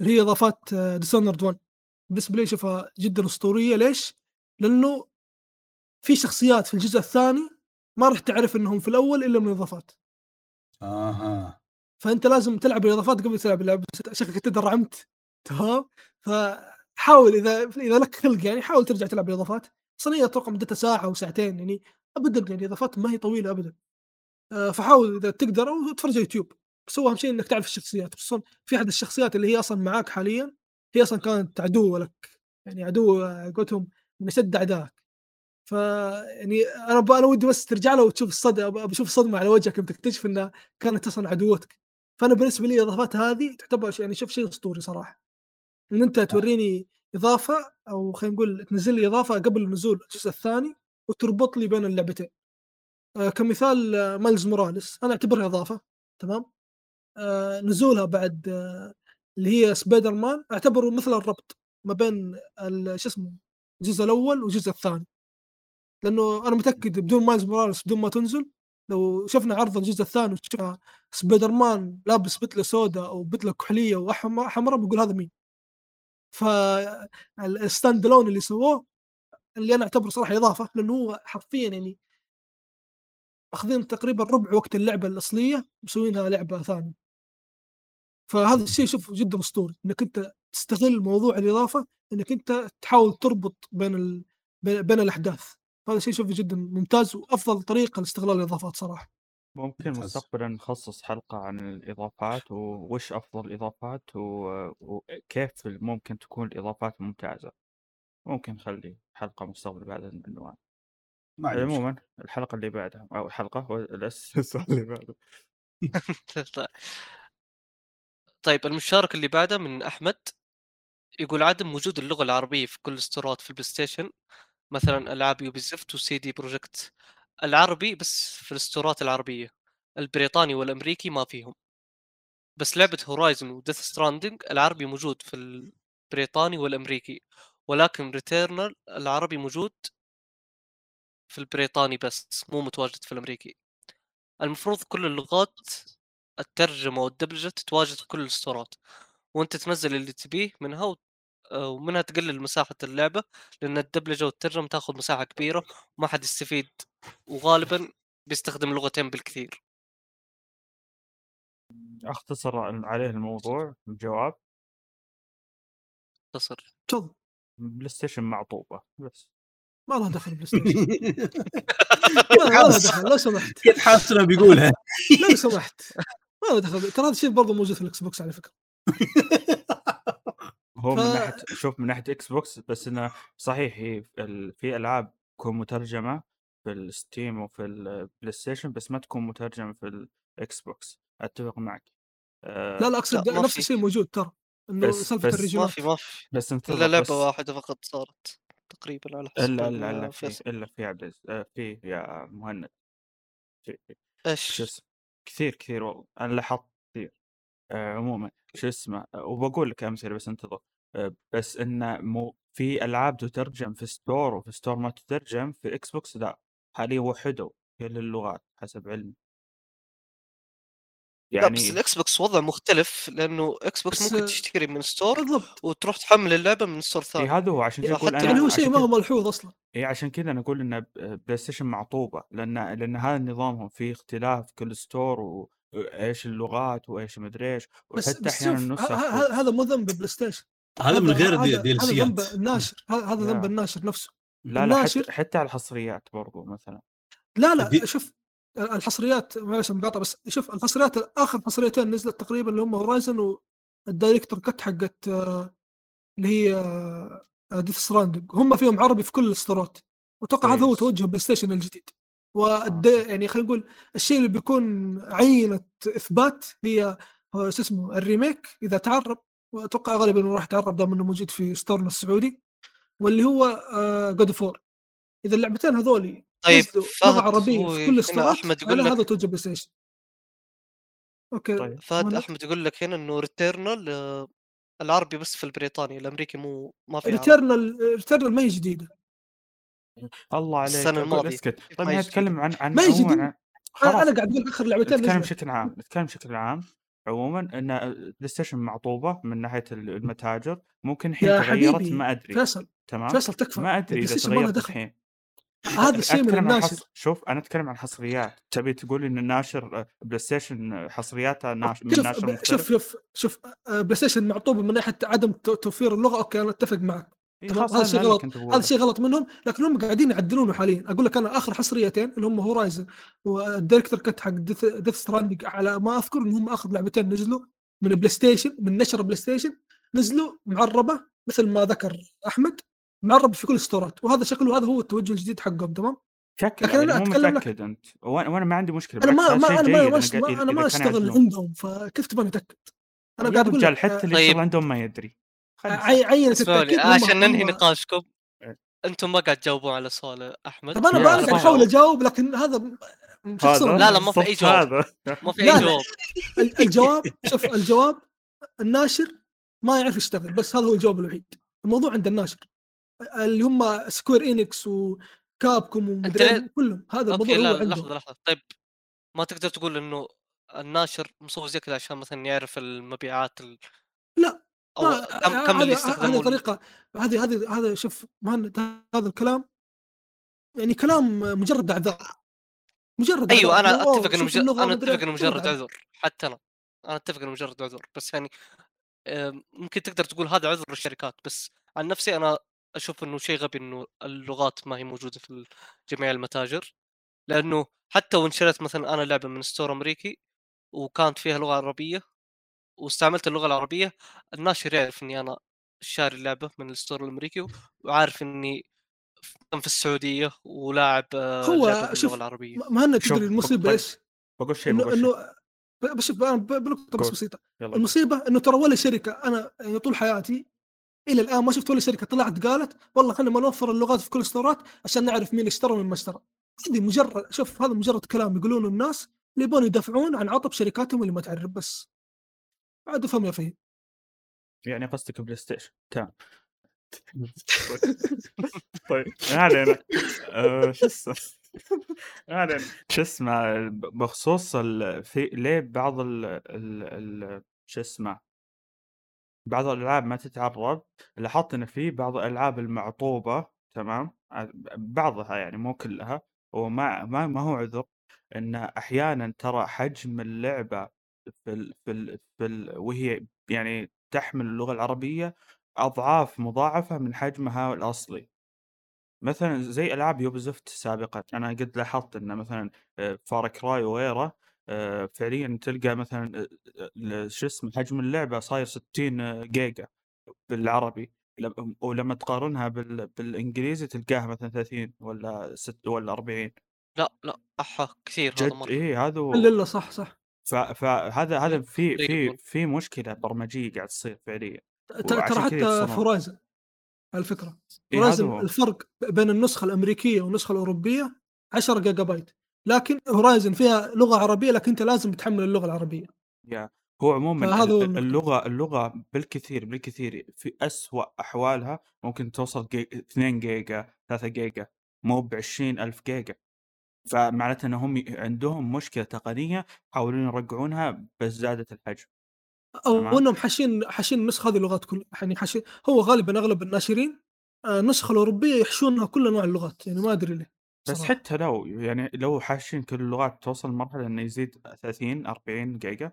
اللي هي إضافات ديسونرد 1 بالنسبة لي اشوفها جدا أسطورية. ليش؟ لأنه في شخصيات في الجزء الثاني ما راح تعرف إنهم في الأول إلا من الإضافات. آها. فأنت لازم تلعب الإضافات قبل تلعب اللعبة. شكلك أنت درعمت تمام؟ فحاول إذا إذا لك خلق يعني حاول ترجع تلعب الإضافات. أصلا هي أتوقع مدتها ساعة أو ساعتين يعني ابدا يعني الاضافات ما هي طويلة ابدا. آه، فحاول إذا تقدر أو تتفرج على يوتيوب. بس هو أهم شيء إنك تعرف الشخصيات خصوصا في أحد الشخصيات اللي هي أصلا معاك حاليا هي أصلا كانت عدو لك. يعني عدو آه، قلتهم من أشد أعدائك. ف يعني أنا أنا ودي بس ترجع له وتشوف الصدمه ابى أشوف الصدمة على وجهك يوم تكتشف إنها كانت أصلا عدوتك. فأنا بالنسبة لي الإضافات هذه تعتبر يعني شوف شيء أسطوري صراحة. إن أنت توريني إضافة أو خلينا نقول تنزل لي إضافة قبل نزول الجزء الثاني وتربط لي بين اللعبتين. آه، كمثال آه، مايلز موراليس. أنا أعتبرها إضافة تمام؟ آه، نزولها بعد آه، اللي هي سبايدر مان أعتبره مثل الربط ما بين شو اسمه الجزء الأول والجزء الثاني. لأنه أنا متأكد بدون مايلز موراليس بدون ما تنزل لو شفنا عرض الجزء الثاني وشفنا سبايدر مان لابس بدله سوداء أو بدله كحليه وحمراء بقول هذا مين. فال standalone اللي سووه اللي أنا أعتبره صراحة إضافة لأنه هو حرفيا يعني أخذين تقريبا ربع وقت اللعبة الأصلية مسوينها لعبة ثانية. فهذا الشيء شوف جدا أسطوري إنك أنت تستغل موضوع الإضافة إنك أنت تحاول تربط بين ال... بين الأحداث. هذا شيء شوفه جدا ممتاز وأفضل طريقة لاستغلال الإضافات صراحة. ممكن. مستقبلا نخصص حلقة عن الإضافات ووش أفضل الإضافات و- وكيف ممكن تكون الإضافات ممتازة. ممكن نخلي حلقة مستقبل بعد العنوان. ما. عموما الحلقة اللي بعدها أو الحلقة هو الأس- السؤال اللي بعده طيب المشارك اللي بعده من أحمد يقول عدم وجود اللغة العربية في كل ال store ات في البلاي ستيشن مثلا ألعاب يوبي زفت وسي دي بروجكت. العربي بس في ال store ات العربية البريطاني والأمريكي ما فيهم. بس لعبة هورايزن وديث ستراندنج العربي موجود في البريطاني والأمريكي ولكن ريتيرنال العربي موجود في البريطاني بس مو متواجد في الأمريكي. المفروض كل اللغات الترجمه والدبلجه تتواجد في كل الستورات وانت تنزل اللي تبيه منها و... ومنها تقلل مساحة اللعبة لأن الدبلجه والترجمه تاخذ مساحة كبيرة وما حد يستفيد. وغالبا بيستخدم لغتين بالكثير. أختصر عليه الموضوع الجواب. تصر تفضل. بلاي ستيشن معطوبة بس. ما لها دخل بلاي ستيشن. ما لها دخل لو سمحت. كيف حاسنا بيقولها. لو سمحت. ما لها دخل. ترى هذا الشيء برضه موجود في الإكس بوكس على فكرة. هو من ف- ناحية شوف من ناحية إكس بوكس بس إنه صحيح هي ال- في ألعاب تكون مترجمة في الستيم وفي البلاي ستيشن بس ما تكون مترجمة في الاكس بوكس. أتفق معك. آه، لا لا أقصد لا، نفس. الشيء موجود ترى إنه بس- سالفة بس- ما في ما في. بس إلا انتظر لعبه واحدة فقط صارت. تقريبا على حسب إلا إلا الا في إلا في عبد العزيز آه، في يا مهند. في إيش؟ اسمه؟ كثير كثير والله أنا لاحظت كثير. آه عموما شو اسمه؟ آه، وبقول لك أمثلة بس انتظر. آه بس إنه مو في ألعاب تترجم في store وفي store ما تترجم في إكس بوكس لا حاليا وحدوا كل اللغات حسب علمي. لا يعني بس الإكس بوكس وضع مختلف لأنه إكس بوكس ممكن تشتري من store بالضبط. وتروح تحمل اللعبة من store ثاني هذا هو عشان كذا أقول حتى أنا يعني هو شيء ما هو ملحوظ أصلا. اي عشان كذا أنا أقول إن بلاي ستيشن معطوبة لأن لأن هذا نظامهم فيه اختلاف كل store وإيش اللغات وإيش مدري إيش بس وحتى بس أحيانا النسخ هذا مو ذنب بلاي ستيشن هذا من غير هذا دي هذا ذنب الناشر ه- هذا ذنب لا. الناشر نفسه. لا لا حتى حتى على الحصريات برضو مثلا. لا لا دي- شوف الحصريات معلش مقاطع بس شوف الحصريات آخر حصريتين نزلت تقريبا اللي هم هورايزن وال director's cut حقت آه، اللي هي ديث ستراندنج هم فيهم عربي في كل ال store ات. وأتوقع هذا هو. توجه بلاي ستيشن الجديد. والد يعني خلينا نقول الشيء اللي بيكون عينة إثبات هي هو شو اسمه ال remake إذا تعرب. وأتوقع غالبا راح يتعرب دام إنه موجود في store نا السعودي. واللي هو God of War إذا اللعبتين هذولي طيب فهد لغه عربيه في كل أحمد يقول على لك هذا توجه بلاي ستيشن أوكي طيب. فهد؟ أحمد يقول لك هنا إنه ريتيرنال العربي بس في البريطاني الأمريكي مو ما في ريتيرنال ريتيرنال ما هي جديدة. الله عليك. السنة أقول الماضية. اسكت. كيف طيب ما نتكلم عن عن ما دي. عن- أنا قاعد أقول آخر لعبتين نتكلم بشكل عام نتكلم بشكل عام عموما إن بلاي ستيشن معطوبة من ناحية المتاجر ممكن الحين تغيرت حبيبي ما أدري. فيصل تمام؟ فيصل تكفى. ما أدري إذا تغيرت الحين. هذا الشيء من الناشر. حص... شوف أنا أتكلم عن حصريات. تبي تقول إن الناشر بلاي ستيشن حصرياتها ناش... من شوف ناشر مختلف شوف شوف شوف آه، بلاي ستيشن معطوبه من ناحية عدم تو- توفير اللغة أوكي أنا أتفق معك. تمام؟ هذا شيء غلط هذا شيء غلط منهم لكن هم قاعدين يعدلونه حاليا. أقول لك أنا آخر حصريتين اللي هم هورايزن وال director's cut حق ديث, ديث ستراندنج على ما أذكر إن هم آخر لعبتين نزلوا من بلاي ستيشن من نشر بلاي ستيشن نزلوا معربة مثل ما ذكر أحمد. معرب في كل ال store ات وهذا شكله هذا هو التوجه الجديد حقهم تمام شكل لكن أنا يعني مو أتكلم لك- متأكد أنت وأنا وأنا ما عندي مشكلة أنا ما ما أنا ما, أنا ما, قاعد- ما أنا أشتغل. عندهم فكيف تبغى نتاكد؟ أنا قاعد أقول رجال لك حتى اللي طيب. يشتغل عندهم ما يدري خلي عي- عينة اسمعوا لي التاكيد عشان ننهي نقاشكم أنتم ما قاعد تجاوبون على سؤال أحمد طب أنا قاعد. احاول أجاوب لكن هذا لا، لا، ما في أي الصف جواب. ما في أي. جواب ال- الجواب شوف الجواب الناشر ما يعرف يشتغل بس هذا هو الجواب الوحيد الموضوع عند الناشر اللي هم سكوير انكس وكابكوم ومدري كلهم هذا أوكي الموضوع هو لا لحظة لحظة طيب ما تقدر تقول إنه الناشر مسوي زي كذا عشان مثلا يعرف المبيعات ال... لا، أو كم كم اللي هذه هذه يستخدمون طريقة هذه هذه هذا شوف مهند هذا الكلام يعني كلام مجرد اعذار مجرد أيوه أعذار. أنا أوه، أتفق إنه مجرد أنا أتفق. إنه مجرد. عذر حتى أنا أنا أتفق إنه مجرد عذر بس يعني ممكن تقدر تقول هذا عذر للشركات بس عن نفسي أنا أشوف إنه شيء غبي إنه اللغات ما هي موجودة في جميع المتاجر لأنه حتى وإن شريت مثلا أنا لعبة من ستور أمريكي وكانت فيها لغة عربية واستعملت اللغة العربية الناشر يعرف إني أنا شاري اللعبة من الستور الأمريكي وعارف إني في السعودية ولاعب آه، هو شوف العربية م- مهند شوف، تدري المصيبة إيش؟ بقول شيء إنه بس بنقطة بس. بسيطة يلا المصيبة إنه ترى ولا شركة أنا يعني طول حياتي إلى الآن ما شفت ولا شركة طلعت قالت والله خلينا نوفر اللغات في كل الستورات عشان نعرف مين اشترى ومين ما اشترى. هذه مجرد شوف هذا مجرد كلام يقولونه الناس اللي يبون يدافعون عن عطب شركاتهم اللي ما تعرف بس. عاد افهم يا فهيم. يعني قصدك بلاي ستيشن؟ تمام. طيب ما علينا. آه، شو اسمه؟ ما علينا. شو اسمه؟ بخصوص ال... في ليه بعض ال... ال... ال... شو اسمه؟ بعض الألعاب ما تتعرب لاحظت إن في بعض الألعاب المعطوبة تمام؟ ع- بعضها يعني مو كلها وما ما ما هو عذر إن أحيانا ترى حجم اللعبة في ال... في ال... في ال... وهي يعني تحمل اللغة العربية أضعاف مضاعفة من حجمها الأصلي. مثلا زي ألعاب Ubisoft سابقا أنا قد لاحظت إن مثلا Far Cry وغيره آه، فعليا تلقى مثلا آه، آه، شو اسمه حجم اللعبة صاير 60 جيجا بالعربي. لم- ولما تقارنها بال... بالإنجليزي تلقاها مثلا 30 ولا 6 ولا 40 لا لا أحا كثير هذا جد؟ مرة. إيه هذا الا إلا صح صح. ف... فهذا هذا في في. في مشكلة برمجية قاعد تصير فعليا. ت- ترى وعشان كذا حتى يتصنعون. في هورايزن على فكرة. إيه هذا Horizon هو. الفرق بين النسخة الأمريكية والنسخة الأوروبية 10 جيجا بايت. لكن Horizon فيها لغة عربية لكن أنت لازم تحمل اللغة العربية يا هو عموما فهذا هو ال- النقطة. اللغة اللغة بالكثير بالكثير في أسوأ أحوالها ممكن توصل جي... 2 جيجا 3 جيجا مو ب 20 ألف جيجا فمعناته أنهم ي- عندهم مشكلة تقنية يحاولون يرجعونها بس زادت الحجم أو تمام. إنهم حاشين حاشين النسخه هذه اللغات كلها يعني حاشين هو غالبا أغلب الناشرين آه، النسخه الأوروبية يحشونها كل أنواع اللغات يعني ما أدري ليه بس. حتى لو يعني لو حاشين كل اللغات توصل لمرحلة أنه يزيد 30 40 جيجا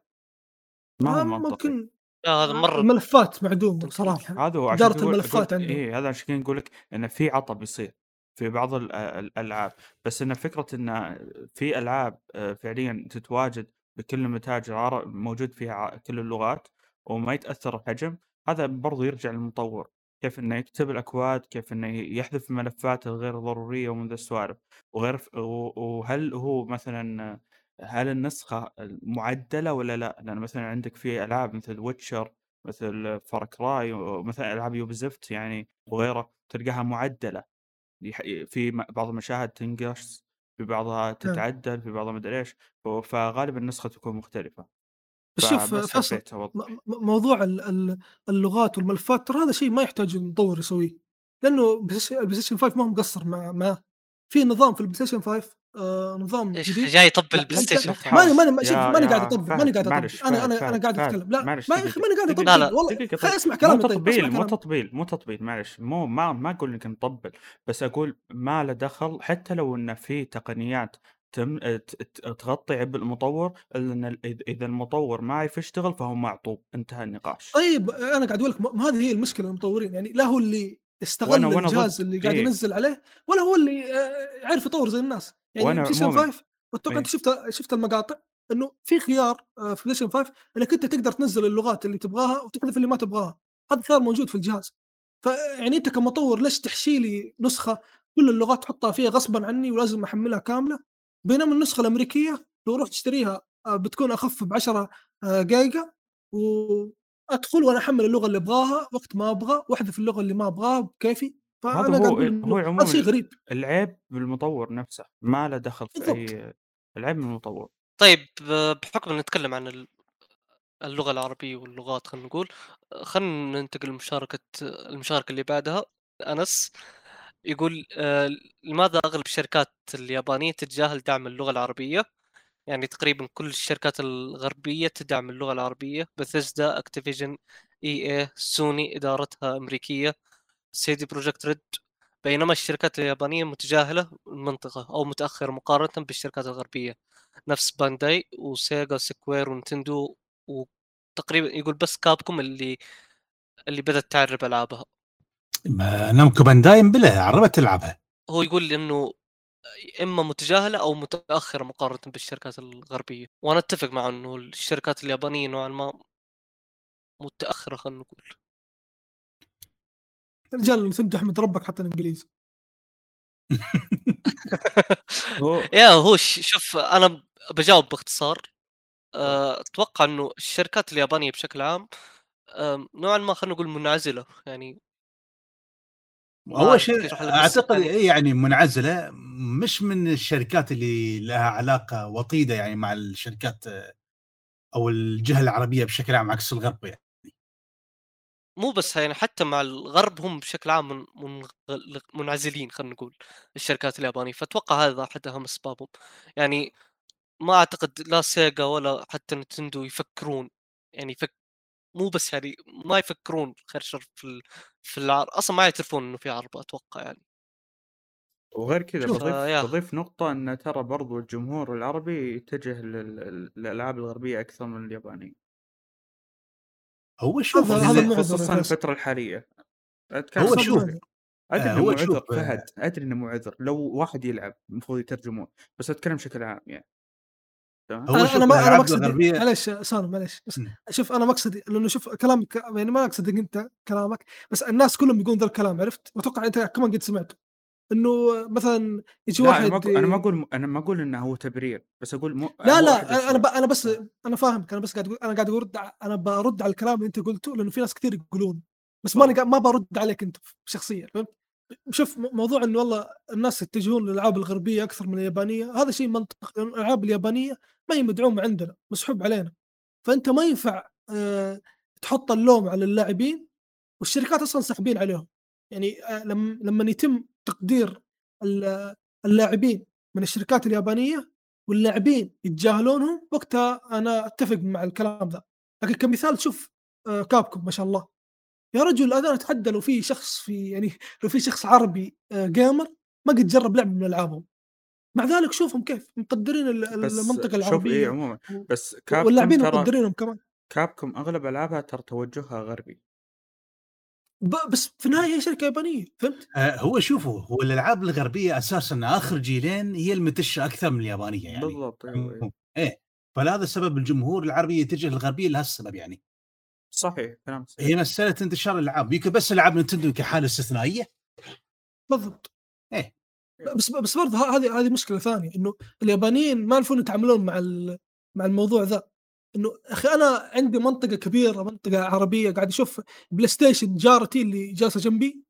ما هو آه، ممكن لا هذا مرة الملفات معدومة تمثيل. صراحة هذا هو عشان إدارة تقول الملفات أقول عندهم. إيه هذا عشان كذا نقول لك انه في عطب يصير في بعض ال- الألعاب بس إن فكرة إن في ألعاب آه، فعليا تتواجد بكل المتاجر موجود فيها كل اللغات وما يتأثر الحجم هذا برضو يرجع للمطور كيف إنه يكتب الأكواد كيف إنه يحذف الملفات الغير ضرورية ومن ذا السوالف. وغير وهل هو مثلا هل النسخة معدلة ولا لا؟ لأن مثلا عندك في ألعاب مثل Witcher مثل Far Cry ومثل ألعاب Ubisoft يعني وغيره تلقاها معدلة. في بعض المشاهد تنقص في بعضها تتعدل في بعضها مدري إيش. فغالبا النسخة تكون مختلفة. بس شوف م- موضوع ال- ال- اللغات والملفات ترى هذا شيء ما يحتاج المطور يسويه لأنه ال PlayStation 5 ما هو مقصر مع معاه في نظام في ال PlayStation 5 آه نظام إيش جديد جاي يطبل لا، ال Play أنت- Station ماني ماني ماني قاعد اطبل ماني قاعد اطبل أنا أنا أنا قاعد أتكلم لا معلش ما يا. أخي ماني قاعد. اطبل لا، لا، والله خليني. أسمع مو كلامي طيب تطبيل مو تطبيل مو تطبيل معلش مو ما ما أقول إنك نطبل بس أقول ما له دخل حتى لو إنه في تقنيات تم ت- ت- تغطي عبء المطور إلا إن ال- إذ- إذا المطور ما يعرف يشتغل فهو معطوب انتهى النقاش طيب أنا قاعد أقول لك م- هذه هي المشكلة المطورين يعني لا هو اللي استغل وأنا- وأنا الجهاز. اللي قاعد إيه. ينزل عليه ولا هو اللي آه، يعرف يطور زي الناس يعني عموماً- 5 أتوقع إيه. انت شفت شفت المقاطع إنه في خيار آه، في PlayStation 5 إنك أنت تقدر تنزل اللغات اللي تبغاها وتحذف اللي ما تبغاها هذا خيار موجود في الجهاز فيعني أنت كمطور ليش تحشي لي نسخة كل اللغات تحطها فيها غصبا عني ولازم أحملها كاملة بينما النسخة الأمريكية لو رحت تشتريها آه، بتكون أخف ب 10 آه، جيجا وأدخل وأنا أحمل اللغة اللي أبغاها وقت ما أبغى وأحذف اللغة اللي ما أبغاها بكيفي فأنا هو هو عموما شيء غريب. العيب بالمطور نفسه ما له دخل في بالضبط. اي العيب من المطور. طيب بحكم نتكلم عن ال- اللغة العربية واللغات خلينا نقول خلينا ننتقل لمشاركة المشاركة اللي بعدها أنس. يقول آه، لماذا أغلب الشركات اليابانية تتجاهل دعم اللغة العربية؟ يعني تقريبا كل الشركات الغربية تدعم اللغة العربية Bethesda Activision EA Sony إدارتها أمريكية CD Projekt Red. بينما الشركات اليابانية متجاهلة المنطقة أو متأخرة مقارنة بالشركات الغربية نفس Bandai و Sega Square و Nintendo وتقريبا يقول بس Capcom اللي اللي بدأت تعرب ألعابها. ما Namco Bandai بلا عربت ألعابها. هو يقول إنه إما متجاهلة أو متأخرة مقارنة بالشركات الغربية. وأنا أتفق مع إنه الشركات اليابانية نوعا ما متأخرة خلينا نقول. يا رجال تمدح احمد ربك حتى الانجليزي هو يا هو ش- شوف أنا بجاوب باختصار. أه، أتوقع إنه الشركات اليابانية بشكل عام نوعا ما خلينا نقول منعزلة. يعني اول شيء أعتقد يعني- إيه يعني منعزلة مش من الشركات اللي لها علاقة وطيدة يعني مع الشركات أو الجهة العربية بشكل عام عكس الغرب يعني. مو بس يعني حتى مع الغرب هم بشكل عام من منغ- منعزلين خلينا نقول الشركات اليابانية. فأتوقع هذا احد اهم أسبابهم. يعني ما أعتقد لا سيجا ولا حتى نتندو يفكرون يعني يفك مو بس يعني ما يفكرون خير شر في ال... في العرض أصلا ما يعترفون إنه في عرض أتوقع يعني وغير كذا بضيف آه،. بضيف نقطة إن ترى برضو الجمهور العربي يتجه لل- للألعاب الغربية أكثر من اليابانية هو شوف خصوصا. الفترة الحالية هو شوف،. أدري آه، إنه هو مو عذر آه. فهد أدري إنه مو عذر لو واحد يلعب المفروض يترجمون بس أتكلم بشكل عام يعني هو أنا أنا ما أنا الألعاب مقصدي معلش سالم معلش بس. شوف أنا مقصدي لأنه شوف كلامك يعني ما اقصدك أنت كلامك بس الناس كلهم يقولون ذا الكلام عرفت؟ وأتوقع أنت كمان قد سمعته إنه مثلا يجي واحد أنا ما أقول- أنا ما أقول أنا ما أقول إنه هو تبرير بس أقول مو لا لا أنا. ب... أنا بس أنا فاهمك أنا بس قاعد أقول أنا قاعد ارد أنا برد على الكلام اللي أنت قلته لأنه في ناس كثير يقولون بس ما أنا قاعد- ما برد عليك أنت شخصيا فهمت؟ شوف موضوع إنه والله الناس يتجهون للألعاب الغربية أكثر من اليابانية هذا شيء منطق لأن الألعاب اليابانية ما هي مدعومة عندنا مسحوب علينا. فأنت ما ينفع آه، تحط اللوم على اللاعبين والشركات أصلا ساحبين عليهم. يعني آه، لما لما يتم تقدير ال- اللاعبين من الشركات اليابانية واللاعبين يتجاهلونهم وقتها أنا أتفق مع الكلام ذا. لكن كمثال تشوف آه، كابكم ما شاء الله. يا رجل أنا أتحدى لو في شخص في يعني لو في شخص عربي جيمر ما قد جرب لعبة من ألعابهم. مع ذلك شوفهم كيف مقدرين المنطقة شوف اي العربية عموما. بس كابكم واللاعبين مقدرينهم كمان. كابكم أغلب ألعابها ترى توجهها غربي. بس في النهاية هي شركة يابانية فهمت؟ آه، هو شوفوا هو الألعاب الغربية أساسا آخر جيلين هي المنتشره أكثر من اليابانية يعني. بالضبط أيوه. إيه فلهذا السبب الجمهور العربي يتجه للغربيه لهالسبب يعني. صحيح كلام صحيح. هي مسألة انتشار الألعاب يمكن بس ألعاب Nintendo كحالة استثنائية. بالضبط. إيه. بس بس برضه هذه هذه مشكلة ثانية إنه اليابانيين ما يعرفون يتعاملون مع مع الموضوع ذا. إنه أخي أنا عندي منطقة كبيرة منطقة عربية قاعد أشوف PlayStation جارتي اللي جالسة جنبي.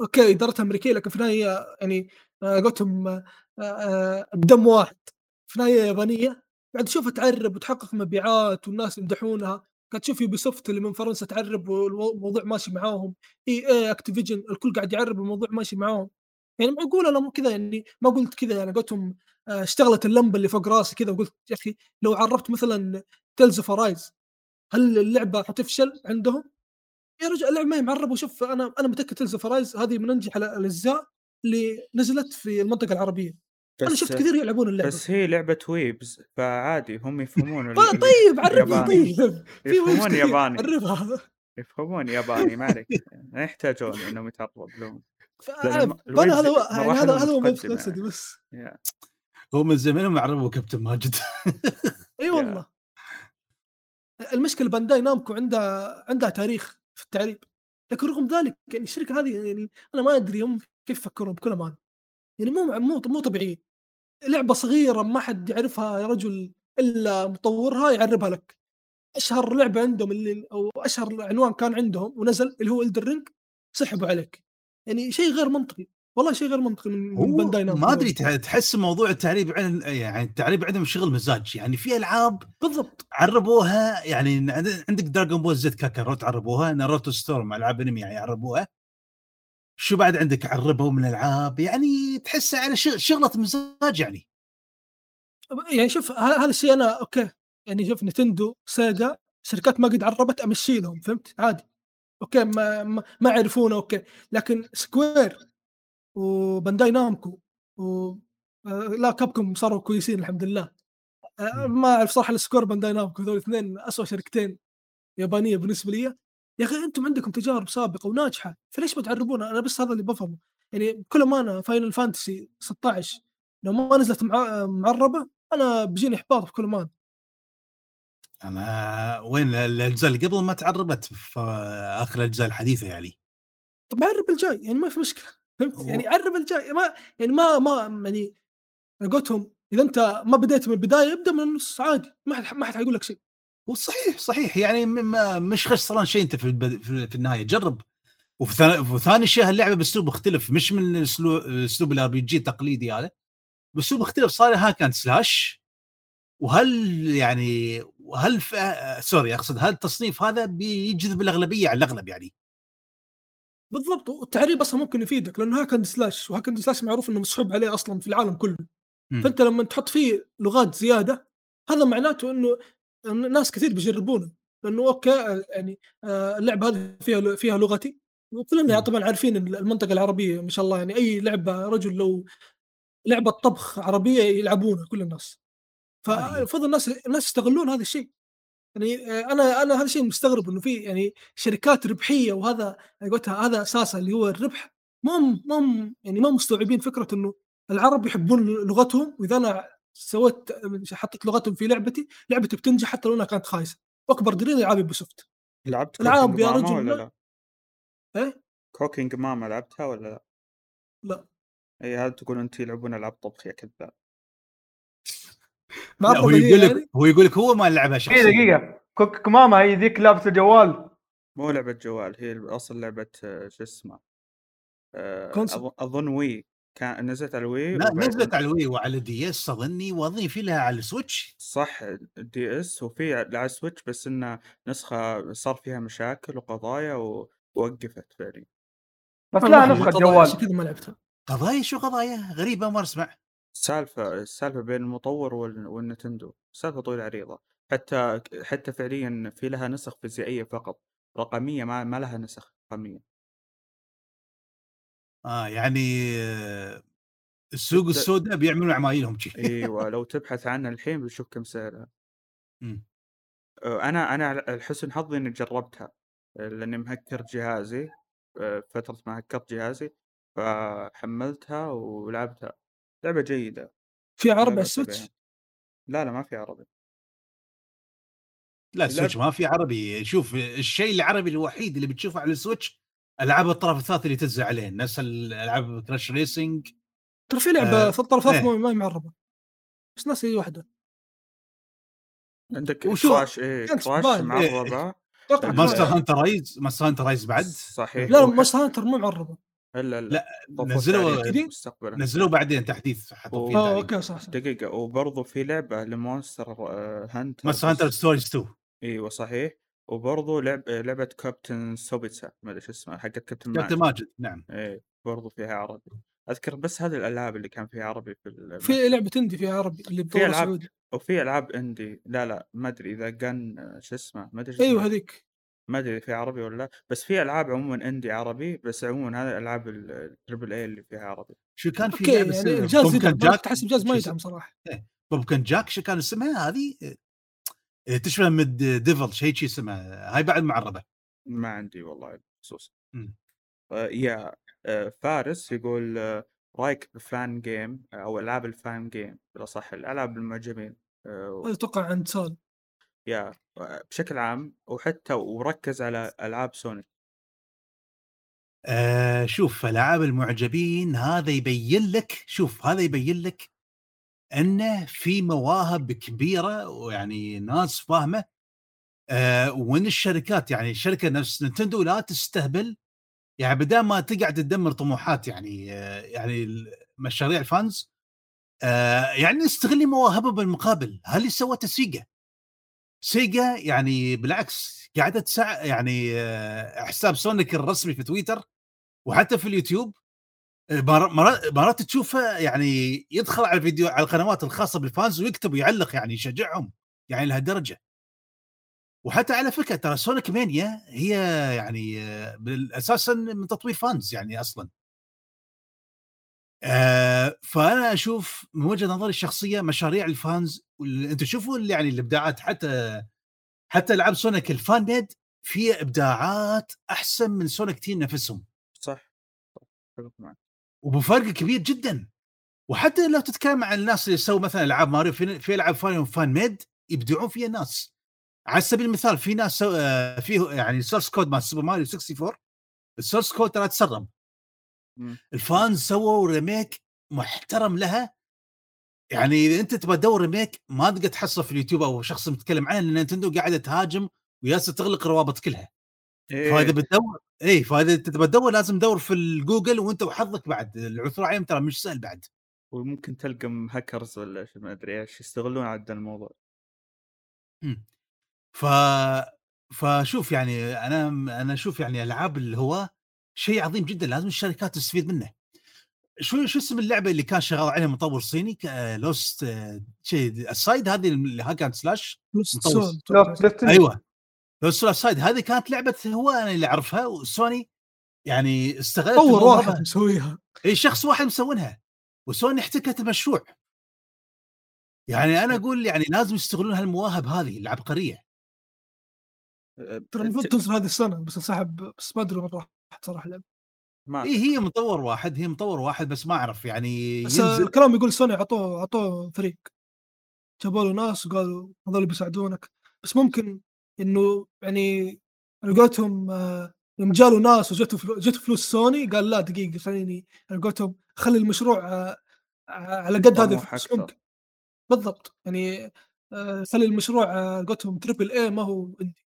okay إدارتها أمريكية لكن في النهاية يعني آه، قلتهم آه، آه، الدم واحد. في النهاية يابانية. قاعد أشوفها تعرب وتحقق مبيعات والناس يمدحونها. قاعد تشوف Ubisoft اللي من فرنسا تعرب والموضوع ماشي معاهم. EA Activision الكل قاعد يعرب الموضوع ماشي معاهم. يعني معقول أنا مو كذا يعني ما قلت كذا يعني قلتهم آه، اشتغلت اللمبة اللي فوق راسي كذا وقلت يا أخي لو عربت مثلا Tales of Arise هل اللعبة حتفشل عندهم؟ يا رجل اللعبة ما هي معربة. وشوف أنا أنا متأكد Tales of Arise هذه من أنجح الأجزاء اللي نزلت في المنطقة العربية. أنا بس شفت كثير يلعبون اللعبة. بس هي لعبة weebs فعادي هم يفهمون طيب, ال- طيب في يفهمون ياباني. عرفها. يفهمون ياباني ما عليك. ما يحتاجون إنهم تتعرب لهم فأنا هذا هو يعني هذا هذا هو مقصدي بس. هو من زمان عربوا كابتن ماجد. إي والله. المشكلة Bandai Namco عندها عندها تاريخ في التعريب. لكن رغم ذلك يعني الشركة هذه يعني أنا ما أدري هم كيف يفكرون بكل امانه يعني مو مو مو طبيعيين. لعبة صغيرة ما حد يعرفها يا رجل إلا مطورها يعربها لك. أشهر لعبة عندهم اللي أو أشهر عنوان كان عندهم ونزل اللي هو Elden Ring سحبوا عليك. يعني شيء غير منطقي. والله شيء غير منطقي من Bandai ما أدري تح- تحس موضوع التعريب عن يعني التعريب عندهم شغل مزاج. يعني في ألعاب بالضبط. عربوها يعني عند- عندك Dragon Ball Z Kakarot عربوها Naruto Storm ألعاب انمي يعني عربوها. شو بعد عندك عربوا من العاب يعني تحسها على شغ- شغلة مزاج يعني. يعني شوف هذا الشيء أنا okay يعني شوف Nintendo Sega شركات ما قد عربت أمشي لهم فهمت؟ عادي. okay ما ما, ما يعرفونه okay. لكن Square و Bandai Namco و آه، لا Capcom صاروا كويسين الحمد لله. آه،. ما أعرف صراحة ال Square Bandai Namco هذول الاثنين اسوء شركتين يابانية بالنسبة لي. يا أخي أنتم عندكم تجارب سابقة وناجحة فليش ما تعربونا؟ أنا بس هذا اللي بفهمه. يعني بكل امانه Final Fantasy 16 لو ما نزلت مع... معربة أنا بيجيني إحباط بكل امانه أنا وين الأجزاء اللي قبل ما تعربت في آخر الأجزاء الحديثة يعني؟ طب عرب الجاي يعني ما في مشكلة. فهمت؟ يعني عرب الجاي ما يعني ما ما يعني قولتهم إذا أنت ما بديت من البداية ابدأ من النص عادي ما حد ما حد حيقول لك شيء. وصحيح صحيح يعني ما- مش خسران شيء أنت في, البد... في, النهاية جرب. وفي ثاني, وثاني شيء اللعبه بأسلوب مختلف مش من اسلوب أسلوب ال RPG التقليدي هذا. بأسلوب مختلف صار hack and slash. وهل يعني وهل ف... sorry أقصد هل التصنيف هذا بيجذب الأغلبية على الأغلب يعني بالضبط والتعريب أصلا ممكن يفيدك لأنه hack and slash و hack and slash معروف إنه مسحوب عليه أصلا في العالم كله مم. فأنت لما تحط فيه لغات زيادة هذا معناته إنه ناس كثير بيجربونه لأنه أوكي يعني آه، اللعبة هذه فيها فيها لغتي وكلنا. طبعا عارفين المنطقة العربية ما شاء الله يعني أي لعبة رجل لو لعبة طبخ عربية يلعبونها كل الناس. فالمفروض الناس الناس يستغلون هذا الشيء. يعني آه، أنا أنا هذا الشيء مستغرب إنه في يعني شركات ربحية وهذا قلتها هذا اساسها اللي هو الربح. ما ما يعني ما مستوعبين فكرة إنه العرب يحبون لغتهم وإذا أنا سويت حطيت لغتهم في لعبتي لعبتي بتنجح حتى لو أنها كانت خايسة. أكبر دليل العاب Ubisoft. لعبت العاب يا رجل ولا لا. لا؟ إيه؟ Cooking Mama لعبتها ولا لا؟ لا. اي هذا تقول انت يلعبون ألعاب طبخ يا كذاب؟ لا هو يقول يعني. لك هو يقول لك هو ما لعبها دقيقه شخصيا. دقيقة. Cooking Mama هي ذيك لابسه جوال مو لعبة جوال هي أصل لعبة آه، شو اسمه آه، أظن Wii كان نزلت على ال Wii لا نزلت على ال Wii وعلى DS أظني واظن في لها على ال Switch صح DS وفي على ال Switch بس إنه نسخة صار فيها مشاكل وقضايا ووقفت فعليا. بس ما لها في نسخه جوال كذا ما لعبتها؟ قضايا؟ شو قضايا؟ غريبة ما أسمع. السالفة السالفة بين المطور وال- و Nintendo سالفة طويلة عريضة. حتى حتى فعليا في لها نسخ فيزيائية فقط رقمية ما ما لها نسخ رقمية. آه يعني آه، السوق ت- السوداء بيعملون عمايلهم شي. إيوه لو تبحث عنها الحين بتشوف كم سعرها. مم. آه، أنا أنا على حسن حظي إني جربتها آه، لأني مهكر جهازي آه، فترة ما هكرت جهازي فحملتها ولعبتها. لعبة جيدة. في عربي على ال Switch لا لا ما في عربي. لا ال Switch ما في عربي. شوف الشيء العربي الوحيد اللي بتشوفه على ال Switch ألعاب الطرف الثالث اللي تنزل عليه نفس الألعاب Crash Racing ترى في لعبة آه، في الطرف الثالث إيه. ما ما هي معربة بس ناس هي واحدة. عندك Crash إيه Crash لا. Monster. Hunter Rise Monster Hunter Rise بعد؟ صحيح. لا Monster Hunter مو معربة. لا، لا نزلوا؟ مستقبلا. نزلوه بعدين تحديث حطوا. فيه آه. أوكي صح صح. دقيقة. وبرضه في لعبة ل Monster آه، Hunter. Monster Hunter Stories 2 إيوه صحيح. وبرضه لعب آه، لعبة Captain Tsubasa ما أدري شو اسمها حقت كابتن كابتن ماجد ماجد نعم. إيه برضه فيها عربي. أذكر بس هذه الألعاب اللي كان فيها عربي في ال- في لعبة indie فيها عربي اللي بطوله. سعودي. وفي ألعاب indie لا لا ما أدري إذا كان آه، شو اسمه ما أدري أيوه. هذيك. ما أدري في عربي ولا لا بس في ألعاب عموما اندي عربي بس عموما هذه الالعاب ال- التربل اي اللي فيها عربي. شو كان في أوكي لعبة يعني اسمها الجهاز جاك؟ تحس الجهاز ما شو يدعم صراحة. بومكن جاك شو كان اسمها هذه؟ آه، تشبه مد ديفل شيء شي اسمها هاي بعد معربة. ما عندي والله بخصوص. آه يا آه فارس يقول آه رايك بفان جيم أو ألعاب الفان جيم؟ بالأصح الألعاب المعجبين. أتوقع عند سال يا آه، بشكل عام وحتى وركز على ألعاب سوني آه شوف ألعاب المعجبين هذا يبين لك شوف هذا يبين لك أنه في مواهب كبيرة ويعني ناس فاهمة آه وإن الشركات يعني شركه نفس نينتندو لا تستهبل يعني بدال ما تقعد تدمر طموحات يعني آه، يعني مشاريع ال fans آه، يعني استغلي مواهبه بالمقابل. هل سوته سيجا؟ سيجا يعني بالعكس قاعدة تسع يعني آه، حساب Sonic الرسمي في تويتر وحتى في اليوتيوب آه، مر- مر- مرات تشوفه يعني يدخل على الفيديو على القنوات الخاصة بال fans ويكتب ويعلق يعني يشجعهم يعني لهالدرجة. وحتى على فكرة ترى Sonic Mania هي يعني آه، أساسا من تطوير fans يعني أصلا. آه فأنا أشوف من وجهة نظري الشخصية مشاريع ال fans أنتم شوفوا اللي يعني الإبداعات حتى حتى العاب Sonic ال fan made فيها إبداعات أحسن من Sonic Team نفسهم. صح. وبفرق كبير جدا. وحتى لو تتكلم عن الناس اللي سووا مثلا ألعاب ماريو في, في ألعاب fan fan made يبدعون فيها ناس. على سبيل المثال في ناس سو... آه، فيه يعني source code مال Super Mario 64 ال source code ترى تسرب. ال fans سووا remake محترم لها. يعني إذا أنت تبغى تدور remake ما تقدر تحصل في اليوتيوب أو شخص متكلم عنه لأن Nintendo قاعدة تهاجم وياسر تغلق الروابط كلها. فإذا إيه. بتدور اي فإذا أنت تبغى تدور لازم تدور في الجوجل وأنت وحظك بعد. العثور عليهم ترى مش سهل بعد. وممكن تلقى هاكرز ولا شيء ما أدري إيش يستغلون عاد الموضوع. مم. ف فشوف يعني أنا أنا أشوف يعني ألعاب الهواة شيء عظيم جدا لازم الشركات تستفيد منه. شو شو اسم اللعبة اللي كان شغال عليها مطور صيني؟ Lost شيء ال Soul Aside هذه اللي hack and slash أيوه. Lost Soul Aside هذه كانت لعبة هواة أنا اللي أعرفها وسوني يعني استغلت طور. واحد مسويها. إي شخص واحد مسوينها وسوني احتكت المشروع. يعني أنا أقول يعني لازم يستغلون هالمواهب هذه العبقرية. ترى المفروض تنزل هذه السنة بس انسحب بس ما أدري وين راح. صراحة. اللعبه ما اي هي مطور واحد هي مطور واحد بس ما أعرف يعني بس ينزل. الكلام يقول سوني عطوه عطوه فريق. جابوا له ناس وقالوا هذول بيساعدونك. بس ممكن إنه يعني على قولتهم آه، يوم جاله ناس فلو- جته فلوس سوني قال لا دقيقة خليني على قولتهم خلي المشروع آه، آه، على قد هذه الفلوس. ممكن. بالضبط. يعني خلي المشروع على قولتهم triple A ما هو عندي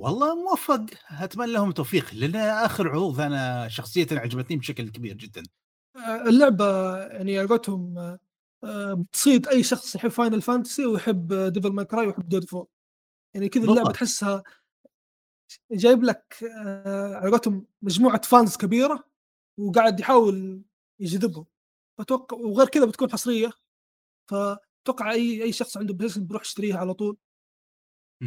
والله موفق أتمنى لهم توفيق لأن آخر عروض أنا شخصيه عجبتني بشكل كبير جدا آه، اللعبة يعني قولتهم آه، آه، بتصيد أي شخص يحب Final Fantasy ويحب Devil May Cry ويحب دود فور يعني كذا اللعبة. تحسها جايب لك آه، على قولتهم مجموعة fans كبيرة وقاعد يحاول يجذبهم أتوقع وغير كذا بتكون حصرية فأتوقع أي أي شخص عنده بلايستيشن بيروح يشتريها على طول.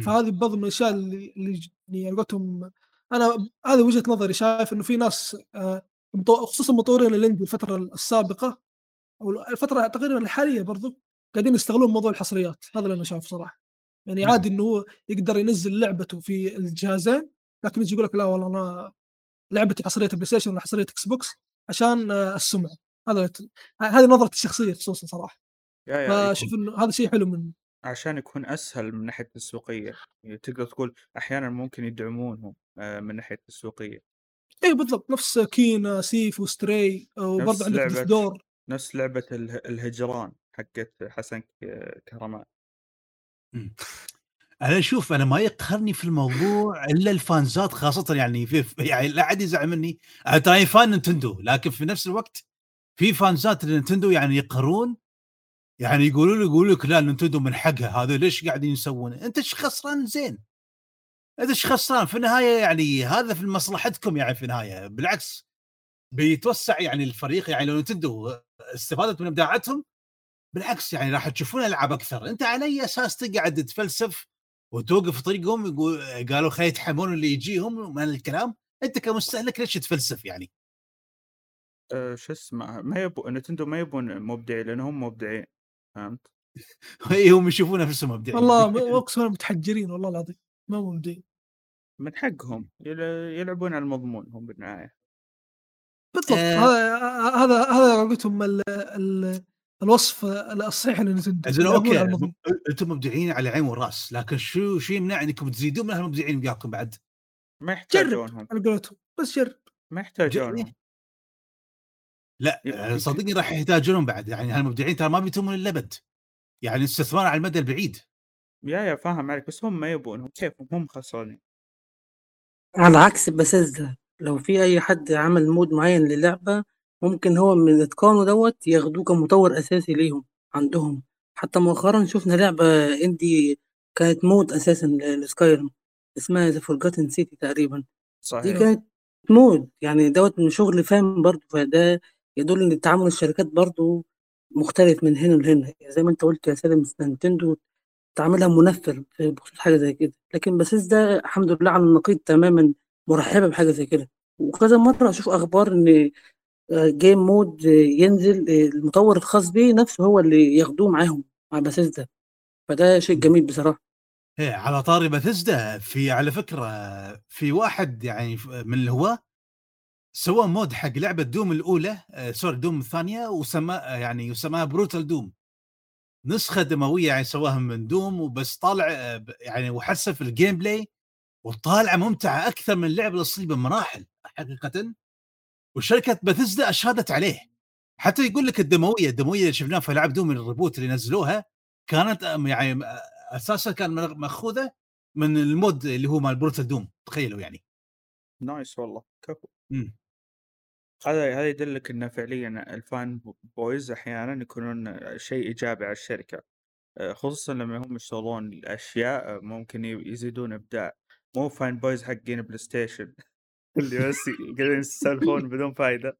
فهذه برضو من الأشياء اللي اللي يعني على قولتهم أنا هذه وجهة نظري شايف إنه في ناس آه، خصوصا مطورين ال indie الفترة السابقة أو الفترة تقريبا الحالية برضو قاعدين يستغلون موضوع الحصريات. هذا اللي أنا شايفه صراحة. يعني. عادي إنه هو يقدر ينزل لعبته في الجهازين لكن يجي يقول لك لا والله أنا لعبتي حصرية بلاي ستيشن ولا حصرية إكس بوكس عشان آه، السمعة. هذا هذه نظرتي الشخصية خصوصا صراحة. فاشوف إنه هذا شيء حلو من عشان يكون أسهل من ناحية التسويقيه يعني تقدر تقول أحيانا ممكن يدعمونهم آه، من ناحية التسويقيه اي بالضبط نفس كينا وسيفو وستراي وبرضه نفس عندك لعبة دور نفس لعبة اله- الهجران حقت حسن ك- كهرمان مم. أنا أشوف أنا ما يقهرني في الموضوع إلا ال fanزات خاصه يعني في يعني لا أحد يزعل مني. أنا ترى fan نينتندو لكن في نفس الوقت في fanزات نينتندو يعني يقهرون يعني يقولوا لي يقولوا لك لا نينتندو من حقها هذا ليش قاعدين يسوون أنت إيش خسران؟ زين. أنت إيش خسران؟ في النهاية يعني هذا في مصلحتكم يعني في النهاية. بالعكس بيتوسع يعني الفريق يعني لو نينتندو استفادت من إبداعاتهم بالعكس يعني راح تشوفون ألعاب أكثر. أنت على أي أساس تقعد تفلسف وتوقف طريقهم يقول قالوا خلي يتحملون اللي يجيهم من الكلام؟ أنت كمستهلك ليش تفلسف يعني؟ أه شو اسمه ما يبو نتندو ما يبون مبدعين لأنهم مبدعين. فهمت؟ هم يشوفون نفسهم مبدعين. والله اقسم بالله متحجرين والله العظيم. ما هو مبدئين من حقهم. يل- يلعبون على المضمون هم بالنهاية. بالضبط. آه. هذا هذا هذا قلتهم ال- ال- الوصف الصحيح لنتندو زين أوكي. أنتم مبدعين على العين والراس لكن شو شو يمنع انكم تزيدون من هالمبدعين وياكم بعد؟ ما يحتاجونهم على قولتهم بس جرب. ما يحتاجونهم لا ي- آه، صدقني راح يحتاجونهم بعد. يعني هالمبدعين ترى ما بيتمون الابد يعني استثمار على المدى البعيد. يا يا فاهم عليك بس هم ما يبونهم كيفهم هم خسرانين. على عكس بثيسدا لو في أي حد عمل mod معين للعبة ممكن هو من إتقانه دوت ياخدوه كمطور أساسي ليهم عندهم. حتى مؤخرا شفنا لعبة indie كانت mod أساسا لسكايرم اسمها ذا فورجاتن سيتي تقريبا. دي صحيح. كانت mod يعني دوت من شغل فاهم برضه فده يدل إن تعامل الشركات برضه مختلف من هنا لهنا. زي ما أنت قلت يا سالم نينتندو تعاملها منفر بخصوص حاجة زي كده. لكن بثيسدا الحمد لله على النقيض تماما مرحبه بحاجة زي كده. وكذا مرة أشوف أخبار إن game mod ينزل آه، المطور الخاص بيه نفسه هو اللي ياخدوه معاهم مع بثيسدا. فده شيء جميل بصراحة. إيه على طاري باثيزدا في على فكرة في واحد يعني من الهواة سوى mod حق لعبة دوم الأولى آه، sorry دوم الثانية وسما يعني وسماها بروتال دوم نسخة دموية يعني سواها من دوم وبس طالع آه، يعني وحسه في ال gameplay وطالعة ممتعة أكثر من اللعبه الاصليه بمراحل حقيقة. وشركة باثيزدا أشهدت عليه. حتى يقول لك الدموية الدموية اللي شفناها في العاب دوم ال reboot اللي نزلوها كانت آم، يعني آه، أساسا كان مأخوذة من ال mod اللي هو مال بروتال دوم تخيلوا يعني. nice والله. كفو. هذا هذا يدلك إنه فعليا ال fanboys أحيانا يكونون شيء إيجابي على الشركة آه، خصوصا لما هم يشتغلون الاشياء ممكن ي- يزيدون إبداع. مو fanboys حقين بلاي ستيشن. اللي بس قاعدين يسولفون بدون فائده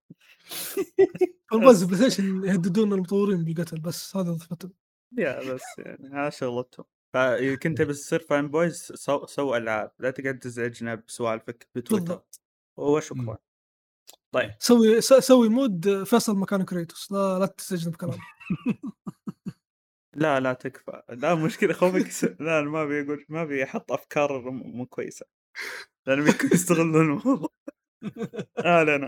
ال boys بلاي ستيشن يهددون المطورين بالقتل بس هذا وظيفتهم يا بس يعني هذا شغلتهم. فكنت بس تصير fanboys سو, سو ألعاب. لا تقعد تزعجنا بسوالفك بتويتر. بالضبط. وشكرا. طيب. سوي س- سوي mod فيصل مكان كريتوس. لا لا تستجن بكلام لا لا تكفى. لا مشكلة خوفك س... لا ما أبي أقول ما أبي أحط أفكار مو كويسة. لأن بيكون يستغلون الموضوع. آه لا لا.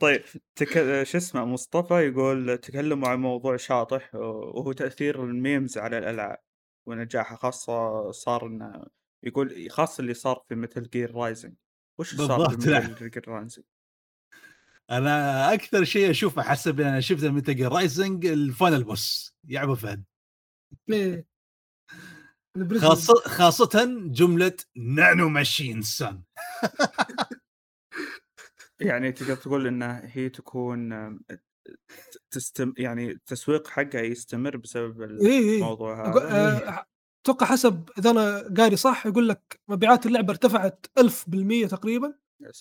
طيب تك... شو اسمه مصطفى يقول تكلموا عن موضوع شاطح وهو تأثير ال memes على الألعاب ونجاحها خاصة صار إنه يقول خاصة اللي صار في مثل جير رايزنج وش صار في. مثل جير رايزنج؟ أنا أكثر شيء أشوفه حسب اللي أنا شفته من تجي رايزنج ال final boss يا أبو فهد. إيه. خاصة خاصة جملة nanomachines, son يعني تقدر تقول انها هي تكون تستم يعني التسويق حقها يستمر بسبب اي اي الموضوع هذا. آه، أتوقع حسب إذا أنا قاري صح يقول لك مبيعات اللعبة ارتفعت 1000% تقريبا.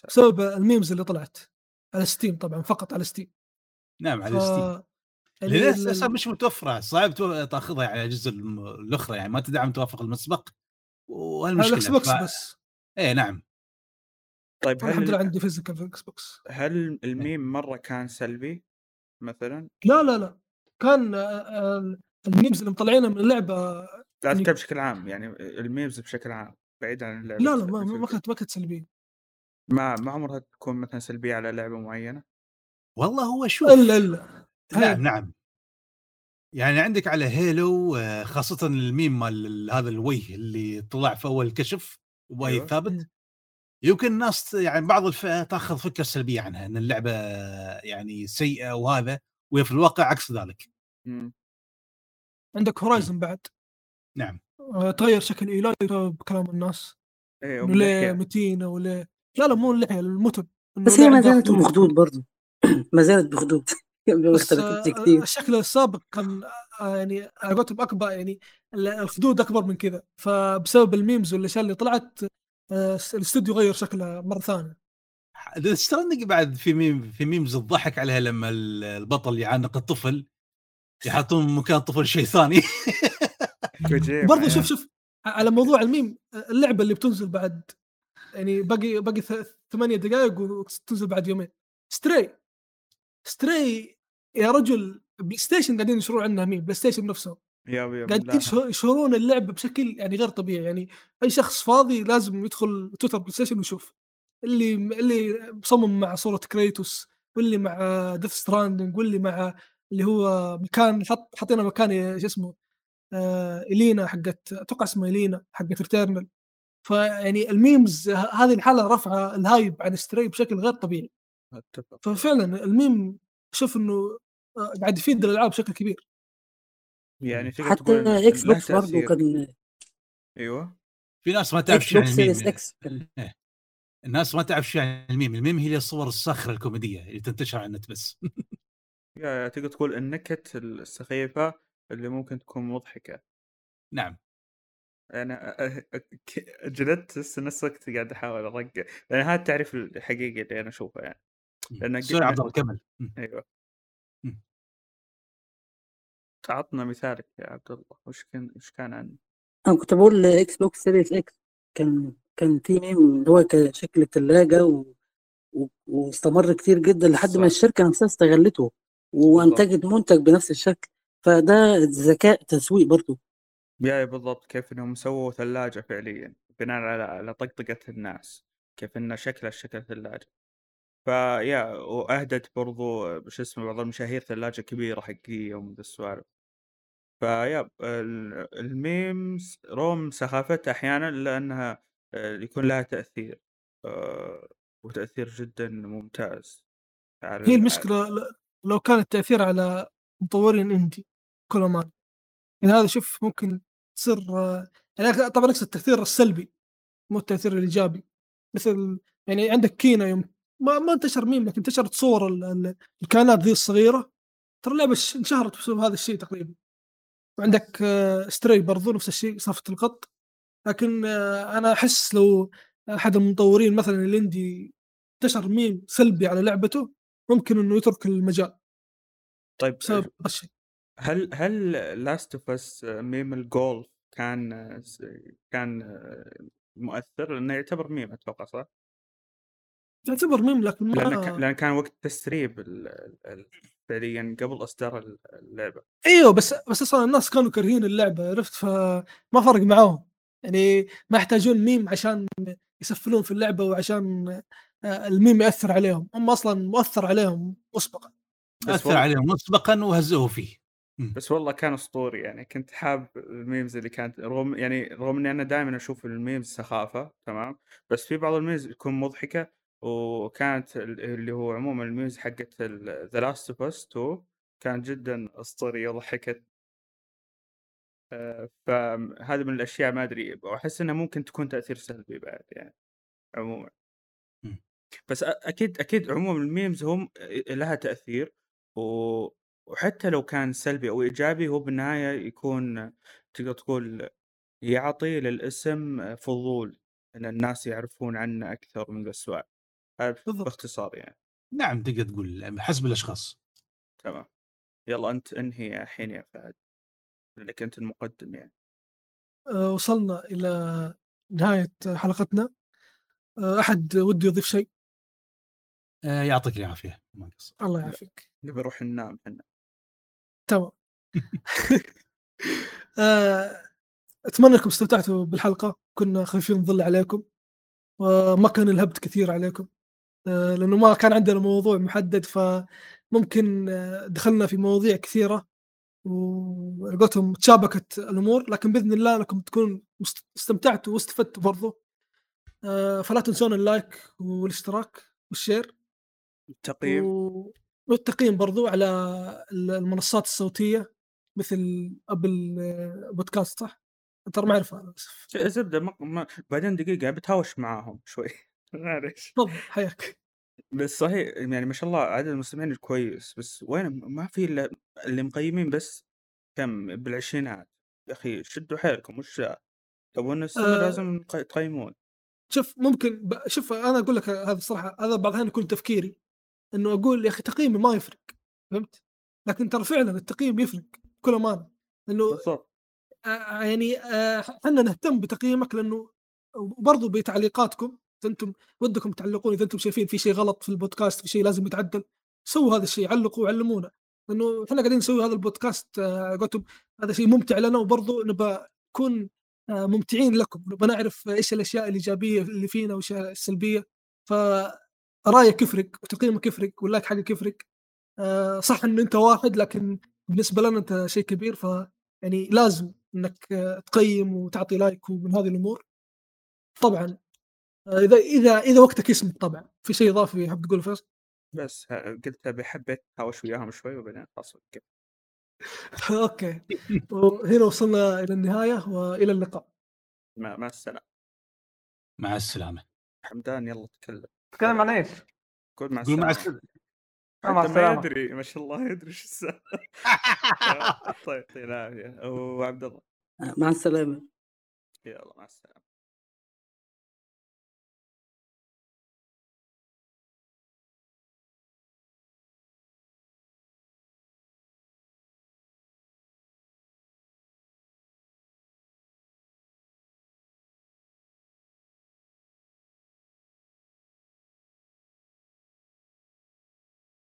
بسبب ال memes اللي طلعت. على ستيم طبعا فقط على ستيم نعم ف... على ستيم لأن ال- أساسا مش متوفرة صعب تأخذها يعني على الجزء الم- الأخرى يعني ما تدعم توافق المسبق على وهالمشكلة الاكس بوكس ف... بس. إيه نعم. طيب أنا الحمد لله هل عندي physical في الاكس بوكس هل الميم مرة كان سلبي مثلا؟ لا لا لا. كان آه، ال memes اللي مطلعينها من اللعبة لا يعني- أتكلم بشكل عام يعني ال memes بشكل عام بعيد عن اللعبة لا لا ما ما كانت ما كانت سلبية. ما ما عمرها تكون مثلا سلبية على لعبة معينة والله هو شوف إلا إلا. نعم نعم يعني عندك على هيلو آه، خاصة الميم مال ال- هذا الوجه اللي طلع في أول كشف وهي أيوة. ثابت مم. يمكن الناس يعني بعض الفئة تأخذ فكرة سلبية عنها أن اللعبة يعني سيئة وهذا وهي في الواقع عكس ذلك مم. عندك Horizon بعد نعم آه، تغير شكل Aloy بكلام الناس إيه ليه. متينة وليه لا لا مو اللحيه المتب إنه بس هي ما زالت خدود. بخدود برضه ما زالت بخدود. بس اختلفتش آه، كتير الشكل السابق كان آه، يعني على قولتهم أكبر يعني ال- الخدود أكبر من كذا. فبسبب ال memes والأشياء اللي طلعت آه، الاستوديو غير شكله مرة ثانية. Stranding بعد في ميم في memes الضحك عليها لما ال- البطل يعانق الطفل يحطون مكان الطفل شيء ثاني. برضه يعني. شوف شوف على موضوع الميم اللعبة اللي بتنزل بعد يعني باقي باقي ثمانية دقائق وتنزل بعد يومين. Stray Stray يا رجل PlayStation قاعدين ينشرون عنها meme PlayStation نفسهم yep yep قاعدين يشهرون اللعبه بشكل يعني غير طبيعي. يعني أي شخص فاضي لازم يدخل تويتر PlayStation ويشوف. اللي اللي مصمم مع صورة Kratos واللي مع Death Stranding واللي مع اللي هو مكان حط حطينا مكان شو اسمه آه إلينا حقت أتوقع اسمها إلينا حقت Returnal فيعني ال memes ه- هذه الحالة رفع ال hype عن Stray بشكل غير طبيعي. ففعلا الميم أشوف إنه آه، قاعد يفيد الألعاب بشكل كبير. يعني حتى Xbox برضه. كان أيوه. في ناس ما تعرف شو يعني Series meme X كان. الناس ما تعرف شو يعني ال meme. ال meme هي الصور الساخرة الكوميدية اللي تنتشر على النت بس. yeah تقدر تقول النكت السخيفة اللي ممكن تكون مضحكة. نعم. أنا أ- أ- ك- جلدت بس نفس الوقت قاعد أحاول ارقع لأن هذا التعريف الحقيقي اللي أنا اشوفه يعني لأن sorry قلنا- عبد الله كمل. أيوه مم. عطنا مثالك يا عبد الله وش كان وش كان عنه؟ أنا كنت بقول Xbox Series X كان كان في ميم اللي هو كشكل الثلاجه و... و... واستمر كتير جدا لحد صح. ما الشركة نفسها استغلته وأنتجت منتج بنفس الشكل فده ذكاء تسويق برضه yeah بالضبط كيف إنهم سووا ثلاجة فعليا بناء على على طقطقة الناس كيف إن شكلها شكل ثلاجة ف yeah وأهدت برضو شو اسمه بعض المشاهير ثلاجة كبيرة حقيقية ومن السوالف. ف yeah ال- ال memes رغم سخافتها أحيانا لأنها آه، يكون لها تأثير آه، وتأثير جدا ممتاز هي ال- المشكلة لو كان التأثير على مطورين indie كل ما يعني هذا شوف ممكن تصير يعني طبعا أقصد التأثير السلبي مو التأثير الإيجابي. مثل يعني عندك Kena يوم ما, ما انتشر ميم لكن انتشرت صور ال- ال- الكائنات ذي الصغيرة ترى اللعبة انشهرت بسبب هذا الشيء تقريبا. وعندك آه، Stray برضو نفس الشيء صفة القط. لكن آه، أنا أحس لو أحد المطورين مثلا ال indie انتشر ميم سلبي على لعبته ممكن إنه يترك المجال. طيب بسبب هذا الشيء. هل هل Last of Us meme ال golf كان كان مؤثر لأنه يعتبر ميم أتوقع صح؟ تعتبر ميم لكن ما لأن كان لأن كان وقت تسريب ال- ال- فعليا قبل إصدار اللعبة. إيوه بس بس أصلا الناس كانوا كارهين اللعبة عرفت؟ فما فرق معاهم. يعني ما يحتاجون ميم عشان يسفلون في اللعبة وعشان آه، الميم يأثر عليهم. هم أصلا مؤثر عليهم مسبقا. اثر عليهم مسبقا وهزوه فيه. بس والله كان أسطوري يعني كنت حاب ال memes اللي كانت رغم يعني رغم إني أنا دائما أشوف ال memes سخافة تمام؟ بس في بعض ال memes تكون مضحكة وكانت ال- اللي هو عموما ال memes حقت The Last of Us 2 كانت جدا أسطورية وضحكت آه، فهذا من الأشياء ما أدري وأحس إنها ممكن تكون تأثير سلبي بعد يعني عموما. مم. بس أ- أكيد أكيد عموما الميمز هم لها تأثير و... وحتى لو كان سلبي أو إيجابي هو بالنهاية يكون تقدر تقول يعطي للاسم فضول إن الناس يعرفون عنه أكثر من السؤال هذا بالضبط. باختصار يعني. نعم تقدر تقول حسب الأشخاص. تمام. يلا أنت انهي الحين يا فهد؟ لأنك أنت المقدم يعني. آه، وصلنا إلى نهاية حلقتنا. آه، أحد وده يضيف شيء؟ آه يعطيك العافية. الله يعافيك. نبي نروح ننام إحنا. تمام آه، أتمنى أنكم استمتعتوا بالحلقة. كنا خفيفين ظل عليكم وما كان الهبت كثير عليكم. آه، لأنه ما كان عندنا موضوع محدد فممكن آه، دخلنا في مواضيع كثيرة ولقيتهم تشابكت الأمور. لكن بإذن الله انكم مست- استمتعتوا واستفدتوا برضو. فلا تنسون ال like والاشتراك وال share. التقييم. و- والتقييم برضو على المنصات الصوتية مثل Apple Podcast صح؟ ترى ما أعرفها أنا زبدة ما... ما... بعدين دقيقة بتهاوش معاهم شوي. معليش. تفضل حياك. بس صحيح يعني ما شاء الله عدد المستمعين كويس بس وين ما في إلا اللي مقيمين بس كم؟ بالعشرينات. يا أخي شدوا حيلكم وش؟ تبون نستمر آه. لازم تقيمون. شوف ممكن ب... شوف أنا أقول لك هذا الصراحة هذا بعض الأحيان يكون تفكيري. إنه أقول يا أخي تقييمي ما يفرق فهمت؟ لكن ترى فعلا التقييم يفرق بكل أمانة لأنه بالضبط آه، يعني آه، إحنا نهتم بتقييمك لأنه وبرضه بتعليقاتكم أنتم ودكم تعلقون إذا أنتم شايفين في شيء غلط في البودكاست في شيء لازم يتعدل سووا هذا الشيء علقوا وعلمونا لأنه إحنا قاعدين نسوي هذا البودكاست آه، قلتم هذا شيء ممتع لنا وبرضه نبى نكون آه، ممتعين لكم نبى نعرف إيش الأشياء الإيجابية اللي فينا وإيش السلبية فرايك يفرق وتقييمك يفرق وال like حقك يفرق آه، صح انه أنت واحد لكن بالنسبة لنا أنت شيء كبير ف يعني لازم إنك آه، تقيم وتعطي like ومن هذه الأمور. طبعا آه، إذا إذا إذا وقتك يسمح طبعا. في شيء إضافي حاب تقول فيصل؟ بس قلت أبي حبيت هاوش وياهم شوي وبعدين خلاص. أوكي. وهنا وصلنا إلى النهاية وإلى اللقاء. مع مع السلامة. مع السلامة. حمدان يلا تكلم. تتكلم عن إيش؟ قول مع قول مع السلامة. السلامة. آه، مع حتى ما السلامة. يدري ما شاء الله يدري إيش السالفة. طيب يعطيه العافية. وعبد الله. مع السلامة. يلا مع السلامة.